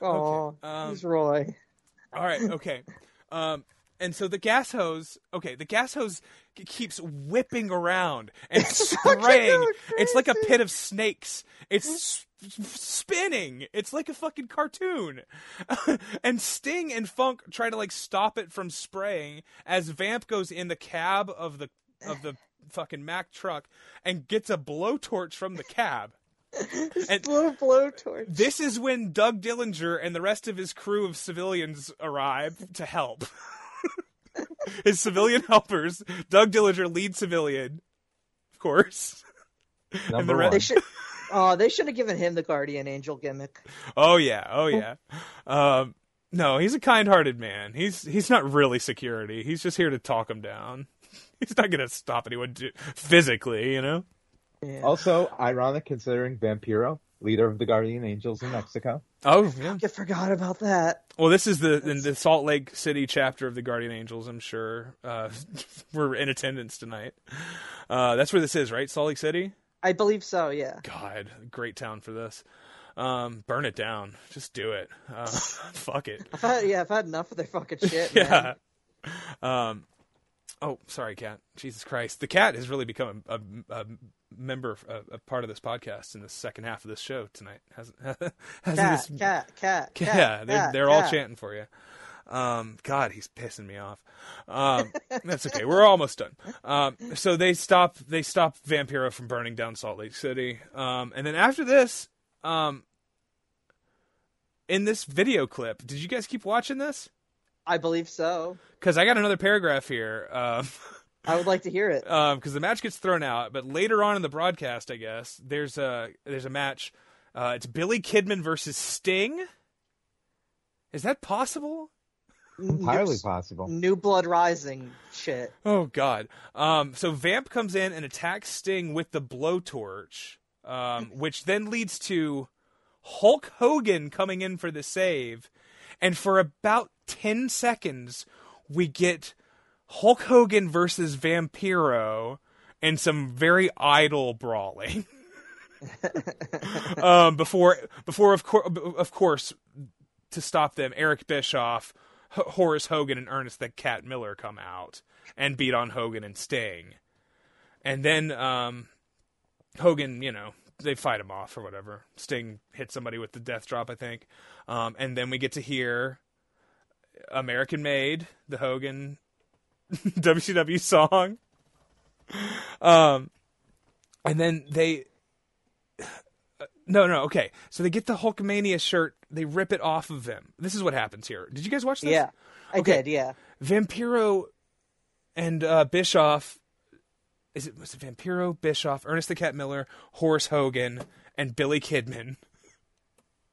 B: Oh,
D: um,
B: he's Roy.
D: All right, okay. Um, and so the gas hose, okay, the gas hose keeps whipping around and spraying. It's like a pit of snakes. It's spinning. It's like a fucking cartoon. and Sting and Funk try to like stop it from spraying as Vamp goes in the cab of the of the fucking Mack truck and gets a blowtorch from the cab. And-
B: Blow blowtorch.
D: This is when Doug Dillinger and the rest of his crew of civilians arrive to help. his civilian helpers, Doug Dillinger, lead civilian, of course.
F: Number
D: the re-
F: one.
B: They should. Oh, they should have given him the guardian angel gimmick.
D: Oh yeah, oh yeah. Um, no, he's a kind-hearted man. He's he's not really security. He's just here to talk him down. He's not gonna stop anyone to, physically, you know.
B: Yeah.
F: Also, ironic considering Vampiro, leader of the Guardian Angels in Mexico.
D: Oh yeah.
B: I forgot about that.
D: Well, this is the in the Salt Lake City chapter of the Guardian Angels. I'm sure uh, we're in attendance tonight. Uh, that's where this is, right? Salt Lake City.
B: I believe so. Yeah.
D: God, great town for this. Um, burn it down. Just do it. Uh, fuck it.
B: I've had, yeah, I've had enough of their fucking shit.
D: Yeah.
B: Man.
D: Um. Oh, sorry, cat. Jesus Christ, the cat has really become a, a, a member, a, a part of this podcast in the second half of this show tonight. Hasn't hasn't
B: Cat,
D: this
B: cat, cat, cat.
D: yeah, they're
B: cat,
D: they're all
B: cat.
D: chanting for you. Um, God, he's pissing me off. Um, that's okay. We're almost done. Um, so they stop they stop Vampiro from burning down Salt Lake City. Um, and then after this, um, in this video clip, did you guys keep watching this?
B: I believe so.
D: Because I got another paragraph here. Um,
B: I would like to hear it.
D: because the match gets thrown out, but later on in the broadcast, I guess there's a there's a match. Uh, it's Billy Kidman versus Sting. Is that possible?
F: Entirely
B: New-
F: possible.
B: New Blood Rising shit.
D: Oh God. Um, so Vamp comes in and attacks Sting with the blowtorch, um, which then leads to Hulk Hogan coming in for the save, and for about ten seconds, we get Hulk Hogan versus Vampiro and some very idle brawling. um, before, before of course, of course, to stop them, Eric Bischoff, H- Horace Hogan, and Ernest the Cat Miller come out and beat on Hogan and Sting, and then um, Hogan, you know, they fight him off or whatever. Sting hits somebody with the death drop, I think, um, and then we get to hear American Made, the Hogan WCW song. Um, and then they. No, no, okay. So they get the Hulkamania shirt, they rip it off of him. This is what happens here. Did you guys watch this?
B: Yeah, I
D: Okay.
B: did. Yeah.
D: Vampiro and uh, Bischoff. Is it was it Vampiro, Bischoff, Ernest the Cat Miller, Horace Hogan, and Billy Kidman,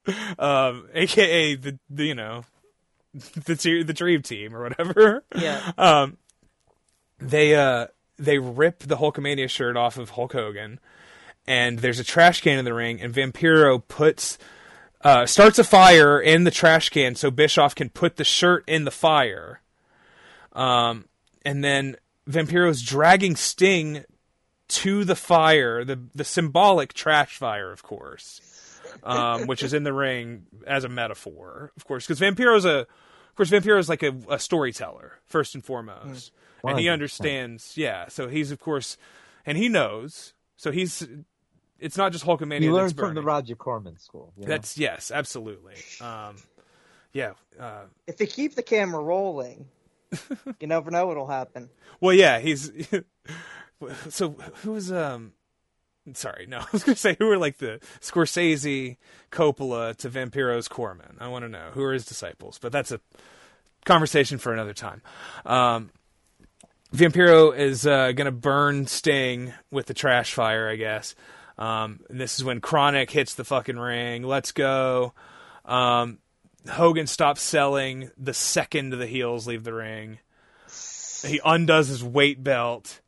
D: um, aka the, the you know the te- the Dream Team or whatever.
B: Yeah.
D: Um, they uh they rip the Hulkamania shirt off of Hulk Hogan, and there's a trash can in the ring, and Vampiro puts uh, starts a fire in the trash can so Bischoff can put the shirt in the fire. Um, and then Vampiro's dragging Sting to the fire, the the symbolic trash fire, of course, um, which is in the ring as a metaphor, of course, because Vampiro's a, of course, Vampiro's like a, a storyteller first and foremost, and he
F: 100%.
D: understands. Yeah, so he's of course, and he knows. So he's, it's not just Hulkamania.
F: You
D: that's
F: learned from the. Roger Corman school. you know?
D: That's yes, absolutely. Um, yeah. Uh,
B: If they keep the camera rolling, you never know what'll happen.
D: well, yeah. He's so who's um. Sorry, no. I was gonna say who are like the Scorsese, Coppola to Vampiro's Corman. I want to know who are his disciples, but that's a conversation for another time. Um, Vampiro is uh, gonna burn Sting with the trash fire, I guess. Um, and this is when KroniK hits the fucking ring. Let's go. Um, Hogan stops selling the second the heels leave the ring. He undoes his weight belt,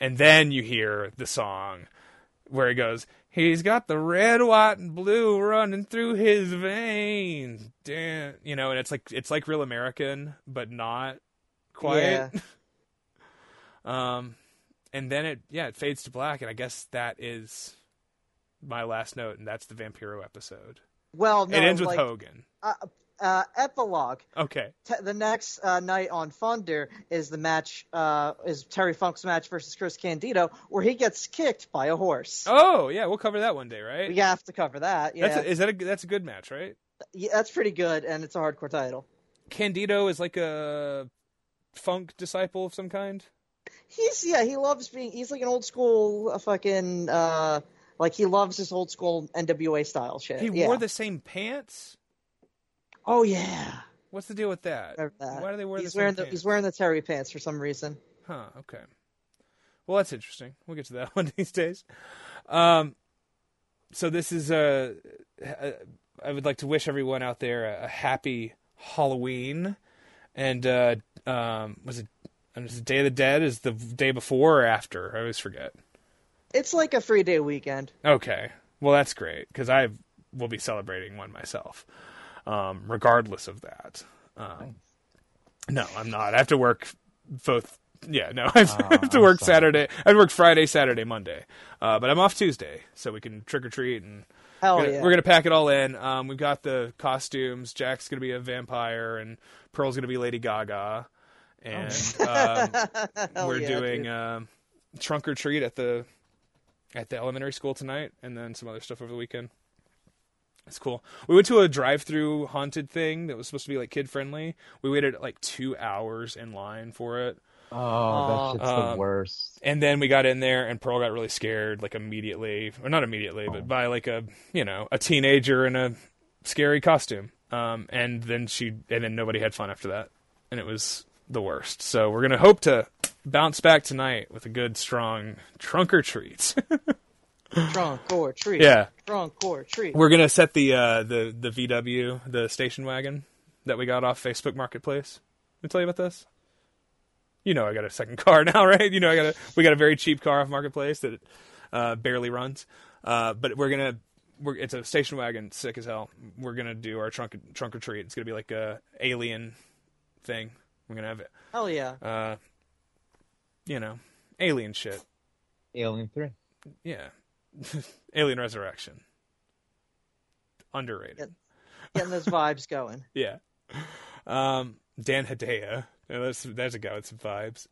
D: and then you hear the song where he goes, He's got the red, white, and blue running through his veins. Damn. You know, and it's like it's like real American, but not quite.
B: Yeah.
D: Um, and then it yeah it fades to black, and I guess that is my last note, and that's the Vampiro episode.
B: Well, no,
D: it ends with
B: like,
D: Hogan.
B: Uh, uh, epilogue.
D: Okay.
B: Te- the next uh, night on Thunder is the match. Uh, is Terry Funk's match versus Chris Candido, where he gets kicked by a horse.
D: Oh yeah, we'll cover that one day, right?
B: We have to cover that. Yeah,
D: That's a, is that a that's a good match, right?
B: yeah, that's pretty good, and it's a hardcore title.
D: Candido is like a funk disciple of some kind.
B: He's yeah, he loves being. He's like an old school uh, fucking. Uh, like he loves his old school NWA style shit.
D: He
B: yeah.
D: wore the same pants.
B: Oh yeah.
D: What's the deal with that?
B: That.
D: Why do they wear
B: he's
D: the
B: wearing the
D: pants?
B: he's wearing the terry pants for some reason.
D: Huh. Okay. Well, that's interesting. We'll get to that one these days. Um, so this is uh, uh, I would like to wish everyone out there a, a happy Halloween, and uh, um, was it? And is it Day of the Dead? Is the day before or after? I always forget.
B: It's like a three day weekend.
D: Okay. Well, that's great because I will be celebrating one myself, um, regardless of that. Um, no, I'm not. I have to work both. Yeah, no, I have, I have to work. Saturday. I work Friday, Saturday, Monday. Uh, but I'm off Tuesday, so we can trick or treat and
B: Hell
D: we're gonna,
B: yeah.
D: we're gonna pack it all in. Um, we've got the costumes. Jack's gonna be a vampire, and Pearl's gonna be Lady Gaga, and um, we're
B: yeah,
D: doing
B: dude.
D: um, trunk or treat at the at the elementary school tonight, and then some other stuff over the weekend. It's cool. We went to a drive-through haunted thing that was supposed to be like kid-friendly. We waited like two hours in line for it,
F: Oh, that shit's
D: Um,
F: the worst.
D: and then we got in there, and Pearl got really scared, like immediately, or not immediately, but by like a you know a teenager in a scary costume. Um, and then she, and then nobody had fun after that, and it was the worst. So we're gonna hope to bounce back tonight with a good, strong trunk or treat.
B: Trunk or treat.
D: yeah,
B: Trunk or treat.
D: we're gonna set the uh, the the VW, the station wagon that we got off Facebook Marketplace. Did I tell you about this? You know, I got a second car now, right? You know, I got a we got a very cheap car off Marketplace that uh, barely runs. Uh, but we're gonna we're it's a station wagon, sick as hell. We're gonna do our trunk trunk or treat. It's gonna be like a alien thing. We're gonna have it,
B: Hell yeah.
D: uh, you know, alien shit.
F: Alien Three.
D: Yeah, Alien Resurrection. Underrated.
B: Yeah. Getting those vibes going.
D: Yeah. Um, Dan Hedaya. That's, there's a guy with some vibes.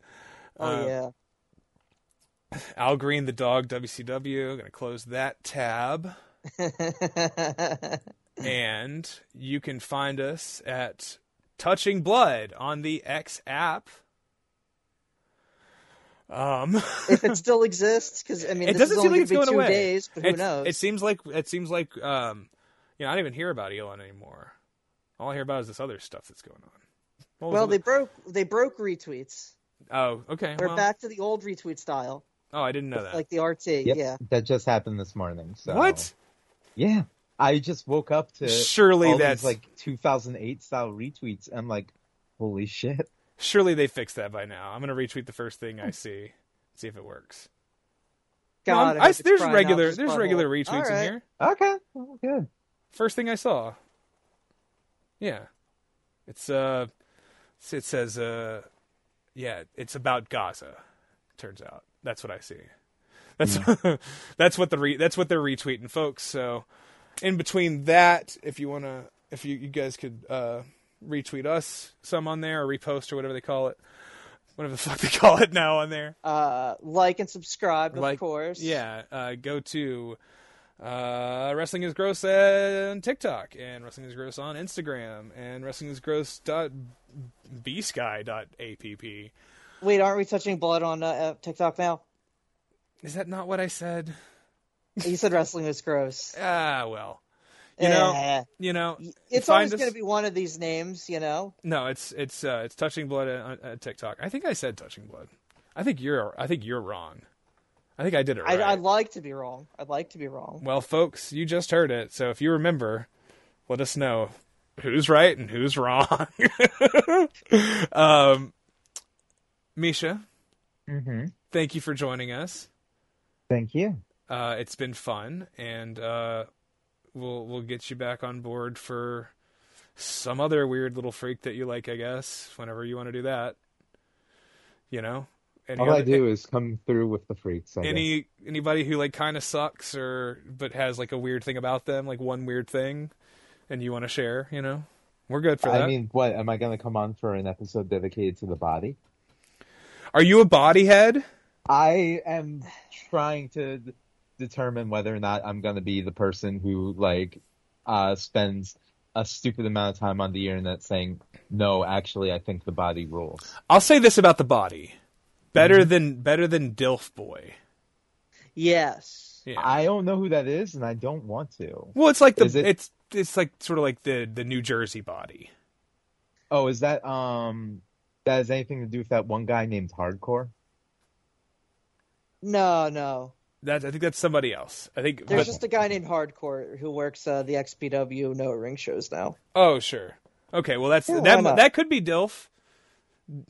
B: Oh
D: Uh,
B: yeah.
D: Al Greene, the dog, WCW. Going to close that tab. and you can find us at Touching Blood on the X app. Um,
B: if it still exists, because I mean,
D: it
B: this
D: doesn't
B: is
D: seem
B: only
D: like it's
B: gonna be two
D: away.
B: days, but who
D: It's-
B: knows?
D: It seems like it seems like um, you know, I don't even hear about Elon anymore. All I hear about is this other stuff that's going on.
B: Well,
D: it-
B: they broke they broke retweets.
D: oh, okay.
B: We're
D: well-
B: back to the old retweet style,
D: Oh, I didn't know that.
B: like the RT.
F: Yep,
B: Yeah.
F: that just happened this morning. So
D: what?
F: Yeah, I just woke up to
D: Surely
F: all
D: that's
F: these like 2008 style retweets. I'm like, holy shit!
D: Surely they fixed that by now. I'm gonna retweet the first thing I see, see if it works. No,
B: God,
D: I'm-
B: I
D: I-
B: hope it's
D: there's regular there's
B: butthole.
D: regular retweets
B: All
D: in here.
F: Okay, well, good.
D: First thing I saw. Yeah, it's uh, it says uh, yeah, it's about Gaza. Turns out that's what I see. That's that's what the re- that's what they're retweeting, folks. So in between that, if you wanna, if you you guys could uh, retweet us some on there or repost or whatever they call it, whatever the fuck they call it now on there.
B: Uh, like and subscribe, of course.
D: Yeah, uh, go to uh, Wrestling is Gross on TikTok and Wrestling is Gross on Instagram and Wrestling is Gross dot bsky dot app.
B: Wait, aren't we touching blood on uh, uh, TikTok now?
D: Is that not what I said?
B: You said wrestling is gross.
D: Ah, well, you know,
B: Eh.
D: you know,
B: it's always
D: us-
B: going to be one of these names, you know.
D: No, it's it's uh, it's touching blood on, on TikTok. I think I said touching blood. I think you're I think you're wrong. I think I did it right.
B: I, I'd like to be wrong. I'd like to be wrong.
D: Well, folks, you just heard it. So if you remember, let us know who's right and who's wrong. um, Micha,
F: Mm-hmm.
D: thank you for joining us.
F: Thank you.
D: Uh, it's been fun, and uh, we'll we'll get you back on board for some other weird little freak that you like, I guess. Whenever you want to do that, you know. Any
F: All I do is come through with the freaks. I guess.
D: any anybody who like kind of sucks or but has like a weird thing about them, like one weird thing, and you want to share, you know, we're good for that.
F: I mean, what am I going to come on for an episode dedicated to the body?
D: Are you a body head?
F: I am trying to determine whether or not I'm going to be the person who like uh spends a stupid amount of time on the internet saying, "No, actually, I think the body rules."
D: I'll say this about the body: better than better than Dilf Boy.
B: Yes.
D: Yeah.
F: I don't know who that is, and I don't want to.
D: well, it's like the
F: it-
D: it's it's like sort of like the the New Jersey body.
F: Oh, is that um that has anything to do with that one guy named Hardcore?
B: No, no.
D: That I think that's somebody else. I think.
B: There's
D: but-
B: just a guy named Hardcore who works uh, the XPW no ring shows now.
D: oh sure. Okay, well that's
B: Yeah,
D: that that could be Dilf.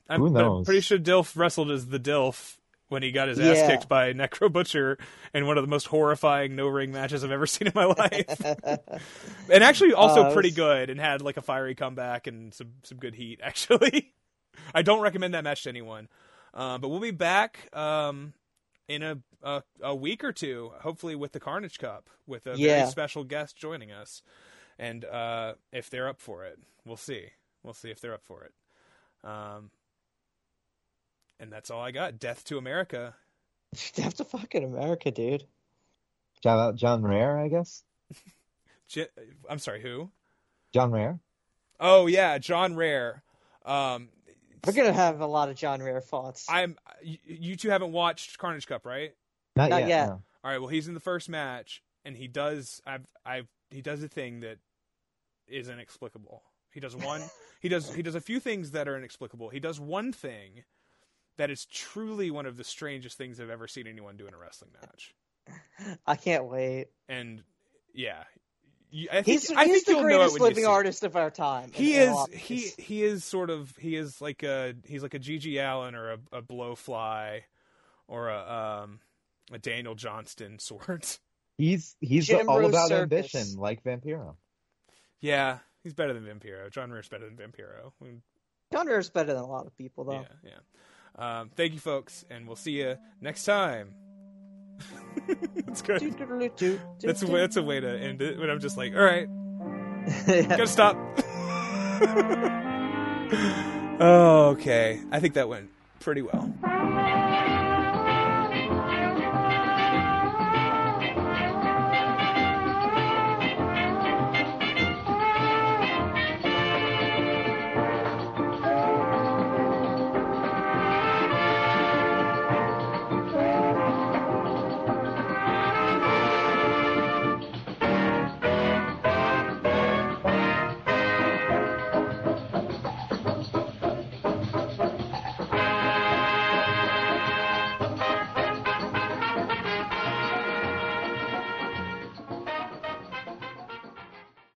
D: I'm,
F: Who
D: but I'm
F: knows?
D: pretty sure Dilf wrestled as the Dilf when he got his ass
B: Yeah.
D: kicked by Necro Butcher in one of the most horrifying no ring matches I've ever seen in my life. and actually also
B: Uh,
D: pretty
B: it's-
D: good and had like a fiery comeback and some some good heat actually. I don't recommend that match to anyone. Uh, but we'll be back um, in a, a a week or two, hopefully with the Carnage Cup with a
B: Yeah.
D: very special guest joining us. And uh, if they're up for it, we'll see. We'll see if they're up for it. Um, and that's all I got. Death to America.
B: Death to fucking America, dude.
F: Shout out John Rare, I guess.
D: J- I'm sorry, who?
F: John Rare.
D: Oh yeah, John Rare. Um,
B: We're gonna have a lot of John Rare thoughts.
D: I'm. You, you two haven't watched Carnage Cup, right?
F: Not,
B: Not
F: yet.
B: yet.
F: no.
D: All right. Well, he's in the first match, and he does. I've. I've. He does a thing that is inexplicable. He does one. he does. He does a few things that are inexplicable. He does one thing that is truly one of the strangest things I've ever seen anyone do in a wrestling match.
B: I can't wait.
D: And yeah, I think.
B: He's,
D: I
B: he's the
D: you'll know it
B: greatest
D: when you
B: living
D: see it.
B: artist of our time.
D: He is he he is sort of he is like a he's like a GG Allin or a, a Blowfly or a um a Daniel Johnston sort.
F: He's he's
B: Jim
F: all
B: Rose
F: about
B: Circus.
F: ambition, like Vampiro.
D: Yeah, he's better than Vampiro. John Rare's better than Vampiro. I mean,
B: John Rare's better than a lot of people, though.
D: Yeah, yeah. Um, thank you, folks, and we'll see you next time. that's good. That's a way, that's a way to end it. When I'm just like, all right, gotta stop. oh, okay. I think that went pretty well.